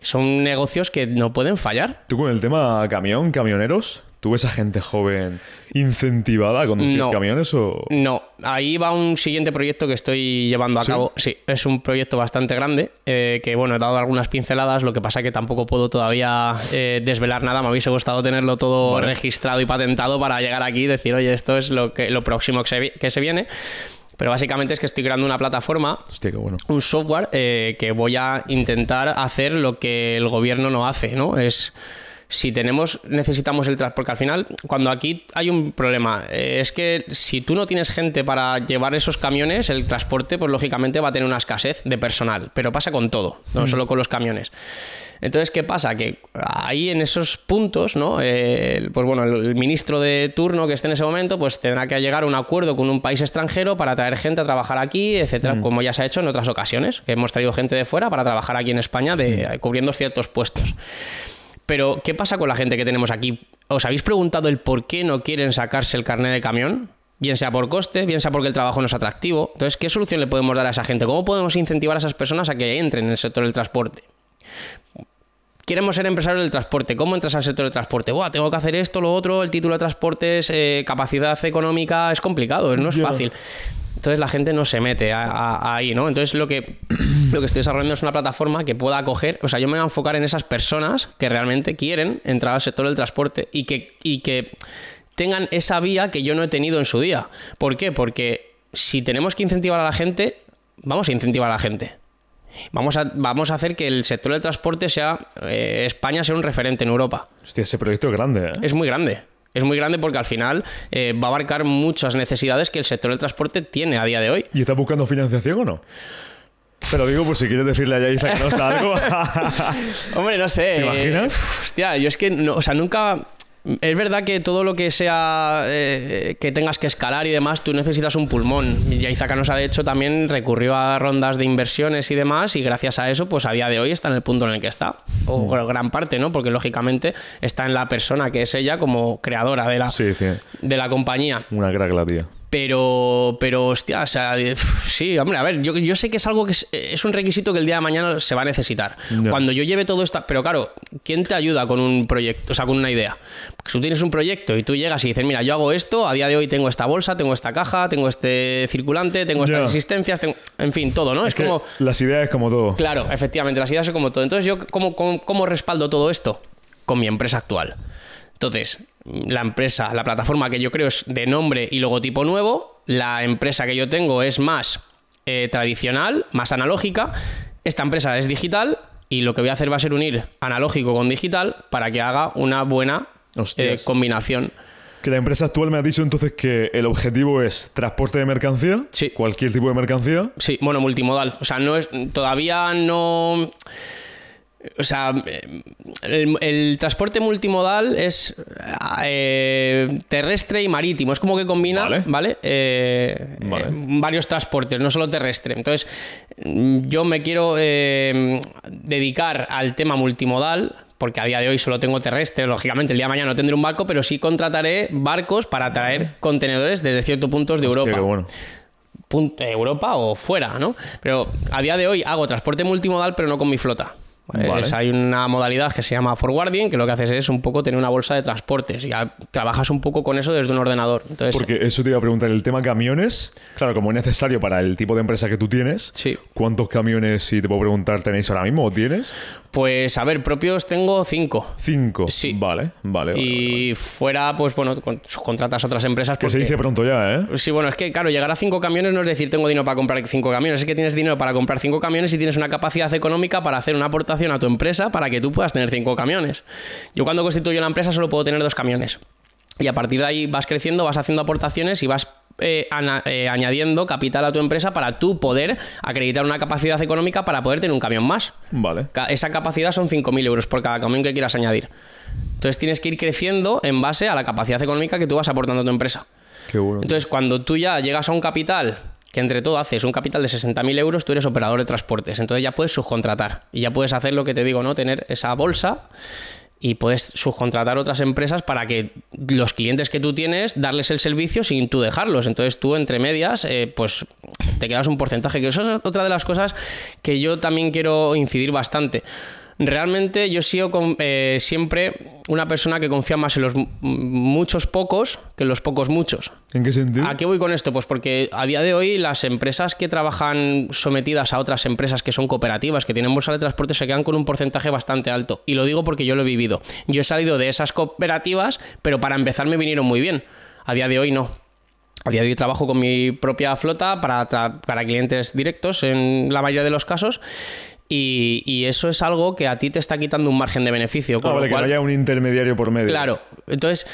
Son negocios que no pueden fallar.
Tú con el tema camión, camioneros, ¿tú ves a gente joven incentivada a conducir
No.
camiones o...?
No, ahí va un siguiente proyecto que estoy llevando a
¿Sí?
cabo. Sí, es un proyecto bastante grande, eh, que bueno, he dado algunas pinceladas, lo que pasa que tampoco puedo todavía eh, desvelar nada, me hubiese gustado tenerlo todo
Vale.
registrado y patentado para llegar aquí y decir, oye, esto es lo, que, lo próximo que se, vi- que se viene. Pero básicamente es que estoy creando una plataforma
Hostia, qué bueno.
un software eh, que voy a intentar hacer lo que el gobierno no hace, ¿no? Es si tenemos, necesitamos el transporte, porque al final, cuando aquí hay un problema, eh, es que si tú no tienes gente para llevar esos camiones, el transporte, pues lógicamente va a tener una escasez de personal, pero pasa con todo, no solo con los camiones. Entonces, ¿qué pasa? Que ahí en esos puntos, ¿no? Eh, pues bueno, el, el ministro de turno que esté en ese momento, pues tendrá que llegar a un acuerdo con un país extranjero para traer gente a trabajar aquí, etcétera, como ya se ha hecho en otras ocasiones, que hemos traído gente de fuera para trabajar aquí en España de, cubriendo ciertos puestos. Pero, ¿qué pasa con la gente que tenemos aquí? ¿Os habéis preguntado el por qué no quieren sacarse el carnet de camión? Bien sea por coste, bien sea porque el trabajo no es atractivo. Entonces, ¿qué solución le podemos dar a esa gente? ¿Cómo podemos incentivar a esas personas a que entren en el sector del transporte? Queremos ser empresarios del transporte. ¿Cómo entras al sector del transporte? Buah, tengo que hacer esto, lo otro, el título de transporte es eh, capacidad económica, es complicado, no es fácil. Entonces la gente no se mete a- a- ahí, ¿no? Entonces lo que, lo que estoy desarrollando es una plataforma que pueda acoger, o sea, yo me voy a enfocar en esas personas que realmente quieren entrar al sector del transporte y que, y que tengan esa vía que yo no he tenido en su día. ¿Por qué? Porque si tenemos que incentivar a la gente, vamos a incentivar a la gente. Vamos a, vamos a hacer que el sector del transporte sea, eh, España sea un referente en Europa.
Hostia, ese proyecto es grande, ¿eh?
Es muy grande. Es muy grande porque al final eh, va a abarcar muchas necesidades que el sector del transporte tiene a día de hoy.
¿Y estás buscando financiación o no? Te lo digo por si quieres decirle a Yaiza que nos da algo.
Hombre, no sé.
¿Te imaginas?
hostia, yo es que, no, o sea, nunca. Es verdad que todo lo que sea eh, que tengas que escalar y demás, tú necesitas un pulmón. Y nos ha hecho también recurrió a rondas de inversiones y demás, y gracias a eso, pues a día de hoy está en el punto en el que está. O
Mm.
gran parte, ¿no? Porque lógicamente está en la persona que es ella como creadora de la,
sí, sí.
de la compañía.
Una crack la tía.
Pero, pero, hostia, o sea, eh, sí, hombre, a ver, yo, yo sé que es algo que es, es un requisito que el día de mañana se va a necesitar. Cuando yo lleve todo esto, pero claro, ¿quién te ayuda con un proyecto, o sea, con una idea? Porque tú tienes un proyecto y tú llegas y dices, mira, yo hago esto, a día de hoy tengo esta bolsa, tengo esta caja, tengo este circulante, tengo estas
Ya.
existencias, tengo, en fin, todo, ¿no? Es,
Que
como,
Las ideas como todo.
claro, efectivamente, las ideas son como todo. Entonces, yo, ¿cómo, cómo, cómo respaldo todo esto? Con mi empresa actual. Entonces, la empresa, la plataforma que yo creo es de nombre y logotipo nuevo. La empresa que yo tengo es más eh, tradicional, más analógica. Esta empresa es digital y lo que voy a hacer va a ser unir analógico con digital para que haga una buena eh, combinación.
Que la empresa actual me ha dicho entonces que el objetivo es transporte de mercancía.
Sí.
Cualquier tipo de mercancía.
Sí, bueno, multimodal. O sea, no es. Todavía no. O sea, el, el transporte multimodal es eh, terrestre y marítimo. Es como que combina,
Vale.
¿vale? Eh,
Vale.
eh, varios transportes, no solo terrestre. Entonces, yo me quiero dedicar al tema multimodal. Porque a día de hoy solo tengo terrestre, lógicamente el día de mañana no tendré un barco, pero sí contrataré barcos para traer contenedores desde ciertos puntos de
Hostia,
Europa
qué bueno.
punto- Europa o fuera, ¿no? Pero a día de hoy hago transporte multimodal, pero no con mi flota. ¿Vale?
Vale.
Es- hay una modalidad que se llama forwarding, que lo que haces es un poco tener una bolsa de transportes. Y ya trabajas un poco con eso desde un ordenador. Entonces,
Porque eso te iba a preguntar, el tema camiones, claro, como es necesario para el tipo de empresa que tú tienes,
Sí.
¿cuántos camiones, si te puedo preguntar, tenéis ahora mismo o tienes?
pues a ver, propios tengo cinco.
Cinco.
Sí.
Vale, vale. vale,
y fuera, pues bueno, con- contratas otras empresas.
Que se dice pronto ya, ¿eh?
Sí, bueno, es que claro, llegar a cinco camiones no es decir tengo dinero para comprar cinco camiones, es que tienes dinero para comprar cinco camiones y tienes una capacidad económica para hacer una aportación a tu empresa para que tú puedas tener cinco camiones. Yo cuando constituyo la empresa solo puedo tener dos camiones. Y a partir de ahí vas creciendo, vas haciendo aportaciones y vas eh, ana- eh, añadiendo capital a tu empresa para tú poder acreditar una capacidad económica para poder tener un camión más.
Vale.
Esa capacidad son 5.000 euros por cada camión que quieras añadir. Entonces tienes que ir creciendo en base a la capacidad económica que tú vas aportando a tu empresa.
Qué bueno.
Entonces, cuando tú ya llegas a un capital, que entre todo haces un capital de 60.000 euros, tú eres operador de transportes. Entonces ya puedes subcontratar. Y ya puedes hacer lo que te digo, ¿no? Tener esa bolsa y puedes subcontratar otras empresas para que los clientes que tú tienes, darles el servicio sin tú dejarlos. Entonces tú, entre medias, eh, pues te quedas un porcentaje. Que eso es otra de las cosas que yo también quiero incidir bastante. Realmente yo he sido con- eh, siempre una persona que confía más en los muchos pocos que en los pocos muchos.
¿En qué sentido?
¿A qué voy con esto? Pues porque a día de hoy las empresas que trabajan sometidas a otras empresas que son cooperativas, que tienen bolsa de transporte, se quedan con un porcentaje bastante alto. Y lo digo porque yo lo he vivido. Yo he salido de esas cooperativas, pero para empezar me vinieron muy bien. A día de hoy no. A día de hoy trabajo con mi propia flota para, para clientes directos en la mayoría de los casos. Y, y eso es algo que a ti te está quitando un margen de beneficio.
Ah,
lo
que no
cual-
haya un intermediario por medio.
Claro, entonces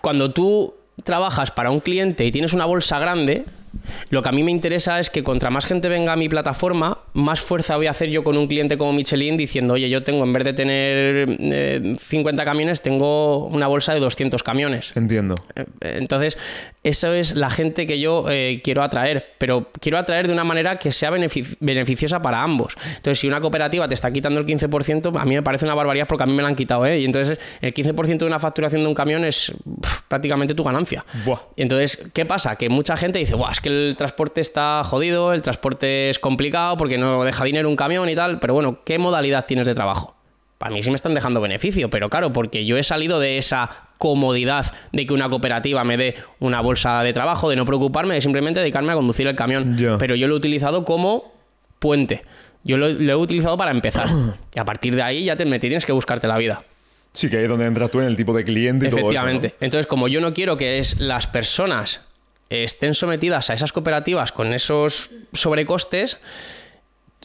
cuando tú trabajas para un cliente y tienes una bolsa grande, lo que a mí me interesa es que contra más gente venga a mi plataforma, más fuerza voy a hacer yo con un cliente como Michelin diciendo, oye, yo tengo, en vez de tener eh, 50 camiones, tengo una bolsa de 200 camiones.
Entiendo.
Eh, Entonces, eso es la gente que yo eh, quiero atraer, pero quiero atraer de una manera que sea benefic- beneficiosa para ambos. Entonces, si una cooperativa te está quitando el 15%, a mí me parece una barbaridad porque a mí me la han quitado, ¿eh? Y entonces, el 15% de una facturación de un camión es prácticamente tu ganancia.
Buah.
Entonces, ¿qué pasa? Que mucha gente dice, Buah, es que el transporte está jodido, el transporte es complicado porque no deja dinero un camión y tal, pero bueno, ¿qué modalidad tienes de trabajo? Para mí sí me están dejando beneficio, pero claro, porque yo he salido de esa comodidad de que una cooperativa me dé una bolsa de trabajo, de no preocuparme, de simplemente dedicarme a conducir el camión. Pero yo lo he utilizado como puente. Yo lo, lo he utilizado para empezar. y a partir de ahí ya te, me tienes que buscarte la vida.
Sí, que ahí es donde entras tú en el tipo de cliente y todo eso.
Efectivamente. Entonces, como yo no quiero que es, las personas estén sometidas a esas cooperativas con esos sobrecostes,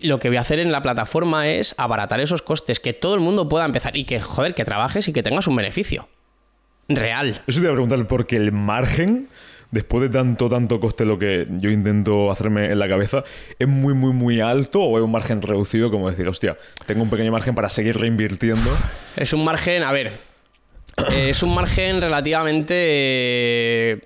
lo que voy a hacer en la plataforma es abaratar esos costes, que todo el mundo pueda empezar y que, joder, que trabajes y que tengas un beneficio real.
Eso te iba a preguntar, porque el margen, después de tanto, tanto coste, lo que yo intento hacerme en la cabeza, ¿es muy, muy, muy alto o es un margen reducido? Como decir, hostia, tengo un pequeño margen para seguir reinvirtiendo.
Es un margen, a ver, es un margen relativamente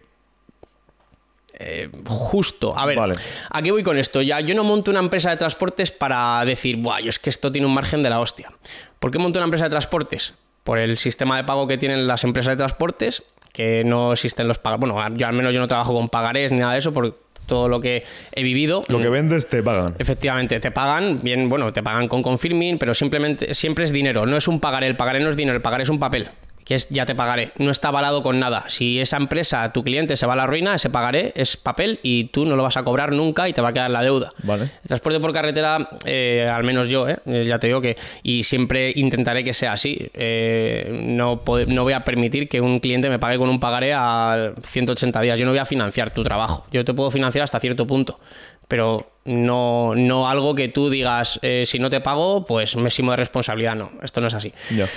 eh, justo. A ver,
Vale.
¿a qué voy con esto? Ya, yo no monto una empresa de transportes para decir, Buah, yo es que esto tiene un margen de la hostia. ¿Por qué monto una empresa de transportes? Por el sistema de pago que tienen las empresas de transportes, que no existen los pagarés. Bueno, yo al menos yo no trabajo con pagarés ni nada de eso, por todo lo que he vivido.
Lo que vendes te pagan.
Efectivamente, te pagan, bien, bueno, te pagan con confirming, pero simplemente siempre es dinero, no es un pagaré, el pagaré no es dinero, el pagaré es un papel, que es ya te pagaré, no está avalado con nada. Si esa empresa, tu cliente se va a la ruina, ese pagaré es papel y tú no lo vas a cobrar nunca y te va a quedar la deuda.
Vale.
El transporte por carretera, eh, al menos yo, eh, eh, ya te digo que, y siempre intentaré que sea así. Eh, no, no voy a permitir que un cliente me pague con un pagaré a 180 días. Yo no voy a financiar tu trabajo. Yo te puedo financiar hasta cierto punto, pero no, no algo que tú digas, eh, si no te pago, pues me eximo de responsabilidad. No, esto no es así.
Ya.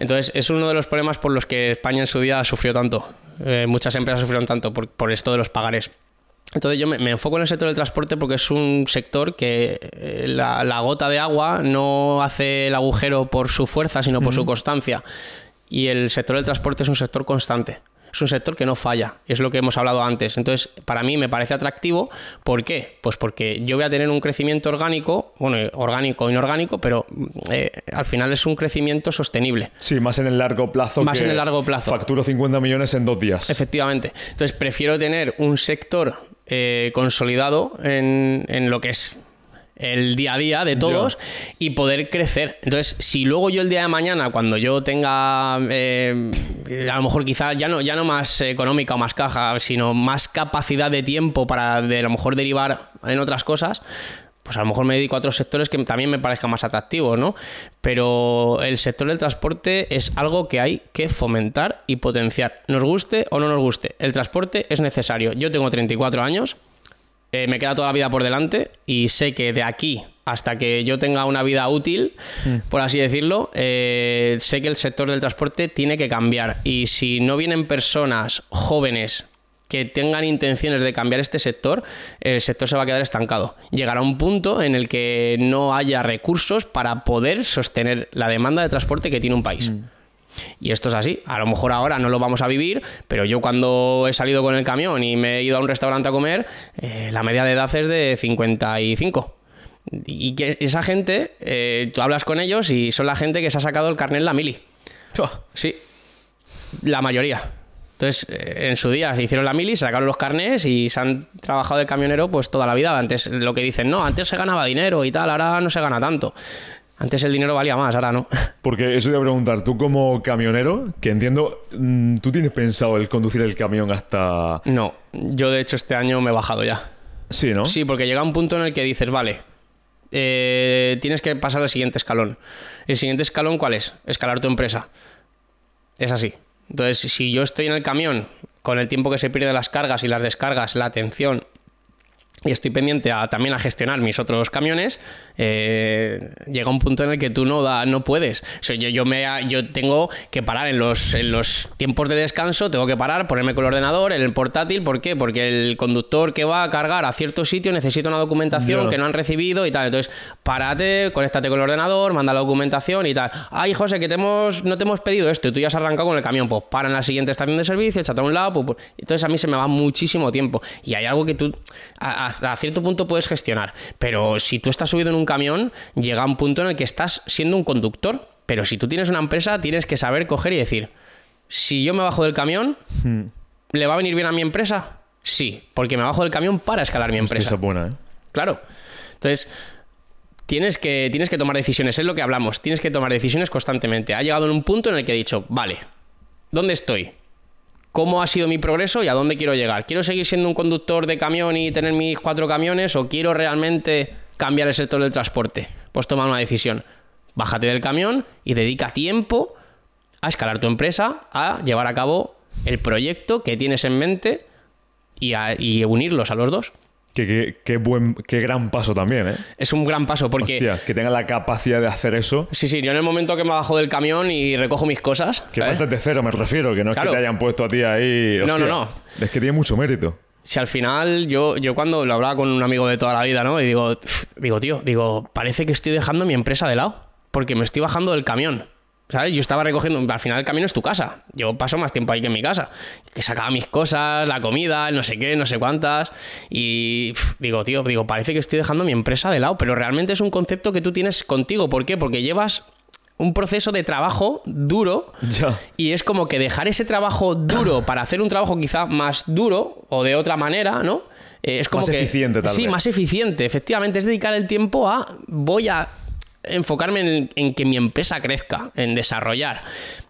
Entonces, es uno de los problemas por los que España en su día sufrió tanto. Eh, muchas empresas sufrieron tanto por, por esto de los pagarés. Entonces yo me, me enfoco en el sector del transporte porque es un sector que eh, la, la gota de agua no hace el agujero por su fuerza, sino por su constancia. Y el sector del transporte es un sector constante. Es un sector que no falla, es lo que hemos hablado antes. Entonces, para mí me parece atractivo. ¿Por qué? Pues porque yo voy a tener un crecimiento orgánico, bueno, orgánico o inorgánico, pero eh, al final es un crecimiento sostenible.
Sí, más en el largo plazo.
Más
que
en el largo plazo.
Facturo 50 millones en dos días.
Efectivamente. Entonces prefiero tener un sector eh, consolidado en, en lo que es el día a día de todos y poder crecer. Entonces, si luego yo el día de mañana, cuando yo tenga, eh, a lo mejor quizás ya no, ya no más económica o más caja, sino más capacidad de tiempo para de a lo mejor derivar en otras cosas, pues a lo mejor me dedico a otros sectores que también me parezcan más atractivos, ¿no? Pero el sector del transporte es algo que hay que fomentar y potenciar. Nos guste o no nos guste, el transporte es necesario. Yo tengo 34 años, eh, me queda toda la vida por delante y sé que de aquí hasta que yo tenga una vida útil, por así decirlo, eh, sé que el sector del transporte tiene que cambiar. Y si no vienen personas jóvenes que tengan intenciones de cambiar este sector, el sector se va a quedar estancado. Llegará un punto en el que no haya recursos para poder sostener la demanda de transporte que tiene un país. Y esto es así. A lo mejor ahora no lo vamos a vivir, pero yo cuando he salido con el camión y me he ido a un restaurante a comer, eh, la media de edad es de 55. Y que esa gente, eh, tú hablas con ellos y son la gente que se ha sacado el carnet en la mili. Sí, la mayoría. Entonces, eh, en su día se hicieron la mili, se sacaron los carnés y se han trabajado de camionero pues toda la vida. Antes lo que dicen, no, antes se ganaba dinero y tal, ahora no se gana tanto. Antes el dinero valía más, ahora no.
Porque eso te iba a preguntar, tú como camionero, que entiendo, mm, ¿tú tienes pensado el conducir el camión hasta...?
No, yo de hecho este año me he bajado ya.
Sí, ¿no?
Sí, porque llega un punto en el que dices, vale, eh, tienes que pasar al siguiente escalón. ¿El siguiente escalón cuál es? Escalar tu empresa. Es así. Entonces, si yo estoy en el camión con el tiempo que se pierde las cargas y las descargas, la atención y estoy pendiente a, también a gestionar mis otros camiones, eh, llega un punto en el que tú no, da, no puedes. yo, yo, me, yo tengo que parar en los, en los tiempos de descanso, tengo que parar, ponerme con el ordenador, en el portátil. ¿Por qué? Porque el conductor que va a cargar a cierto sitio necesita una documentación que no han recibido y tal. Entonces, párate, conéctate con el ordenador, manda la documentación y tal. Ay, José, que te hemos, no te hemos pedido esto y tú ya has arrancado con el camión. Pues para en la siguiente estación de servicio, échate a un lado. Pues, pues. Entonces, a mí se me va muchísimo tiempo. Y hay algo que tú a, cierto punto puedes gestionar. Pero si tú estás subido en un camión, llega un punto en el que estás siendo un conductor. Pero si tú tienes una empresa, tienes que saber coger y decir, si yo me bajo del camión, hmm. ¿le va a venir bien a mi empresa? Sí, porque me bajo del camión para escalar mi empresa.
buena, ¿eh?
Claro. Entonces, tienes que, tienes que tomar decisiones, es lo que hablamos, tienes que tomar decisiones constantemente. Ha llegado en un punto en el que he dicho, vale, ¿dónde estoy? Cómo ha sido mi progreso y a dónde quiero llegar. ¿Quiero seguir siendo un conductor de camión y tener mis cuatro camiones o quiero realmente cambiar el sector del transporte? Pues toma una decisión. Bájate del camión y dedica tiempo a escalar tu empresa, a llevar a cabo el proyecto que tienes en mente y, y unirlos a los dos.
Qué, buen, qué gran paso también, ¿eh?
Es un gran paso porque...
Hostia, que tenga la capacidad de hacer eso.
Sí, sí, yo en el momento que me bajo del camión y recojo mis cosas...
Que vas desde cero, me refiero, que no es que te hayan puesto a ti ahí...
no, no, no.
Es que tiene mucho mérito.
Si al final yo, yo cuando lo hablaba con un amigo de toda la vida, ¿no? Y digo, digo, tío, digo, parece que estoy dejando mi empresa de lado porque me estoy bajando del camión. ¿Sabes? Yo estaba recogiendo, al final el camino es tu casa. Yo paso más tiempo ahí que en mi casa. Que sacaba mis cosas, la comida, no sé qué, no sé cuántas. Y digo, tío, digo, parece que estoy dejando mi empresa de lado, pero realmente es un concepto que tú tienes contigo. ¿Por qué? Porque llevas un proceso de trabajo duro y es como que dejar ese trabajo duro para hacer un trabajo quizá más duro o de otra manera, ¿no?
Eh, es como más eficiente, tal
Sí, más eficiente, efectivamente. Es dedicar el tiempo a voy a enfocarme en, que mi empresa crezca, en desarrollar,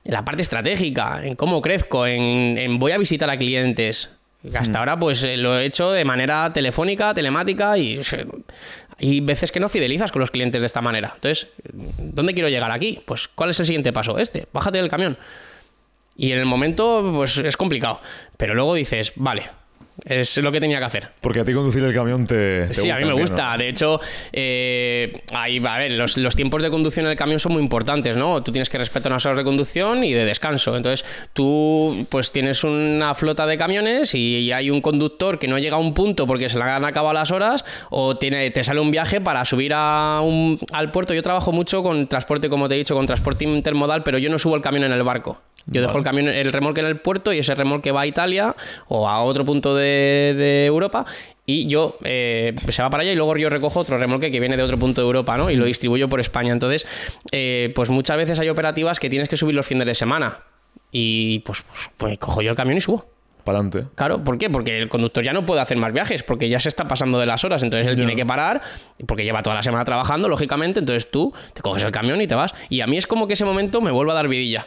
en la parte estratégica, en cómo crezco, en, voy a visitar a clientes. Hasta mm. ahora pues eh, lo he hecho de manera telefónica, telemática y hay veces que no fidelizas con los clientes de esta manera. Entonces, ¿dónde quiero llegar aquí? Pues ¿cuál es el siguiente paso? Este, bájate del camión. Y en el momento pues es complicado, pero luego dices, vale, es lo que tenía que hacer.
Porque a ti conducir el camión te.
sí, a mí me gusta. De hecho, eh, ahí, a ver, los, tiempos de conducción en el camión son muy importantes, ¿no? Tú tienes que respetar unas horas de conducción y de descanso. Entonces, tú, pues tienes una flota de camiones y hay un conductor que no llega a un punto porque se le han acabado las horas o tiene, te sale un viaje para subir a un, al puerto. Yo trabajo mucho con transporte, como te he dicho, con transporte intermodal, pero yo no subo el camión en el barco. Yo dejo el camión, el remolque en el puerto y ese remolque va a Italia o a otro punto de, Europa y yo eh, se va para allá y luego yo recojo otro remolque que viene de otro punto de Europa, ¿no? Y lo distribuyo por España. Entonces, eh, pues muchas veces hay operativas que tienes que subir los fines de semana y pues, pues, pues cojo yo el camión y subo.
para adelante.
Claro, ¿por qué? Porque el conductor ya no puede hacer más viajes, porque ya se está pasando de las horas, entonces él
Ya.
tiene que parar, porque lleva toda la semana trabajando, lógicamente, entonces tú te coges el camión y te vas. Y a mí es como que ese momento me vuelve a dar vidilla.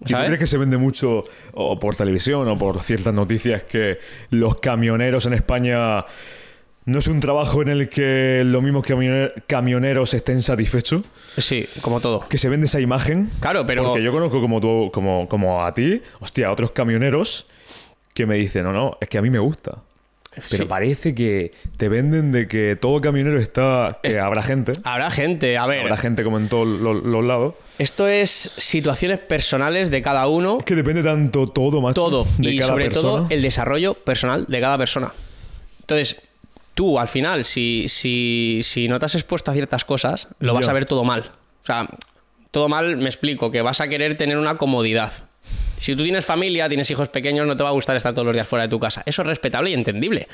¿Y tú crees que se vende mucho, o por televisión, o por ciertas noticias, que los camioneros en España no es un trabajo en el que los mismos camioner- camioneros estén satisfechos?
Sí, como todo.
Que se vende esa imagen.
Claro, pero-
Porque yo conozco como tú, como, como a ti, hostia, a otros camioneros que me dicen, no, no, es que a mí me gusta. Pero
Sí.
parece que te venden de que todo camionero está. que
Es-
habrá gente.
Habrá gente, a ver,
Habrá gente como en todos los, los lados.
esto es situaciones personales de cada uno,
Es que depende tanto todo, macho.
todo,
de
y
cada
sobre
persona.
todo el desarrollo personal de cada persona. Entonces, tú al final, si, si, si no te has expuesto a ciertas cosas, lo vas a ver todo mal. O sea, todo mal, me explico, que vas a querer tener una comodidad. Si tú tienes familia, tienes hijos pequeños, no te va a gustar estar todos los días fuera de tu casa. Eso es respetable y entendible.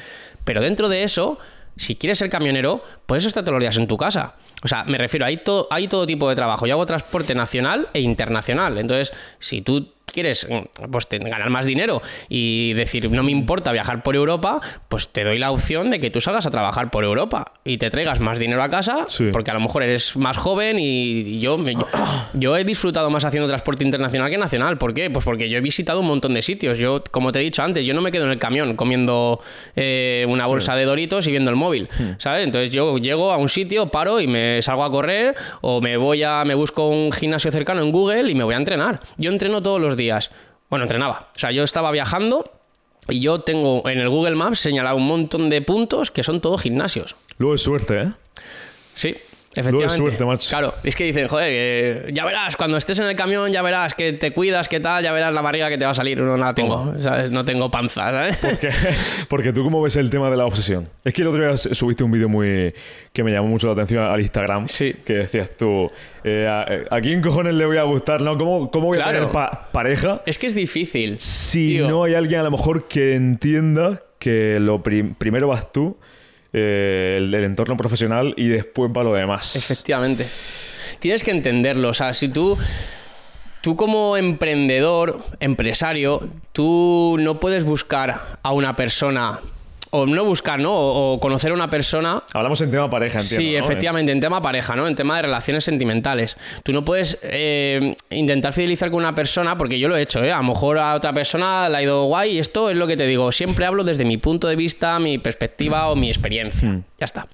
Pero dentro de eso, si quieres ser camionero, puedes estar todos los días en tu casa. O sea, me refiero, hay, to- hay todo tipo de trabajo. Yo hago transporte nacional e internacional. Entonces, si tú quieres mm, pues, ganar más dinero y decir, no me importa viajar por Europa, pues te doy la opción de que tú salgas a trabajar por Europa y te traigas más dinero a casa,
Sí.
porque a lo mejor eres más joven y yo, me- yo, yo he disfrutado más haciendo transporte internacional que nacional. ¿Por qué? Pues porque yo he visitado un montón de sitios. Yo, como te he dicho antes, yo no me quedo en el camión comiendo eh, una bolsa de doritos y viendo el móvil, ¿sabes? Entonces yo llego a un sitio, paro y me salgo a correr o me voy a, me busco un gimnasio cercano en Google y me voy a entrenar. Yo entreno todos los días. Bueno, entrenaba. O sea, yo estaba viajando y yo tengo en el Google Maps señalado un montón de puntos que son todos gimnasios.
Luego es suerte, ¿eh?
Sí, efectivamente.
suerte, macho.
Claro, es que dicen, joder, que ya verás, cuando estés en el camión, ya verás que te cuidas, qué tal, ya verás la barriga que te va a salir. No, la tengo, ¿sabes? No tengo panza, ¿sabes?
Porque, porque tú cómo ves el tema de la obsesión. Es que el otro día subiste un vídeo muy que me llamó mucho la atención al Instagram.
Sí.
Que decías tú, eh, a, ¿a quién cojones le voy a gustar? ¿No? ¿Cómo, cómo voy a tener pa- pareja
Es que es difícil.
si
tío.
no hay alguien a lo mejor que entienda que lo prim- primero vas tú, eh, el, el entorno profesional y después va lo demás?
Efectivamente. Tienes que entenderlo. O sea, si tú. Tú como emprendedor, empresario, tú no puedes buscar a una persona. O no buscar, ¿no? O, o conocer a una persona
Hablamos en tema pareja, entiendo.
Sí,
¿no?
efectivamente, en tema pareja, ¿no? En tema de relaciones sentimentales. Tú no puedes eh, intentar fidelizar con una persona, porque yo lo he hecho, ¿eh? A lo mejor a otra persona le ha ido guay y esto es lo que te digo. Siempre hablo desde mi punto de vista, mi perspectiva o mi experiencia.
Hmm.
Ya está.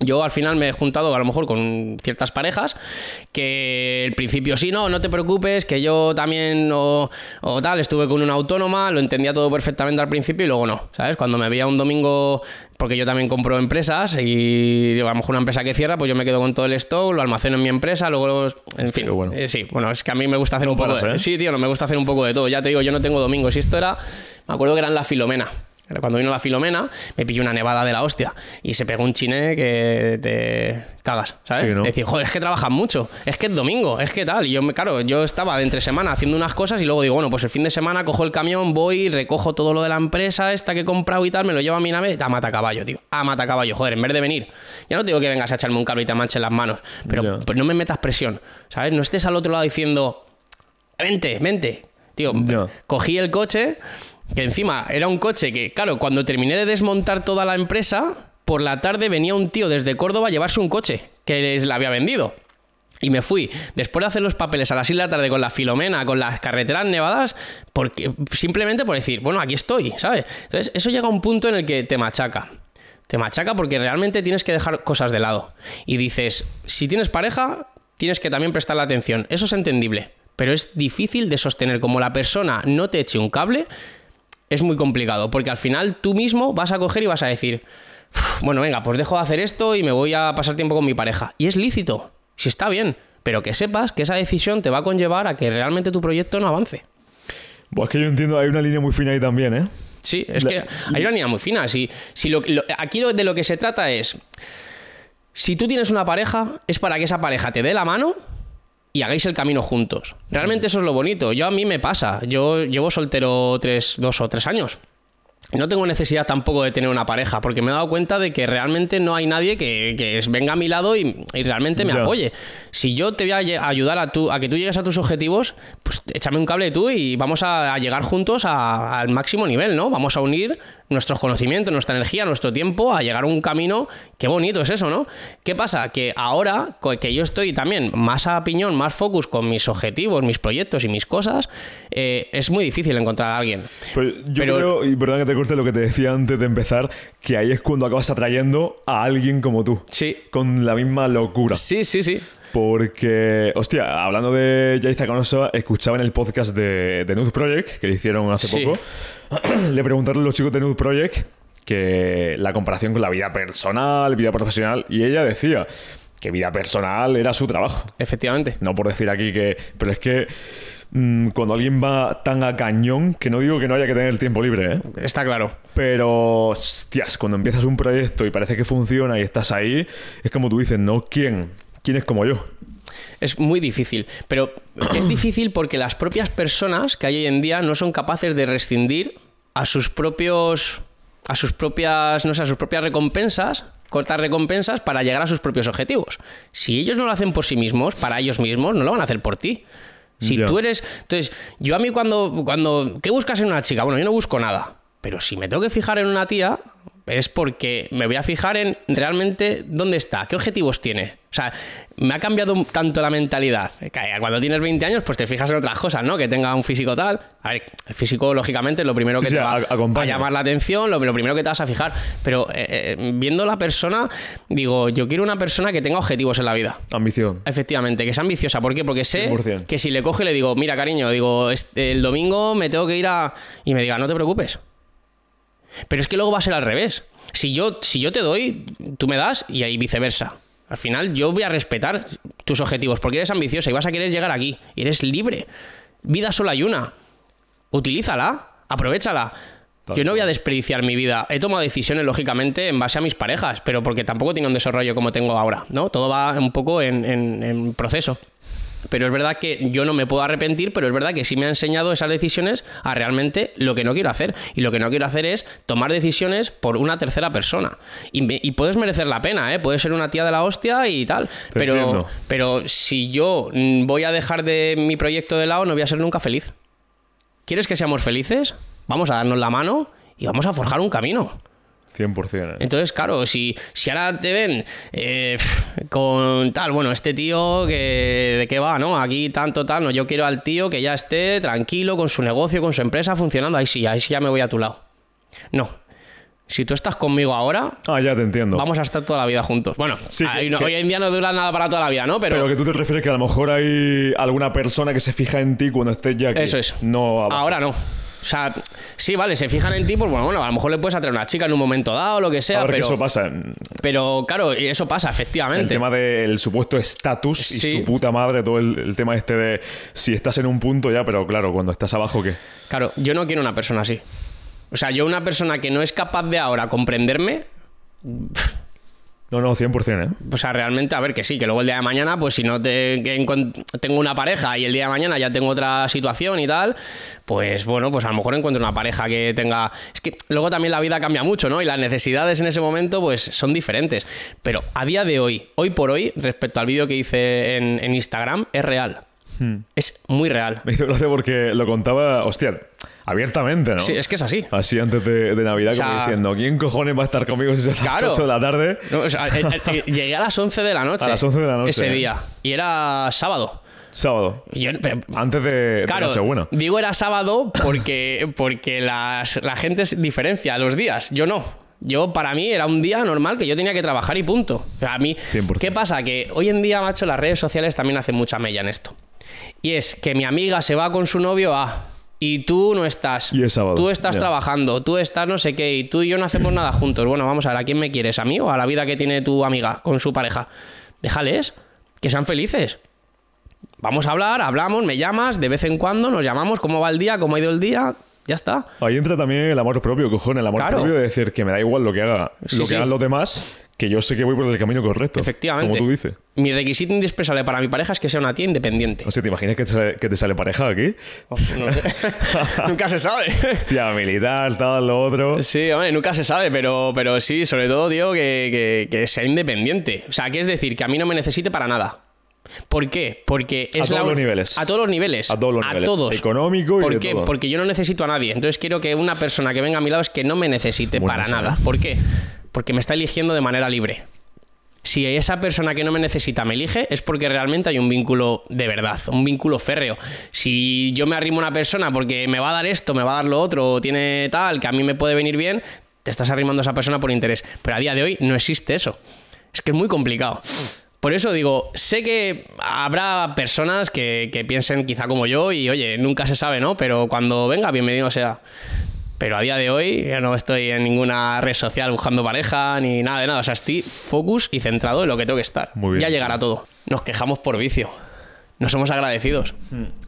Yo al final me he juntado a lo mejor con ciertas parejas que el principio sí, no, no te preocupes, que yo también o, o tal, estuve con una autónoma, lo entendía todo perfectamente al principio y luego no, ¿sabes? Cuando me veía un domingo, porque yo también compro empresas y a lo mejor una empresa que cierra, pues yo me quedo con todo el stock, lo almaceno en mi empresa, luego, en fin,
bueno.
eh, sí, bueno, es que a mí me gusta hacer un poco
paras,
de...
¿eh?
Sí, tío, no me gusta hacer un poco de todo, ya te digo, yo no tengo domingos y esto era, me acuerdo que era en la Filomena. Cuando vino la Filomena, me pilló una nevada de la hostia. Y se pegó un chiné que te cagas, ¿sabes?
Sí, ¿no?
Decir, joder, es que trabajan mucho, es que es domingo, es que tal. Y yo, me- claro, yo estaba de entre semana haciendo unas cosas y luego digo, bueno, pues el fin de semana cojo el camión, voy, recojo todo lo de la empresa, esta que he comprado y tal, me lo llevo a mi nave, a matacaballo, tío. A matacaballo, joder, en vez de venir. Ya no te digo que vengas a echarme un cable y te manches las manos, pero,
Ya.
pero no me metas presión, ¿sabes? No estés al otro lado diciendo, vente, vente. Tío, cogí el coche, que encima era un coche que, claro, cuando terminé de desmontar toda la empresa, por la tarde venía un tío desde Córdoba a llevarse un coche que les la había vendido. Y me fui, después de hacer los papeles a las 6 de la tarde con la Filomena, con las carreteras nevadas, porque, simplemente por decir, bueno, aquí estoy, ¿sabes? Entonces, eso llega a un punto en el que te machaca. Te machaca porque realmente tienes que dejar cosas de lado. Y dices, si tienes pareja, tienes que también prestarle atención. Eso es entendible. Pero es difícil de sostener. Como la persona no te eche un cable, es muy complicado. Porque al final tú mismo vas a coger y vas a decir, "Uf, bueno, venga, pues dejo de hacer esto y me voy a pasar tiempo con mi pareja. Y es lícito, si está bien. Pero que sepas que esa decisión te va a conllevar a que realmente tu proyecto no avance.
Pues que yo entiendo, hay una línea muy fina ahí también, ¿eh?
Sí, es
La-
que hay una línea muy fina. Si, si lo- lo- aquí lo- de lo que se trata es, si tú tienes una pareja, es para que esa pareja te dé la mano y hagáis el camino juntos. Realmente eso es lo bonito. Yo a mí me pasa. Yo llevo soltero tres, dos o tres años. no tengo necesidad tampoco de tener una pareja, porque me he dado cuenta de que realmente no hay nadie que, venga a mi lado y, y realmente me apoye. Si yo te voy a ayudar a, que tú llegues a tus objetivos, pues échame un cable tú y vamos a, a llegar juntos a- al máximo nivel, ¿no? Vamos a unir nuestros conocimientos, nuestra energía, nuestro tiempo a llegar a un camino. Qué bonito es eso, ¿no? ¿Qué pasa? Que ahora que yo estoy también más a piñón, más focus con mis objetivos, mis proyectos y mis cosas, eh, es muy difícil encontrar a alguien.
Pero yo
Pero-
creo, y perdón que te corte lo que te decía antes de empezar, que ahí es cuando acabas atrayendo a alguien como tú.
Sí.
Con la misma locura.
Sí, sí, sí.
Porque, hostia, hablando de Canosa, escuchaba en el podcast de, de Nude Project, que le hicieron hace
Sí.
poco, le preguntaron a los chicos de Nude Project que la comparación con la vida personal, vida profesional, y ella decía que vida personal era su trabajo.
Efectivamente.
No por decir aquí que... Pero es que mm, cuando alguien va tan a cañón, que no digo que no haya que tener tiempo libre, ¿eh?
Está claro.
Pero, hostias, cuando empiezas un proyecto y parece que funciona y estás ahí, es como tú dices, ¿no? ¿Quién? ¿Quién es como yo?
Es muy difícil. Pero es difícil porque las propias personas que hay hoy en día no son capaces de rescindir a sus propios. a sus propias. no sé, a sus propias recompensas. cortas recompensas para llegar a sus propios objetivos. Si ellos no lo hacen por sí mismos, para ellos mismos, no lo van a hacer por ti. Si tú eres. Entonces, yo a mí cuando, cuando. ¿Qué buscas en una chica? Bueno, yo no busco nada. Pero si me tengo que fijar en una tía, es porque me voy a fijar en realmente dónde está, qué objetivos tiene. O sea, me ha cambiado tanto la mentalidad. Que Cuando tienes 20 años, pues te fijas en otras cosas, ¿no? Que tenga un físico tal. A ver, el físico, lógicamente, es lo primero que
sí,
te va
a-
llamar la atención, lo, lo primero que te vas a fijar. Pero eh, eh, viendo la persona, digo, yo quiero una persona que tenga objetivos en la vida.
Ambición.
Efectivamente, que sea ambiciosa. ¿Por qué? Porque sé
100%.
que si le coge y le digo, mira, cariño, digo, este- el domingo me tengo que ir a. Y me diga, no te preocupes. Pero es que luego va a ser al revés. Si yo, si yo te doy, tú me das y ahí viceversa. Al final yo voy a respetar tus objetivos porque eres ambiciosa y vas a querer llegar aquí. Y eres libre. Vida solo hay una. Utilízala, aprovechala.
Tal
Yo no voy a desperdiciar mi vida. He tomado decisiones, lógicamente, en base a mis parejas, pero porque tampoco tengo un desarrollo como tengo ahora, ¿no? Todo va un poco en, en- en proceso. Pero es verdad que yo no me puedo arrepentir, pero es verdad que sí me ha enseñado esas decisiones a realmente lo que no quiero hacer. Y lo que no quiero hacer es tomar decisiones por una tercera persona. Y, me- y puedes merecer la pena, ¿eh? Puedes ser una tía de la hostia y tal.
Te
pero,
entiendo.
pero si yo mm, voy a dejar de mi proyecto de lado, no voy a ser nunca feliz. ¿Quieres que seamos felices? Vamos a darnos la mano y vamos a forjar un camino.
100%. ¿eh?
Entonces, claro, si, si ahora te ven eh, con tal, bueno, este tío que de qué va, ¿no? Aquí tanto, tal, no, yo quiero al tío que ya esté tranquilo con su negocio, con su empresa funcionando, ahí sí, ahí sí ya me voy a tu lado. No. Si tú estás conmigo ahora,
Ah, ya te entiendo.
vamos a estar toda la vida juntos. Bueno,
Sí,
ahí
que-
no-
que-
hoy en día no dura nada para toda la vida, ¿no? Pero,
Pero que tú te refieres que a lo mejor hay alguna persona que se fija en ti cuando estés ya aquí.
eso es.
No abajo.
ahora no. O sea, sí, vale, se fijan en ti, pues bueno, bueno, a lo mejor le puedes atraer a una chica en un momento dado o lo que sea,
que
pero,
eso pasa.
pero claro, eso pasa, efectivamente.
El tema del supuesto estatus y su puta madre, todo el, el tema este de si estás en un punto ya, pero claro, cuando estás abajo, ¿qué?
Claro, yo no quiero una persona así. O sea, yo una persona que no es capaz de ahora comprenderme,
No, no, 100%, ¿eh?
o sea, realmente, a ver, que sí, que luego el día de mañana, pues si no te, tengo una pareja y el día de mañana ya tengo otra situación y tal, pues bueno, pues a lo mejor encuentro una pareja que tenga... Es que luego también la vida cambia mucho, ¿no? Y las necesidades en ese momento, pues son diferentes. Pero a día de hoy, hoy por hoy, respecto al vídeo que hice en, en Instagram, es real. Es muy real.
Me hizo gracia porque lo contaba, hostia, abiertamente, ¿no?
Sí, es que es así.
Así antes de, de Navidad,
O sea-
como diciendo, ¿quién cojones va a estar conmigo si es a las
Claro.
8 de la tarde?
No, o sea, eh, eh, eh, llegué a las 11 de la noche.
A las 11 de la noche,
Ese día. Y era sábado.
Sábado.
Y yo- pero-
Antes de, de
claro,
Nochebuena.
digo era sábado porque, porque las- la gente diferencia los días. Yo no. Yo, para mí, era un día normal que yo tenía que trabajar y punto. A mí,
100%.
¿qué pasa? Que hoy en día, macho, las redes sociales también hacen mucha mella en esto. Y es que mi amiga se va con su novio a... Y tú no estás.
Y es sábado,
Tú estás trabajando, tú estás no sé qué, y tú y yo no hacemos nada juntos. Bueno, vamos a ver, ¿a quién me quieres? ¿A mí o a la vida que tiene tu amiga con su pareja? Déjales, que sean felices. Vamos a hablar, hablamos, me llamas, de vez en cuando nos llamamos, cómo va el día, cómo ha ido el día, ya está.
Ahí entra también el amor propio, cojones, el amor
Claro.
propio de decir que me da igual lo que haga,
Sí,
lo que
sí.
hagan los demás, que yo sé que voy por el camino correcto.
Efectivamente.
Como tú dices.
Mi requisito indispensable para mi pareja es que sea una tía independiente.
O sea, ¿te imaginas que te sale, que te sale pareja aquí?
No sé. nunca se sabe.
Hostia, militar, tal, lo otro.
Sí, hombre, nunca se sabe, pero, pero sí, sobre todo, digo, que, que- que sea independiente. O sea, que es decir, que a mí no me necesite para nada. ¿Por qué? Porque es
todos
la-
los niveles.
A todos los niveles.
A todos los niveles.
todos.
Económico y
¿Por
de
qué?
todo.
Porque yo no necesito a nadie. Entonces quiero que una persona que venga a mi lado es que no me necesite para nada. ¿Por qué? Porque me está eligiendo de manera libre. Si esa persona que no me necesita me elige, es porque realmente hay un vínculo de verdad, un vínculo férreo. Si yo me arrimo a una persona porque me va a dar esto, me va a dar lo otro, o tiene tal, que a mí me puede venir bien, te estás arrimando a esa persona por interés. Pero a día de hoy no existe eso. Es que es muy complicado. Por eso digo, sé que habrá personas que, que piensen quizá como yo y oye, nunca se sabe, ¿no? Pero cuando venga, bienvenido sea. Pero a día de hoy yo no estoy en ninguna red social buscando pareja ni nada de nada. O sea, estoy focus y centrado en lo que tengo que estar.
Muy bien.
Ya llegará todo. Nos quejamos por vicio. No somos agradecidos.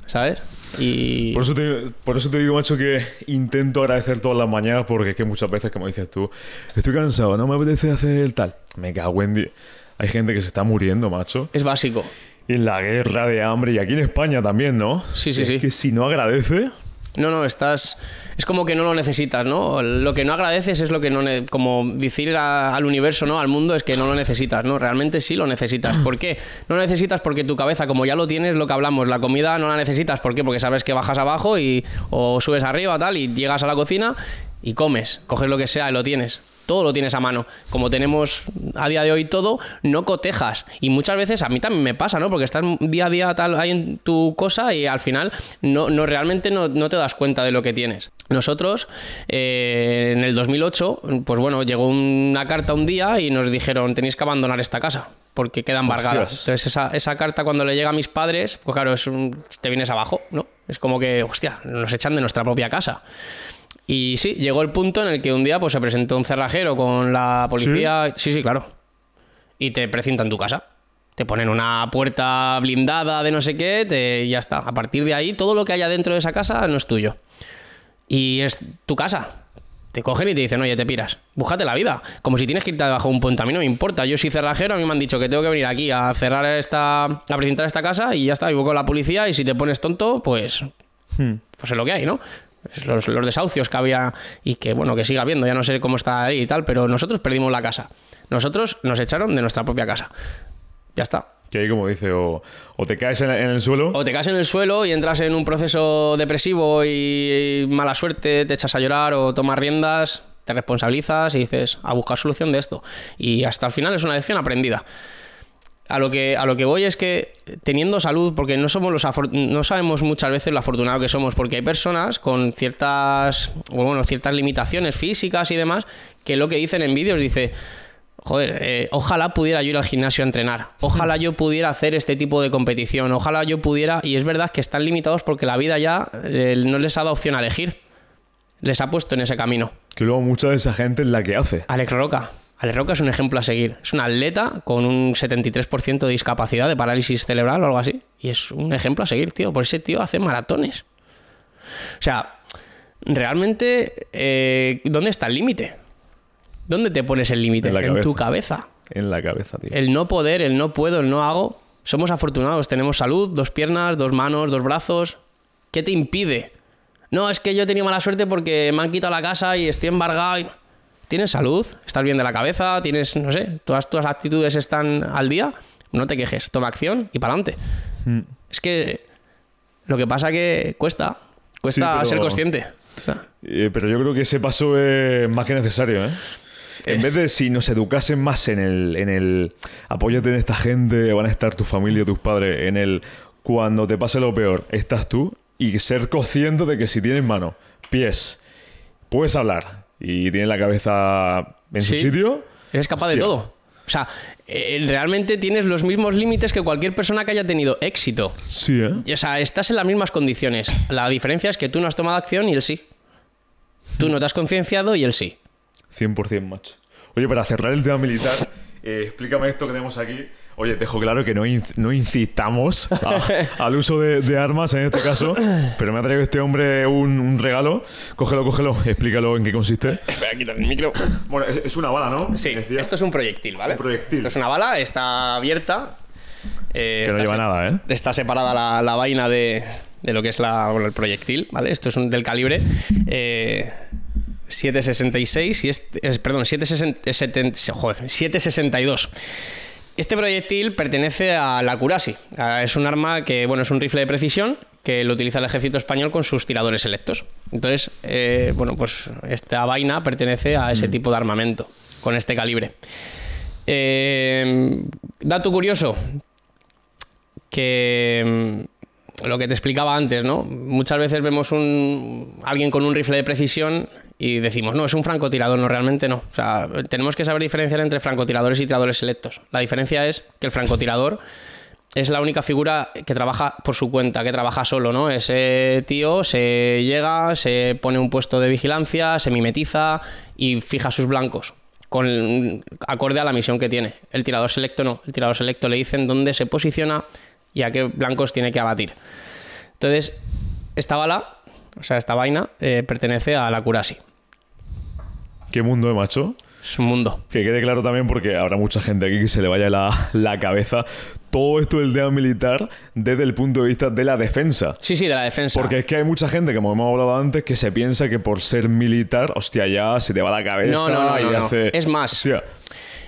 ¿Sabes? Y.
Por eso, te, por eso te digo, macho, que intento agradecer todas las mañanas porque es que muchas veces, como dices tú, estoy cansado, no me apetece hacer el tal. Me cago en Hay gente que se está muriendo, macho.
Es básico.
Y en la guerra de hambre, y aquí en España también, ¿no?
Sí, sí,
Es
sí.
que si no agradece,
No, no, estás. Es como que no lo necesitas, ¿no? Lo que no agradeces es lo que no. Como decir al universo, ¿no? Al mundo es que no lo necesitas, ¿no? Realmente sí lo necesitas. ¿Por qué? No lo necesitas porque tu cabeza, como ya lo tienes, lo que hablamos, la comida no la necesitas. ¿Por qué? Porque sabes que bajas abajo y. o subes arriba, tal, y llegas a la cocina y comes. Coges lo que sea y lo tienes. Todo lo tienes a mano. Como tenemos a día de hoy todo, no cotejas. Y muchas veces a mí también me pasa, ¿no? Porque estás día a día tal ahí en tu cosa y al final no, no realmente no, no te das cuenta de lo que tienes. Nosotros, eh, en el 2008, pues bueno, llegó una carta un día y nos dijeron, tenéis que abandonar esta casa porque queda embargada.
Hostias.
Entonces esa, esa carta cuando le llega a mis padres, pues claro, es un, te vienes abajo, ¿no? Es como que, hostia, nos echan de nuestra propia casa. Y sí, llegó el punto en el que un día pues se presentó un cerrajero con la policía. Sí, sí, claro. Y te precintan tu casa. Te ponen una puerta blindada de no sé qué, te, y ya está. A partir de ahí, todo lo que haya dentro de esa casa no es tuyo. Y es tu casa. Te cogen y te dicen, oye, te piras. Búscate la vida. Como si tienes que irte debajo de un puente. A mí no me importa. Yo soy cerrajero, a mí me han dicho que tengo que venir aquí a cerrar esta. a precintar esta casa y ya está. Vivo con la policía y si te pones tonto, pues. Pues es lo que hay, ¿no? Los, los desahucios que había y que, bueno, que siga habiendo. Ya no sé cómo está ahí y tal, pero nosotros perdimos la casa. Nosotros nos echaron de nuestra propia casa. Ya está.
que ahí, como dice, o, o te caes en, en el suelo,
O te caes en el suelo y entras en un proceso depresivo y mala suerte, te echas a llorar o tomas riendas, te responsabilizas y dices, a buscar solución de esto. Y hasta el final es una lección aprendida. A lo que, a lo que voy es que teniendo salud, porque no somos los no sabemos muchas veces lo afortunado que somos, porque hay personas con ciertas, bueno, ciertas limitaciones físicas y demás, que lo que dicen en vídeos dice, joder, eh, ojalá pudiera yo ir al gimnasio a entrenar, ojalá yo pudiera hacer este tipo de competición, ojalá yo pudiera, y es verdad que están limitados porque la vida ya eh, no les ha dado opción a elegir, les ha puesto en ese camino.
que luego mucha de esa gente es la que hace.
Alex Roca. Alex Roca es un ejemplo a seguir. Es un atleta con un 73% de discapacidad, de parálisis cerebral o algo así. Y es un ejemplo a seguir, tío. Por ese tío hace maratones. O sea, realmente, eh, ¿dónde está el límite? ¿Dónde te pones el límite?
En
En tu
cabeza.
cabeza.
En la cabeza, tío.
El no poder, el no puedo, el no hago. Somos afortunados, tenemos salud, dos piernas, dos manos, dos brazos. ¿Qué te impide? No, es que yo he tenido mala suerte porque me han quitado la casa y estoy embargado. y- ¿Tienes salud? ¿Estás bien de la cabeza? ¿Tienes, no sé, todas tus actitudes están al día? No te quejes, toma acción y para adelante.
Mm.
Es que lo que pasa que cuesta, cuesta
Sí, pero-
ser consciente.
Eh, pero yo creo que ese paso es más que necesario, ¿eh? En
Es-
vez de si nos educasen más en el, en el apóyate en esta gente, van a estar tu familia, tus padres, en el cuando te pase lo peor, estás tú, y ser consciente de que si tienes mano, pies, puedes hablar y tienes la cabeza en su sitio,
Eres capaz de todo. O sea, eh, realmente tienes los mismos límites que cualquier persona que haya tenido éxito.
sí, ¿eh?
Y, O sea, estás en las mismas condiciones. La diferencia es que tú no has tomado acción y él sí. Tú no te has concienciado y él sí.
100% macho. Oye, para cerrar el tema militar, Eh, explícame esto que tenemos aquí. Oye, dejo claro que no, inc- no incitamos a- al uso de, de armas en este caso, pero me ha traído este hombre un, un regalo. Cógelo, cógelo, explícalo en qué consiste.
Espera, quitar el micro.
Bueno, es, es una bala, ¿no?
Sí,
Decía.
esto es un proyectil, ¿vale?
Un proyectil.
Esto es una bala, está abierta. eh,
Que no lleva nada, ¿eh?
Está separada la, la vaina de, de lo que es la, bueno, el proyectil, ¿vale? Esto es un, del calibre eh, 766 y este, es- perdón, 760 joder, 762. Este proyectil pertenece a la Kurasi. Ah, Es un arma que, bueno, es un rifle de precisión que lo utiliza el ejército español con sus tiradores selectos. Entonces, eh, bueno, pues esta vaina pertenece a ese tipo de armamento, con este calibre. Eh, dato curioso, que mm, lo que te explicaba antes, ¿no? Muchas veces vemos un alguien con un rifle de precisión y decimos, no, es un francotirador, no, realmente no. O sea, tenemos que saber diferenciar entre francotiradores y tiradores selectos. La diferencia es que el francotirador es la única figura que trabaja por su cuenta, que trabaja solo, ¿no? Ese tío se llega, se pone un puesto de vigilancia, se mimetiza y fija sus blancos con acorde a la misión que tiene. El tirador selecto no. El tirador selecto le dicen dónde se posiciona y a qué blancos tiene que abatir. Entonces, esta bala, o sea, esta vaina, eh, pertenece a la Kurasi.
¿Qué mundo, eh, macho?
Es un mundo.
Que quede claro también porque habrá mucha gente aquí que se le vaya la, la cabeza todo esto del tema militar desde el punto de vista de la defensa.
Sí, sí, de la defensa.
Porque es que hay mucha gente, como hemos hablado antes, que se piensa que por ser militar, hostia, ya se te va la cabeza.
No, no, no,
y
no, Es más.
Hostia,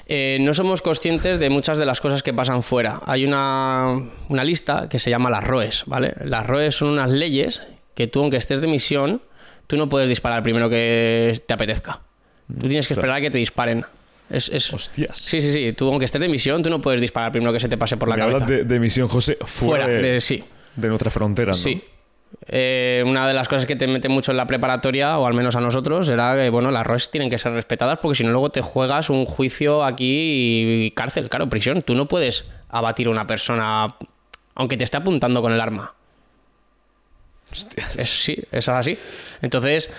Eh, no somos conscientes de muchas de las cosas que pasan fuera. Hay una, una lista que se llama las ROES, ¿vale? Las ROES son unas leyes que tú, aunque estés de misión, tú no puedes disparar primero que te apetezca. Tú tienes que esperar a que te disparen. Es, es-
Hostias.
Sí, sí, sí. Tú, aunque estés de misión, tú no puedes disparar primero que se te pase por la
me
cabeza.
hablas de, de misión, José, fuera,
Fuera
de,
de- sí.
de nuestra frontera, ¿no?
Sí. Eh, una de las cosas que te mete mucho en la preparatoria, o al menos a nosotros, era que bueno, las ROES tienen que ser respetadas porque si no luego te juegas un juicio aquí y cárcel, claro, prisión. Tú no puedes abatir a una persona aunque te esté apuntando con el arma. Es- sí, eso es así. Entonces,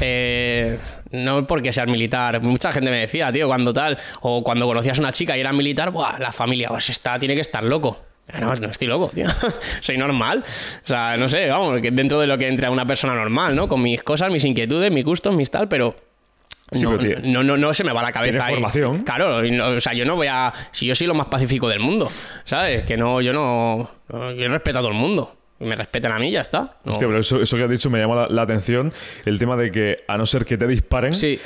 eh, no porque seas militar. Mucha gente me decía, tío, cuando tal, o cuando conocías a una chica y era militar, Buah, la familia, pues está, tiene que estar loco. No, no estoy loco, tío. Soy normal. O sea, no sé, vamos, dentro de lo que entra una persona normal, ¿no? Con mis cosas, mis inquietudes, mis gustos, mis tal, pero.
Sí,
no, no, no, no se me va la cabeza ahí.
formación.
Claro, no- o sea, yo no voy a. Si yo soy lo más pacífico del mundo, ¿sabes? Que no, yo no. Yo respeto a todo el mundo. Me respetan a mí ya está. No-
Hostia, pero eso, eso que has dicho me llama la, la atención. El tema de que, a no ser que te disparen,
Sí.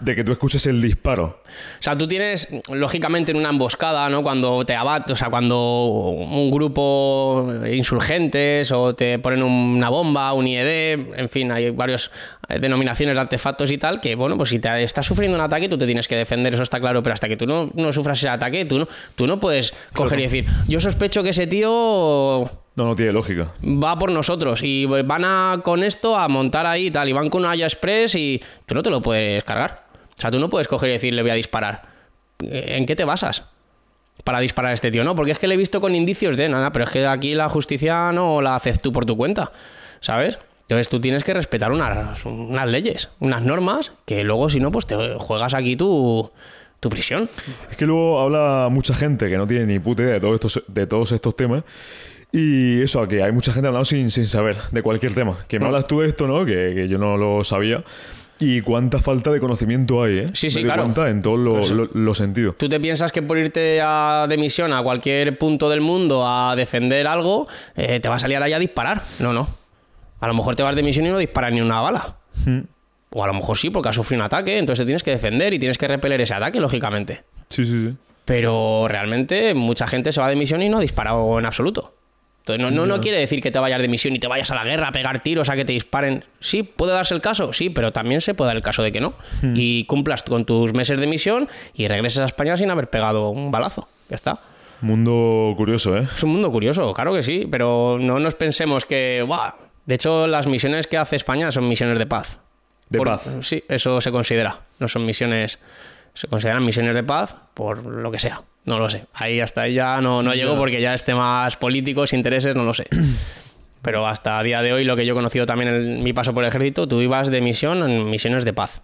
de que tú escuches el disparo.
O sea, tú tienes, lógicamente, en una emboscada, ¿no? Cuando te abat, o sea, cuando un grupo insurgentes o te ponen una bomba, un IED, en fin, hay varias denominaciones de artefactos y tal, que, bueno, pues si te estás sufriendo un ataque, tú te tienes que defender, eso está claro, pero hasta que tú no, no sufras ese ataque, tú no, tú no puedes coger y decir, yo sospecho que ese tío
No, no tiene lógica.
va por nosotros y van a con esto a montar ahí y tal y van con una Haya Express y tú no te lo puedes cargar. O sea, tú no puedes coger y decir le voy a disparar. ¿En qué te basas? Para disparar a este tío, no, porque es que le he visto con indicios de nada, pero es que aquí la justicia no la haces tú por tu cuenta, ¿sabes? Entonces tú tienes que respetar unas, unas leyes, unas normas, que luego si no, pues te juegas aquí tu, tu prisión.
Es que luego habla mucha gente que no tiene ni puta idea de, estos, de todos estos temas. Y eso, que hay mucha gente hablando sin, sin saber de cualquier tema. Que me hablas tú de esto, ¿no? Que, que yo no lo sabía. Y cuánta falta de conocimiento hay, ¿eh?
Sí, sí, claro.
cuenta en todos los los sentidos.
¿Tú te piensas que por irte a, de misión a cualquier punto del mundo a defender algo, eh, te va a salir ahí a disparar? No, no. A lo mejor te vas de misión y no disparas ni una bala. O a lo mejor sí, porque has sufrido un ataque, entonces te tienes que defender y tienes que repeler ese ataque, lógicamente.
Sí, sí, sí.
Pero realmente mucha gente se va de misión y no ha disparado en absoluto. Entonces, no, no, no quiere decir que te vayas de misión y te vayas a la guerra a pegar tiros, a que te disparen. Sí, puede darse el caso, sí, pero también se puede dar el caso de que no. Y cumplas con tus meses de misión y regreses a España sin haber pegado un balazo. Ya está.
Mundo curioso, ¿eh?
Es un mundo curioso, claro que sí, pero no nos pensemos que. ¡buah! De hecho, las misiones que hace España son misiones de paz.
De
Por-
paz.
Sí, eso se considera. No son misiones. Se consideran misiones de paz por lo que sea. No lo sé. Ahí hasta ahí ya no, no llego porque ya es temas políticos, intereses, no lo sé. Pero hasta a día de hoy, lo que yo he conocido también en mi paso por el ejército, tú ibas de misión en misiones de paz.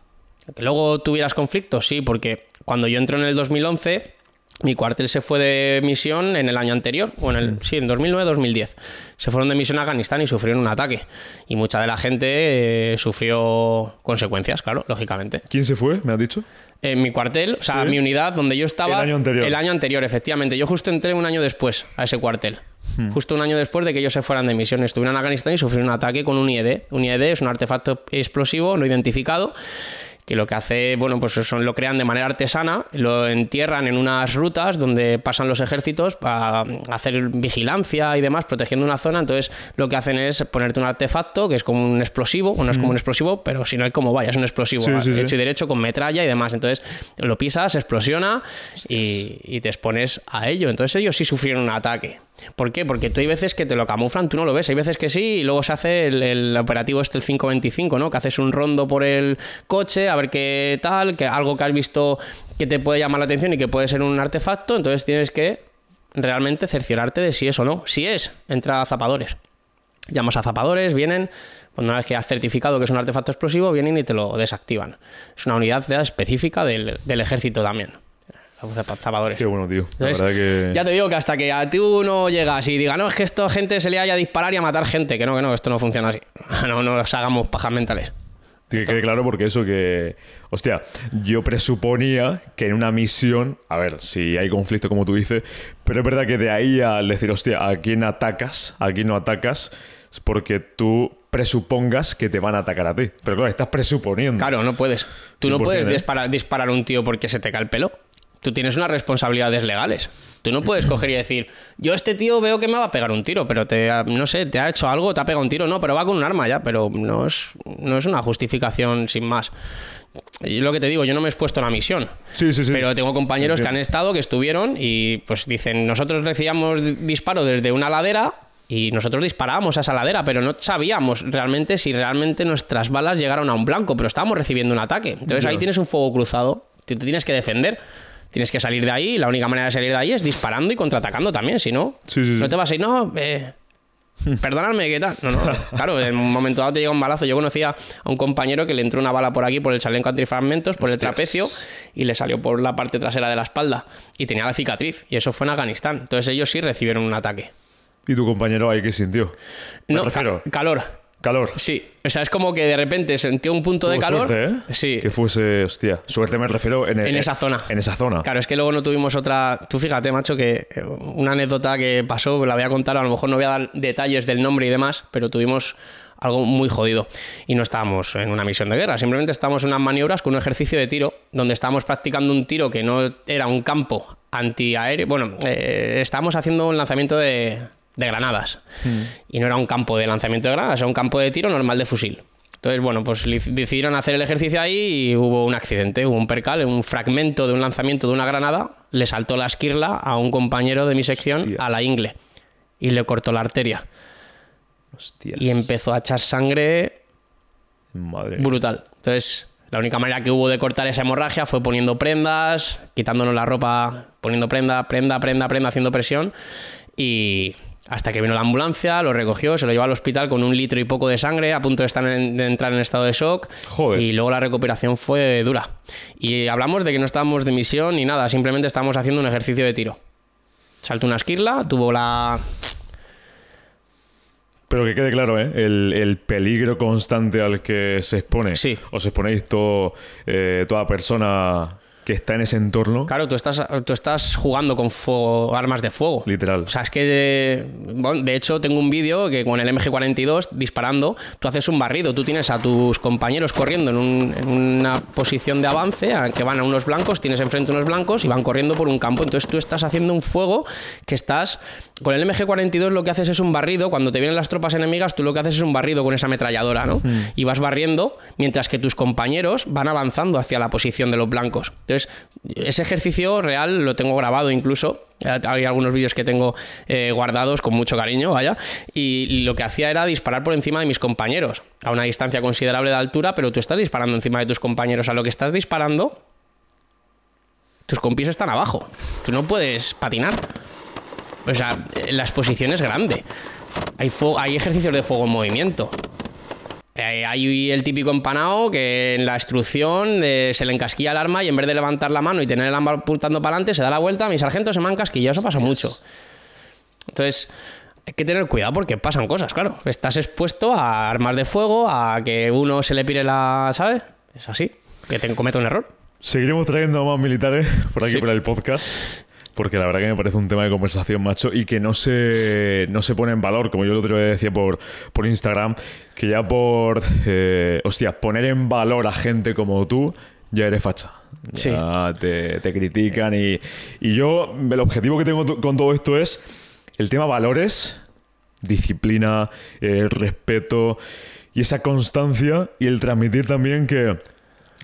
Que luego tuvieras conflictos, sí, porque cuando yo entro en el 2011, Mi cuartel se fue de misión en el año anterior, o en el, sí, en 2009-2010. Se fueron de misión a Afganistán y sufrieron un ataque. Y mucha de la gente eh, sufrió consecuencias, claro, lógicamente.
¿Quién se fue? ¿Me has dicho?
En mi cuartel, o sea,
Sí.
mi unidad donde yo estaba.
El año anterior.
El año anterior, efectivamente. Yo justo entré un año después a ese cuartel. Justo un año después de que ellos se fueran de misión. Estuvieron en Afganistán y sufrieron un ataque con un IED. Un IED es un artefacto explosivo no identificado que lo que hace, bueno, pues eso lo crean de manera artesana, lo entierran en unas rutas donde pasan los ejércitos para hacer vigilancia y demás, protegiendo una zona. Entonces, lo que hacen es ponerte un artefacto que es como un explosivo, o no es como un explosivo, pero si no hay como vaya, es un explosivo
Sí, sí, sí.
hecho y derecho con metralla y demás. Entonces, lo pisas, explosiona y, y te expones a ello. Entonces, ellos sí sufrieron un ataque. ¿Por qué? Porque tú hay veces que te lo camuflan, tú no lo ves. Hay veces que sí, y luego se hace el, operativo este, el 525, ¿no? Que haces un rondo por el coche, a ver qué tal, que algo que has visto que te puede llamar la atención y que puede ser un artefacto, entonces tienes que realmente cerciorarte de si es o no. Si es, entra a zapadores. Llamas a zapadores, vienen, cuando una vez que has certificado que es un artefacto explosivo, vienen y te lo desactivan. Es una unidad específica del, del ejército también. Zapadores.
Qué bueno, tío.
Entonces,
que...
Ya te digo que hasta que a tú no llegas y diga, no, es que esto gente se le haya a disparar y a matar gente, que no, que no, esto no funciona así. No, no nos hagamos pajas mentales.
Que quede claro porque eso que... Hostia, yo presuponía que en una misión... A ver, si hay conflicto como tú dices, pero es verdad que de ahí al decir, hostia, ¿a quién atacas? ¿A quién no atacas? Es porque tú presupongas que te van a atacar a ti. Pero claro, estás presuponiendo.
Claro, no puedes. Tú no
100%,
puedes disparar, disparar a un tío porque se te cae el pelo. Tú tienes unas responsabilidades legales. Tú no puedes coger y decir, yo este tío veo que me va a pegar un tiro, pero te, ha- no sé, te ha hecho algo, te ha pegado un tiro, no, pero va con un arma ya, pero no es, no es una justificación sin más. Y lo que te digo, yo no me he expuesto a la misión.
Sí, sí, sí.
Pero tengo compañeros que han estado, que estuvieron y pues dicen, nosotros recibíamos di- disparo desde una ladera y nosotros disparábamos a esa ladera, pero no sabíamos realmente si realmente nuestras balas llegaron a un blanco, pero estábamos recibiendo un ataque. Entonces ahí tienes un fuego cruzado, te tienes que defender. Tienes que salir de ahí y la única manera de salir de ahí es disparando y contraatacando también, si no,
Sí, sí, sí.
no te vas a ir, no, eh, perdonadme, ¿qué tal? No, no, claro, en un momento dado te llega un balazo. Yo conocía a un compañero que le entró una bala por aquí, por el chaleco antifragmentos, por el trapecio, y le salió por la parte trasera de la espalda. Y tenía la cicatriz, y eso fue en Afganistán. Entonces ellos sí recibieron un ataque.
¿Y tu compañero ahí qué sintió? Me
No,
refiero,
ca- calor.
Calor.
Sí, o sea, es como que de repente sintió un punto de
Tuvo
calor.
suerte, ¿eh?
Sí.
Que fuese, hostia, suerte me refiero en, el-
En esa zona.
En esa zona.
Claro, es que luego no tuvimos otra. Tú fíjate, macho, que eh, una anécdota que pasó, la voy a contar, a lo mejor no voy a dar detalles del nombre y demás, pero tuvimos algo muy jodido. Y no estábamos en una misión de guerra, simplemente estábamos en unas maniobras con un ejercicio de tiro, donde estábamos practicando un tiro que no era un campo antiaéreo. Bueno, eh, estábamos haciendo un lanzamiento de, de granadas. Y no era un campo de lanzamiento de granadas, era un campo de tiro normal de fusil. Entonces, bueno, pues decidieron hacer el ejercicio ahí y hubo un accidente, hubo un percal, un fragmento de un lanzamiento de una granada, le saltó la esquirla a un compañero de mi sección
Hostias.
a la ingle y le cortó la arteria
Hostias.
y empezó a echar sangre
Madre.
brutal. Entonces, la única manera que hubo de cortar esa hemorragia fue poniendo prendas, quitándonos la ropa, poniendo prenda, prenda, prenda, prenda, haciendo presión y hasta que vino la ambulancia, lo recogió, se lo llevó al hospital con un litro y poco de sangre, a punto de, estar en- de entrar en estado de shock.
Joder.
Y luego la recuperación fue dura. Y hablamos de que no estábamos de misión ni nada, simplemente estábamos haciendo un ejercicio de tiro. Saltó una esquirla, tuvo la,
Pero que quede claro, ¿eh? El, el peligro constante al que se expone.
Sí.
Os exponéis todo, eh, toda persona que está en ese entorno.
Claro, tú estás, tú estás jugando con fuego, armas de fuego.
Literal.
O sea, es que de, bueno, de hecho tengo un vídeo que con el MG42 disparando, tú haces un barrido, tú tienes a tus compañeros corriendo en, un- en una posición de avance, a- que van a unos blancos, tienes enfrente unos blancos y van corriendo por un campo, entonces tú estás haciendo un fuego que estás... Con el MG42 lo que haces es un barrido, cuando te vienen las tropas enemigas, tú lo que haces es un barrido con esa ametralladora, ¿no? Y vas barriendo mientras que tus compañeros van avanzando hacia la posición de los blancos. Entonces, ese ejercicio real lo tengo grabado incluso. Eh, Hay algunos vídeos que tengo eh, guardados con mucho cariño, vaya. Y, lo que hacía era disparar por encima de mis compañeros, a una distancia considerable de altura, pero tú estás disparando encima de tus compañeros. A lo que estás disparando, tus compis están abajo. Tú no puedes patinar. O sea, la exposición es grande. Hay, hay ejercicios de fuego en movimiento. Eh, hay el típico empanado que en la instrucción eh, se le encasquilla el arma y en vez de levantar la mano y tener el arma apuntando para adelante, se da la vuelta, mi sargento se me ha encasquillado, eso pasa mucho. Entonces, hay que tener cuidado porque pasan cosas, claro. Estás expuesto a armas de fuego, a que uno se le pire la. ¿Sabes? Es así, que te cometa un error.
Seguiremos trayendo a más militares por aquí por el podcast. Porque la verdad que me parece un tema de conversación, macho, y que no se, no se pone en valor, como yo el otro día decía por, por Instagram, que ya por, eh, hostia, poner en valor a gente como tú, ya eres facha. Ya te, te, critican y, y yo, el objetivo que tengo con todo esto es el tema valores, disciplina, el respeto y esa constancia y el transmitir también que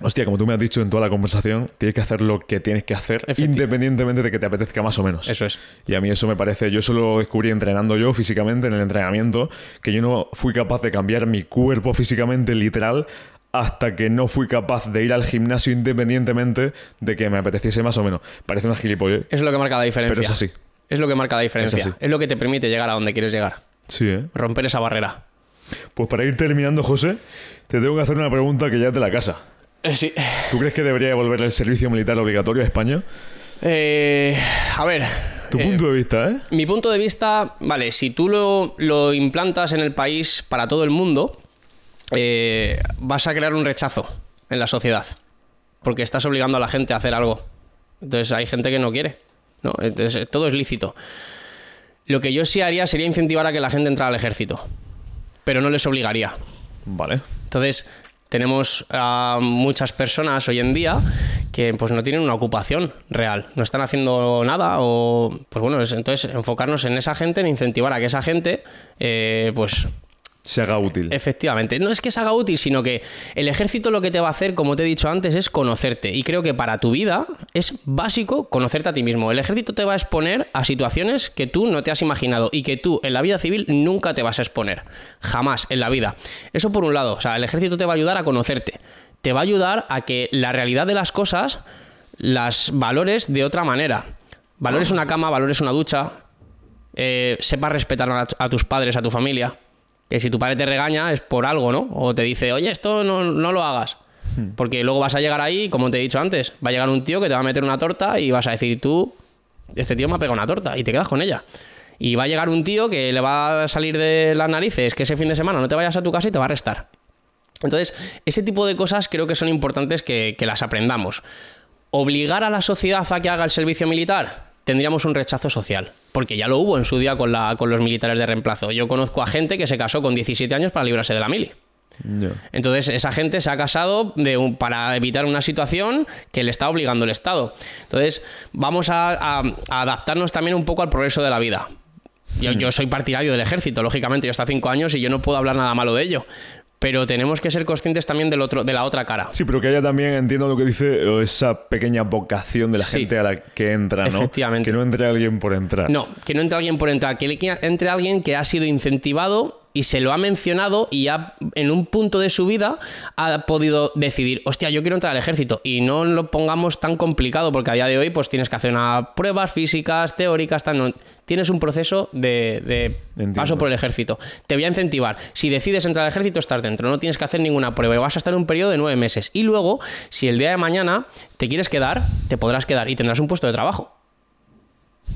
Hostia, como tú me has dicho en toda la conversación, tienes que hacer lo que tienes que hacer independientemente de que te apetezca más o menos.
Eso es.
Y a mí eso me parece, yo eso lo descubrí entrenando yo físicamente en el entrenamiento, que yo no fui capaz de cambiar mi cuerpo físicamente literal hasta que no fui capaz de ir al gimnasio independientemente de que me apeteciese más o menos. Parece una gilipollez.
Es lo que marca la diferencia.
Pero es así.
Es lo que marca la diferencia. Es, es lo que te permite llegar a donde quieres llegar.
Sí, ¿eh?
Romper esa barrera.
Pues para ir terminando, José, te tengo que hacer una pregunta que ya es de la casa.
Eh, sí.
¿Tú crees que debería devolver el servicio militar obligatorio a España?
Eh, a ver.
Tu
eh,
punto de vista, ¿eh?
Mi punto de vista, vale, si tú lo, lo implantas en el país para todo el mundo, eh, vas a crear un rechazo en la sociedad. Porque estás obligando a la gente a hacer algo. Entonces hay gente que no quiere. ¿no? Entonces todo es lícito. Lo que yo sí haría sería incentivar a que la gente entrara al ejército. Pero no les obligaría.
Vale.
Entonces, tenemos a muchas personas hoy en día que pues no tienen una ocupación real, no están haciendo nada o pues bueno, entonces enfocarnos en esa gente, en incentivar a que esa gente eh, pues
se haga útil.
Efectivamente. No es que se haga útil, sino que el ejército lo que te va a hacer, como te he dicho antes, es conocerte. Y creo que para tu vida es básico conocerte a ti mismo. El ejército te va a exponer a situaciones que tú no te has imaginado y que tú en la vida civil nunca te vas a exponer. Jamás en la vida. Eso por un lado. O sea, el ejército te va a ayudar a conocerte. Te va a ayudar a que la realidad de las cosas las valores de otra manera. Valores una cama, valores una ducha. Eh, sepas respetar a, a tus padres, a tu familia que si tu padre te regaña es por algo, ¿no? O te dice, oye, esto no, lo hagas. Hmm. Porque luego vas a llegar ahí, como te he dicho antes, va a llegar un tío que te va a meter una torta y vas a decir, tú, este tío me ha pegado una torta y te quedas con ella. Y va a llegar un tío que le va a salir de las narices que ese fin de semana no te vayas a tu casa y te va a arrestar. Entonces, ese tipo de cosas creo que son importantes que, que las aprendamos. Obligar a la sociedad a que haga el servicio militar, tendríamos un rechazo social. Porque ya lo hubo en su día con, la, con los militares de reemplazo. Yo conozco a gente que se casó con 17 años para librarse de la mili. Entonces, esa gente se ha casado de para evitar una situación que le está obligando el Estado. Entonces, vamos a, adaptarnos también un poco al progreso de la vida. Yo, yo, soy partidario del ejército, lógicamente, yo hasta cinco años y yo no puedo hablar nada malo de ello pero tenemos que ser conscientes también del otro, de la otra cara.
Sí, pero que haya también, entiendo lo que dice, esa pequeña vocación de la gente a la que entra, ¿no?
Efectivamente.
Que no entre alguien por entrar.
No, que no entre alguien por entrar, que entre alguien que ha sido incentivado y se lo ha mencionado y ha, en un punto de su vida ha podido decidir, hostia, yo quiero entrar al ejército y no lo pongamos tan complicado porque a día de hoy pues tienes que hacer unas pruebas físicas, teóricas, tienes un proceso de, paso por el ejército. Te voy a incentivar. Si decides entrar al ejército, estás dentro, no tienes que hacer ninguna prueba y vas a estar en un periodo de nueve meses. Y luego, si el día de mañana te quieres quedar, te podrás quedar y tendrás un puesto de trabajo.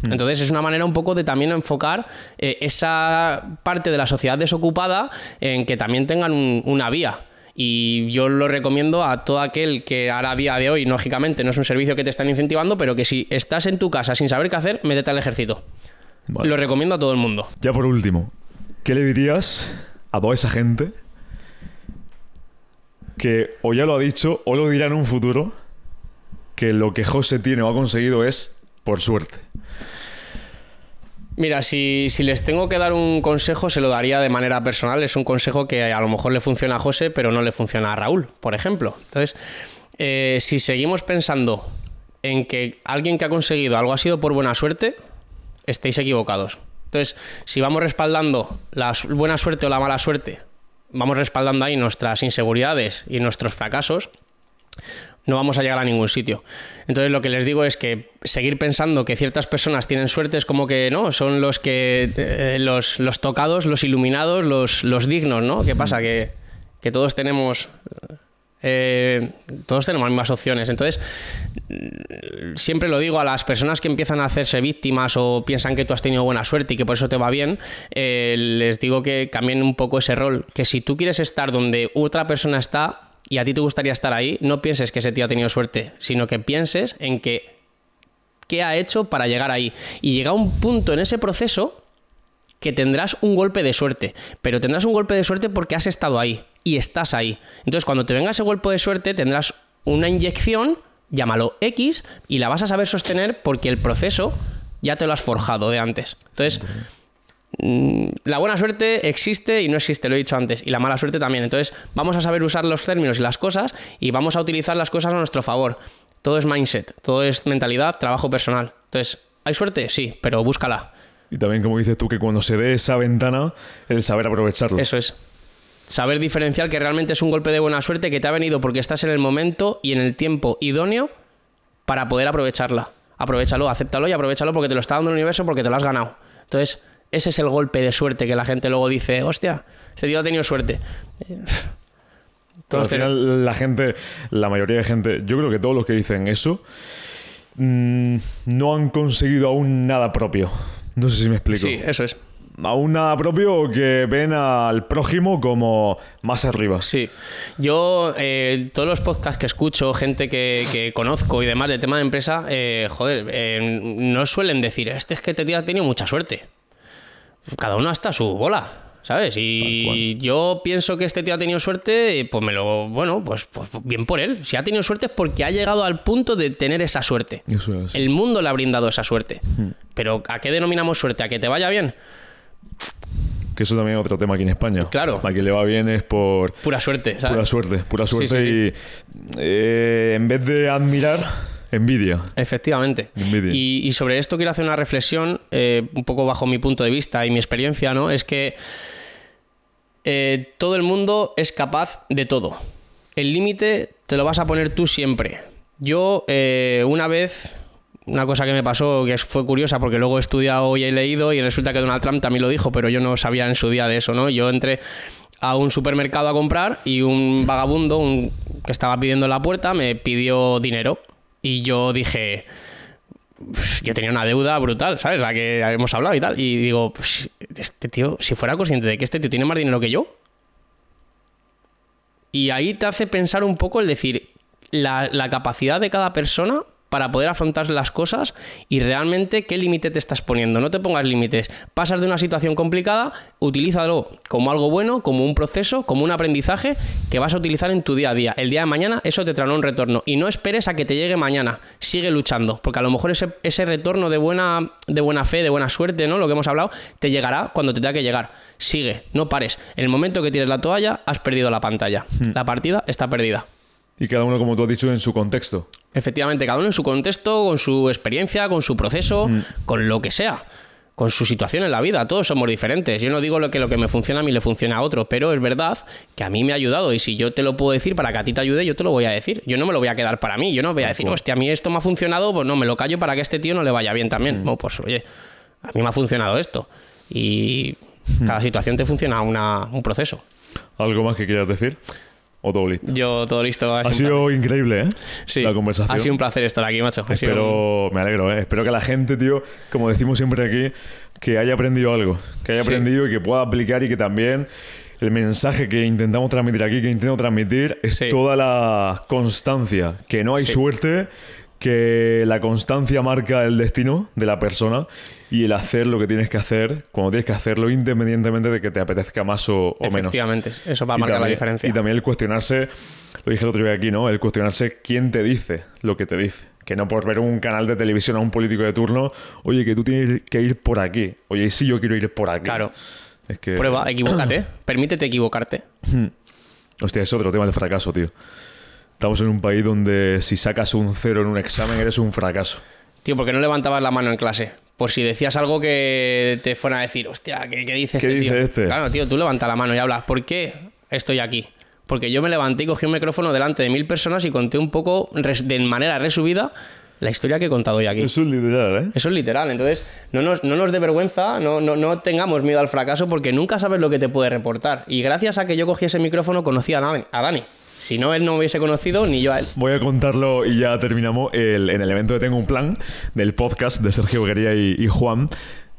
Hmm. Entonces es una manera un poco de también enfocar eh, esa parte de la sociedad desocupada en que también tengan una vía. Y yo lo recomiendo a todo aquel que ahora a día de hoy, lógicamente, no es un servicio que te están incentivando, pero que si estás en tu casa sin saber qué hacer, métete al ejército. Lo recomiendo a todo el mundo.
Ya por último, ¿qué le dirías a toda esa gente que o ya lo ha dicho o lo dirá en un futuro que lo que José tiene o ha conseguido es por suerte?
Mira, si, les tengo que dar un consejo, se lo daría de manera personal. Es un consejo que a lo mejor le funciona a José, pero no le funciona a Raúl, por ejemplo. Entonces, eh, si seguimos pensando en que alguien que ha conseguido algo ha sido por buena suerte, estáis equivocados. Entonces, si vamos respaldando la buena suerte o la mala suerte, vamos respaldando ahí nuestras inseguridades y nuestros fracasos, no vamos a llegar a ningún sitio. Entonces lo que les digo es que seguir pensando que ciertas personas tienen suerte es como que no, son los que eh, los, tocados, los iluminados, los, los dignos, ¿no? ¿Qué pasa? Que, que todos tenemos eh, todos tenemos las mismas opciones. Entonces, mm, siempre lo digo a las personas que empiezan a hacerse víctimas o piensan que tú has tenido buena suerte y que por eso te va bien, eh, les digo que cambien un poco ese rol. Que si tú quieres estar donde otra persona está y a ti te gustaría estar ahí, no pienses que ese tío ha tenido suerte, sino que pienses en que qué ha hecho para llegar ahí. Y llega un punto en ese proceso que tendrás un golpe de suerte, pero tendrás un golpe de suerte porque has estado ahí y estás ahí. Entonces, cuando te venga ese golpe de suerte, tendrás una inyección, llámalo X, y la vas a saber sostener porque el proceso ya te lo has forjado de antes. Entonces, la buena suerte existe y no existe, lo he dicho antes, y la mala suerte también. Entonces, vamos a saber usar los términos y las cosas y vamos a utilizar las cosas a nuestro favor. Todo es mindset, todo es mentalidad, trabajo personal. Entonces, ¿hay suerte? Sí, pero búscala.
Y también, como dices tú, que cuando se dé esa ventana, el saber aprovecharlo.
Eso es. Saber diferenciar que realmente es un golpe de buena suerte que te ha venido porque estás en el momento y en el tiempo idóneo para poder aprovecharla. Aprovechalo, acéptalo y aprovechalo porque te lo está dando el universo porque te lo has ganado. Entonces, ese es el golpe de suerte que la gente luego dice, hostia, este tío ha tenido suerte.
Pero al final, la gente, la mayoría de gente, yo creo que todos los que dicen eso, mm, no han conseguido aún nada propio. No sé si me explico.
Sí, eso es.
Aún nada propio que ven al prójimo como más arriba.
Sí. Yo, eh, todos los podcasts que escucho, gente que, que conozco y demás de tema de empresa, eh, joder, eh, no suelen decir, este es que este tío ha tenido mucha suerte. Cada uno hasta su bola. ¿Sabes? Y yo pienso que este tío ha tenido suerte, pues me lo. Bueno, pues, pues, bien por él. Si ha tenido suerte es porque ha llegado al punto de tener esa suerte.
Eso es.
El mundo le ha brindado esa suerte. Pero ¿a qué denominamos suerte? ¿A que te vaya bien?
Que eso también es otro tema aquí en España.
Claro.
A quien le va bien es por.
Pura suerte, ¿sabes?
Pura suerte, pura
Sí,
suerte.
sí,
Y eh, en vez de admirar, envidia.
Efectivamente.
Envidia.
Y, y sobre esto quiero hacer una reflexión, eh, un poco bajo mi punto de vista y mi experiencia, ¿no? Es que eh, todo el mundo es capaz de todo. El límite te lo vas a poner tú siempre. Yo eh, una vez, una cosa que me pasó que fue curiosa porque luego he estudiado y he leído y resulta que Donald Trump también lo dijo, pero yo no sabía en su día de eso, ¿no? Yo entré a un supermercado a comprar y un vagabundo un- que estaba pidiendo en la puerta me pidió dinero y yo dije, "Pff, yo tenía una deuda brutal, ¿sabes? La que hemos hablado y tal. Y digo, "Pues, este tío, si fuera consciente de que este tío tiene más dinero que yo. Y ahí te hace pensar un poco el decir la, la capacidad de cada persona para poder afrontar las cosas y realmente qué límite te estás poniendo. No te pongas límites. Pasas de una situación complicada, utilízalo como algo bueno, como un proceso, como un aprendizaje que vas a utilizar en tu día a día. El día de mañana eso te traerá un retorno. Y no esperes a que te llegue mañana. Sigue luchando. Porque a lo mejor ese, ese retorno de buena, de buena fe, de buena suerte, ¿no? Lo que hemos hablado, te llegará cuando te tenga que llegar. Sigue, no pares. En el momento que tires la toalla, has perdido la pantalla. La partida está perdida.
Y cada uno, como tú has dicho, en su contexto.
Efectivamente, cada uno en su contexto, con su experiencia, con su proceso, con lo que sea, con su situación en la vida. Todos somos diferentes. Yo no digo lo que lo que me funciona a mí le funciona a otro, pero es verdad que a mí me ha ayudado y si yo te lo puedo decir para que a ti te ayude, yo te lo voy a decir. Yo no me lo voy a quedar para mí. Yo no voy a decir, hostia, a mí esto me ha funcionado, pues no, me lo callo para que a este tío no le vaya bien también. No, pues oye, a mí me ha funcionado esto. Y cada situación te funciona una- un proceso.
¿Algo más que quieras decir? ¿O todo listo?
Yo todo listo.
Ha
sido un
sido increíble, ¿eh?
Sí,
La conversación.
Ha sido un placer estar aquí, macho. Ha sido
Espero, me alegro, ¿eh? Espero que la gente, tío, como decimos siempre aquí, que haya aprendido algo, que haya
Sí.
aprendido y que pueda aplicar y que también el mensaje que intentamos transmitir aquí, que intento transmitir, es
Sí.
toda la constancia, que no hay
Sí.
suerte, que la constancia marca el destino de la persona y el hacer lo que tienes que hacer cuando tienes que hacerlo, independientemente de que te apetezca más o, o menos.
Efectivamente, eso va a
Y
marcar la diferencia.
Y también el cuestionarse, lo dije el otro día aquí, ¿no? El cuestionarse quién te dice lo que te dice. Que no por ver un canal de televisión a un político de turno, oye, que tú tienes que ir por aquí. Oye, sí, yo quiero ir por aquí.
Claro.
Es que.
Prueba, equivócate. Permítete equivocarte.
Hostia, es otro tema del fracaso, tío. Estamos en un país donde si sacas un cero en un examen eres un fracaso.
Tío, ¿por qué no levantabas la mano en clase? Por si decías algo que te fuera a decir, hostia, ¿qué, qué dice
¿Qué
este
dice
tío?
este?
Claro, tío, tú levanta la mano y hablas. ¿Por qué estoy aquí? Porque yo me levanté y cogí un micrófono delante de mil personas y conté un poco, de manera resumida, la historia que he contado hoy aquí.
Eso es literal, ¿eh?
Eso es literal. Entonces, no nos, no nos dé vergüenza, no, no, no tengamos miedo al fracaso porque nunca sabes lo que te puede reportar. Y gracias a que yo cogí ese micrófono, conocí a Dani. A Dani. Si no, él no hubiese conocido ni yo a él.
Voy a contarlo y ya terminamos. El- en el evento de Tengo un Plan del podcast de Sergio Guería y, Juan,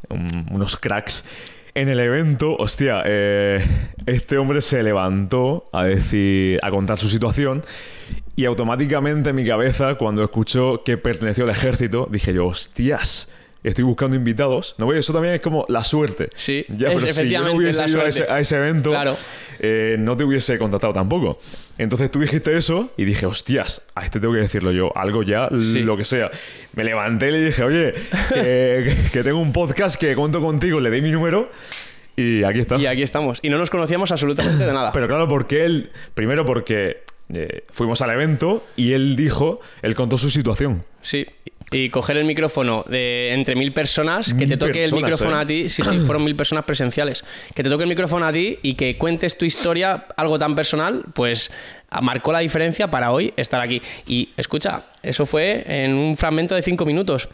un- unos cracks. En el evento, hostia, eh, este hombre se levantó a decir, a contar su situación y automáticamente en mi cabeza, cuando escuchó que perteneció al ejército, dije yo, hostias, estoy buscando invitados. No, eso también es como la suerte.
Sí,
ya,
es
pero si yo no hubiese ido a ese, a ese evento,
Claro.
eh, no te hubiese contactado tampoco. Entonces tú dijiste eso y dije, hostias, a este tengo que decirlo yo, algo ya,
Sí.
lo que sea. Me levanté y le dije, oye, que, que tengo un podcast que cuento contigo, le di mi número y aquí está.
Y aquí estamos. Y no nos conocíamos absolutamente de nada.
Pero claro, porque él, primero porque eh, fuimos al evento y él dijo, él contó su situación.
Sí. Y coger el micrófono de entre mil personas, que
Mil
te toque el micrófono
¿eh?
a ti, sí, sí, fueron mil personas presenciales, que te toque el micrófono a ti y que cuentes tu historia, algo tan personal, pues ah, marcó la diferencia para hoy estar aquí. Y escucha, eso fue en un fragmento de cinco minutos.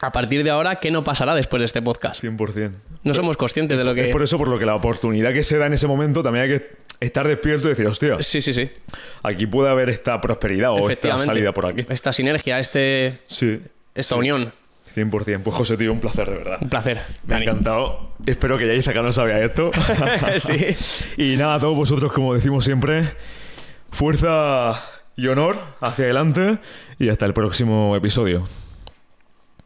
A partir de ahora, ¿qué no pasará después de este podcast?
100%.
No somos conscientes de lo que...
Es por eso por lo que la oportunidad que se da en ese momento también hay que estar despierto y decir, hostia,
Sí, sí, sí.
aquí puede haber esta prosperidad o esta salida por aquí.
Esta sinergia, este,
Sí,
esta unión.
100%. Pues José, tío, un placer, de verdad.
Un placer.
Me ha
Dani.
encantado. Espero que ya Isaac no sabía esto.
Sí.
Y nada, a todos vosotros, como decimos siempre, fuerza y honor hacia adelante y hasta el próximo episodio.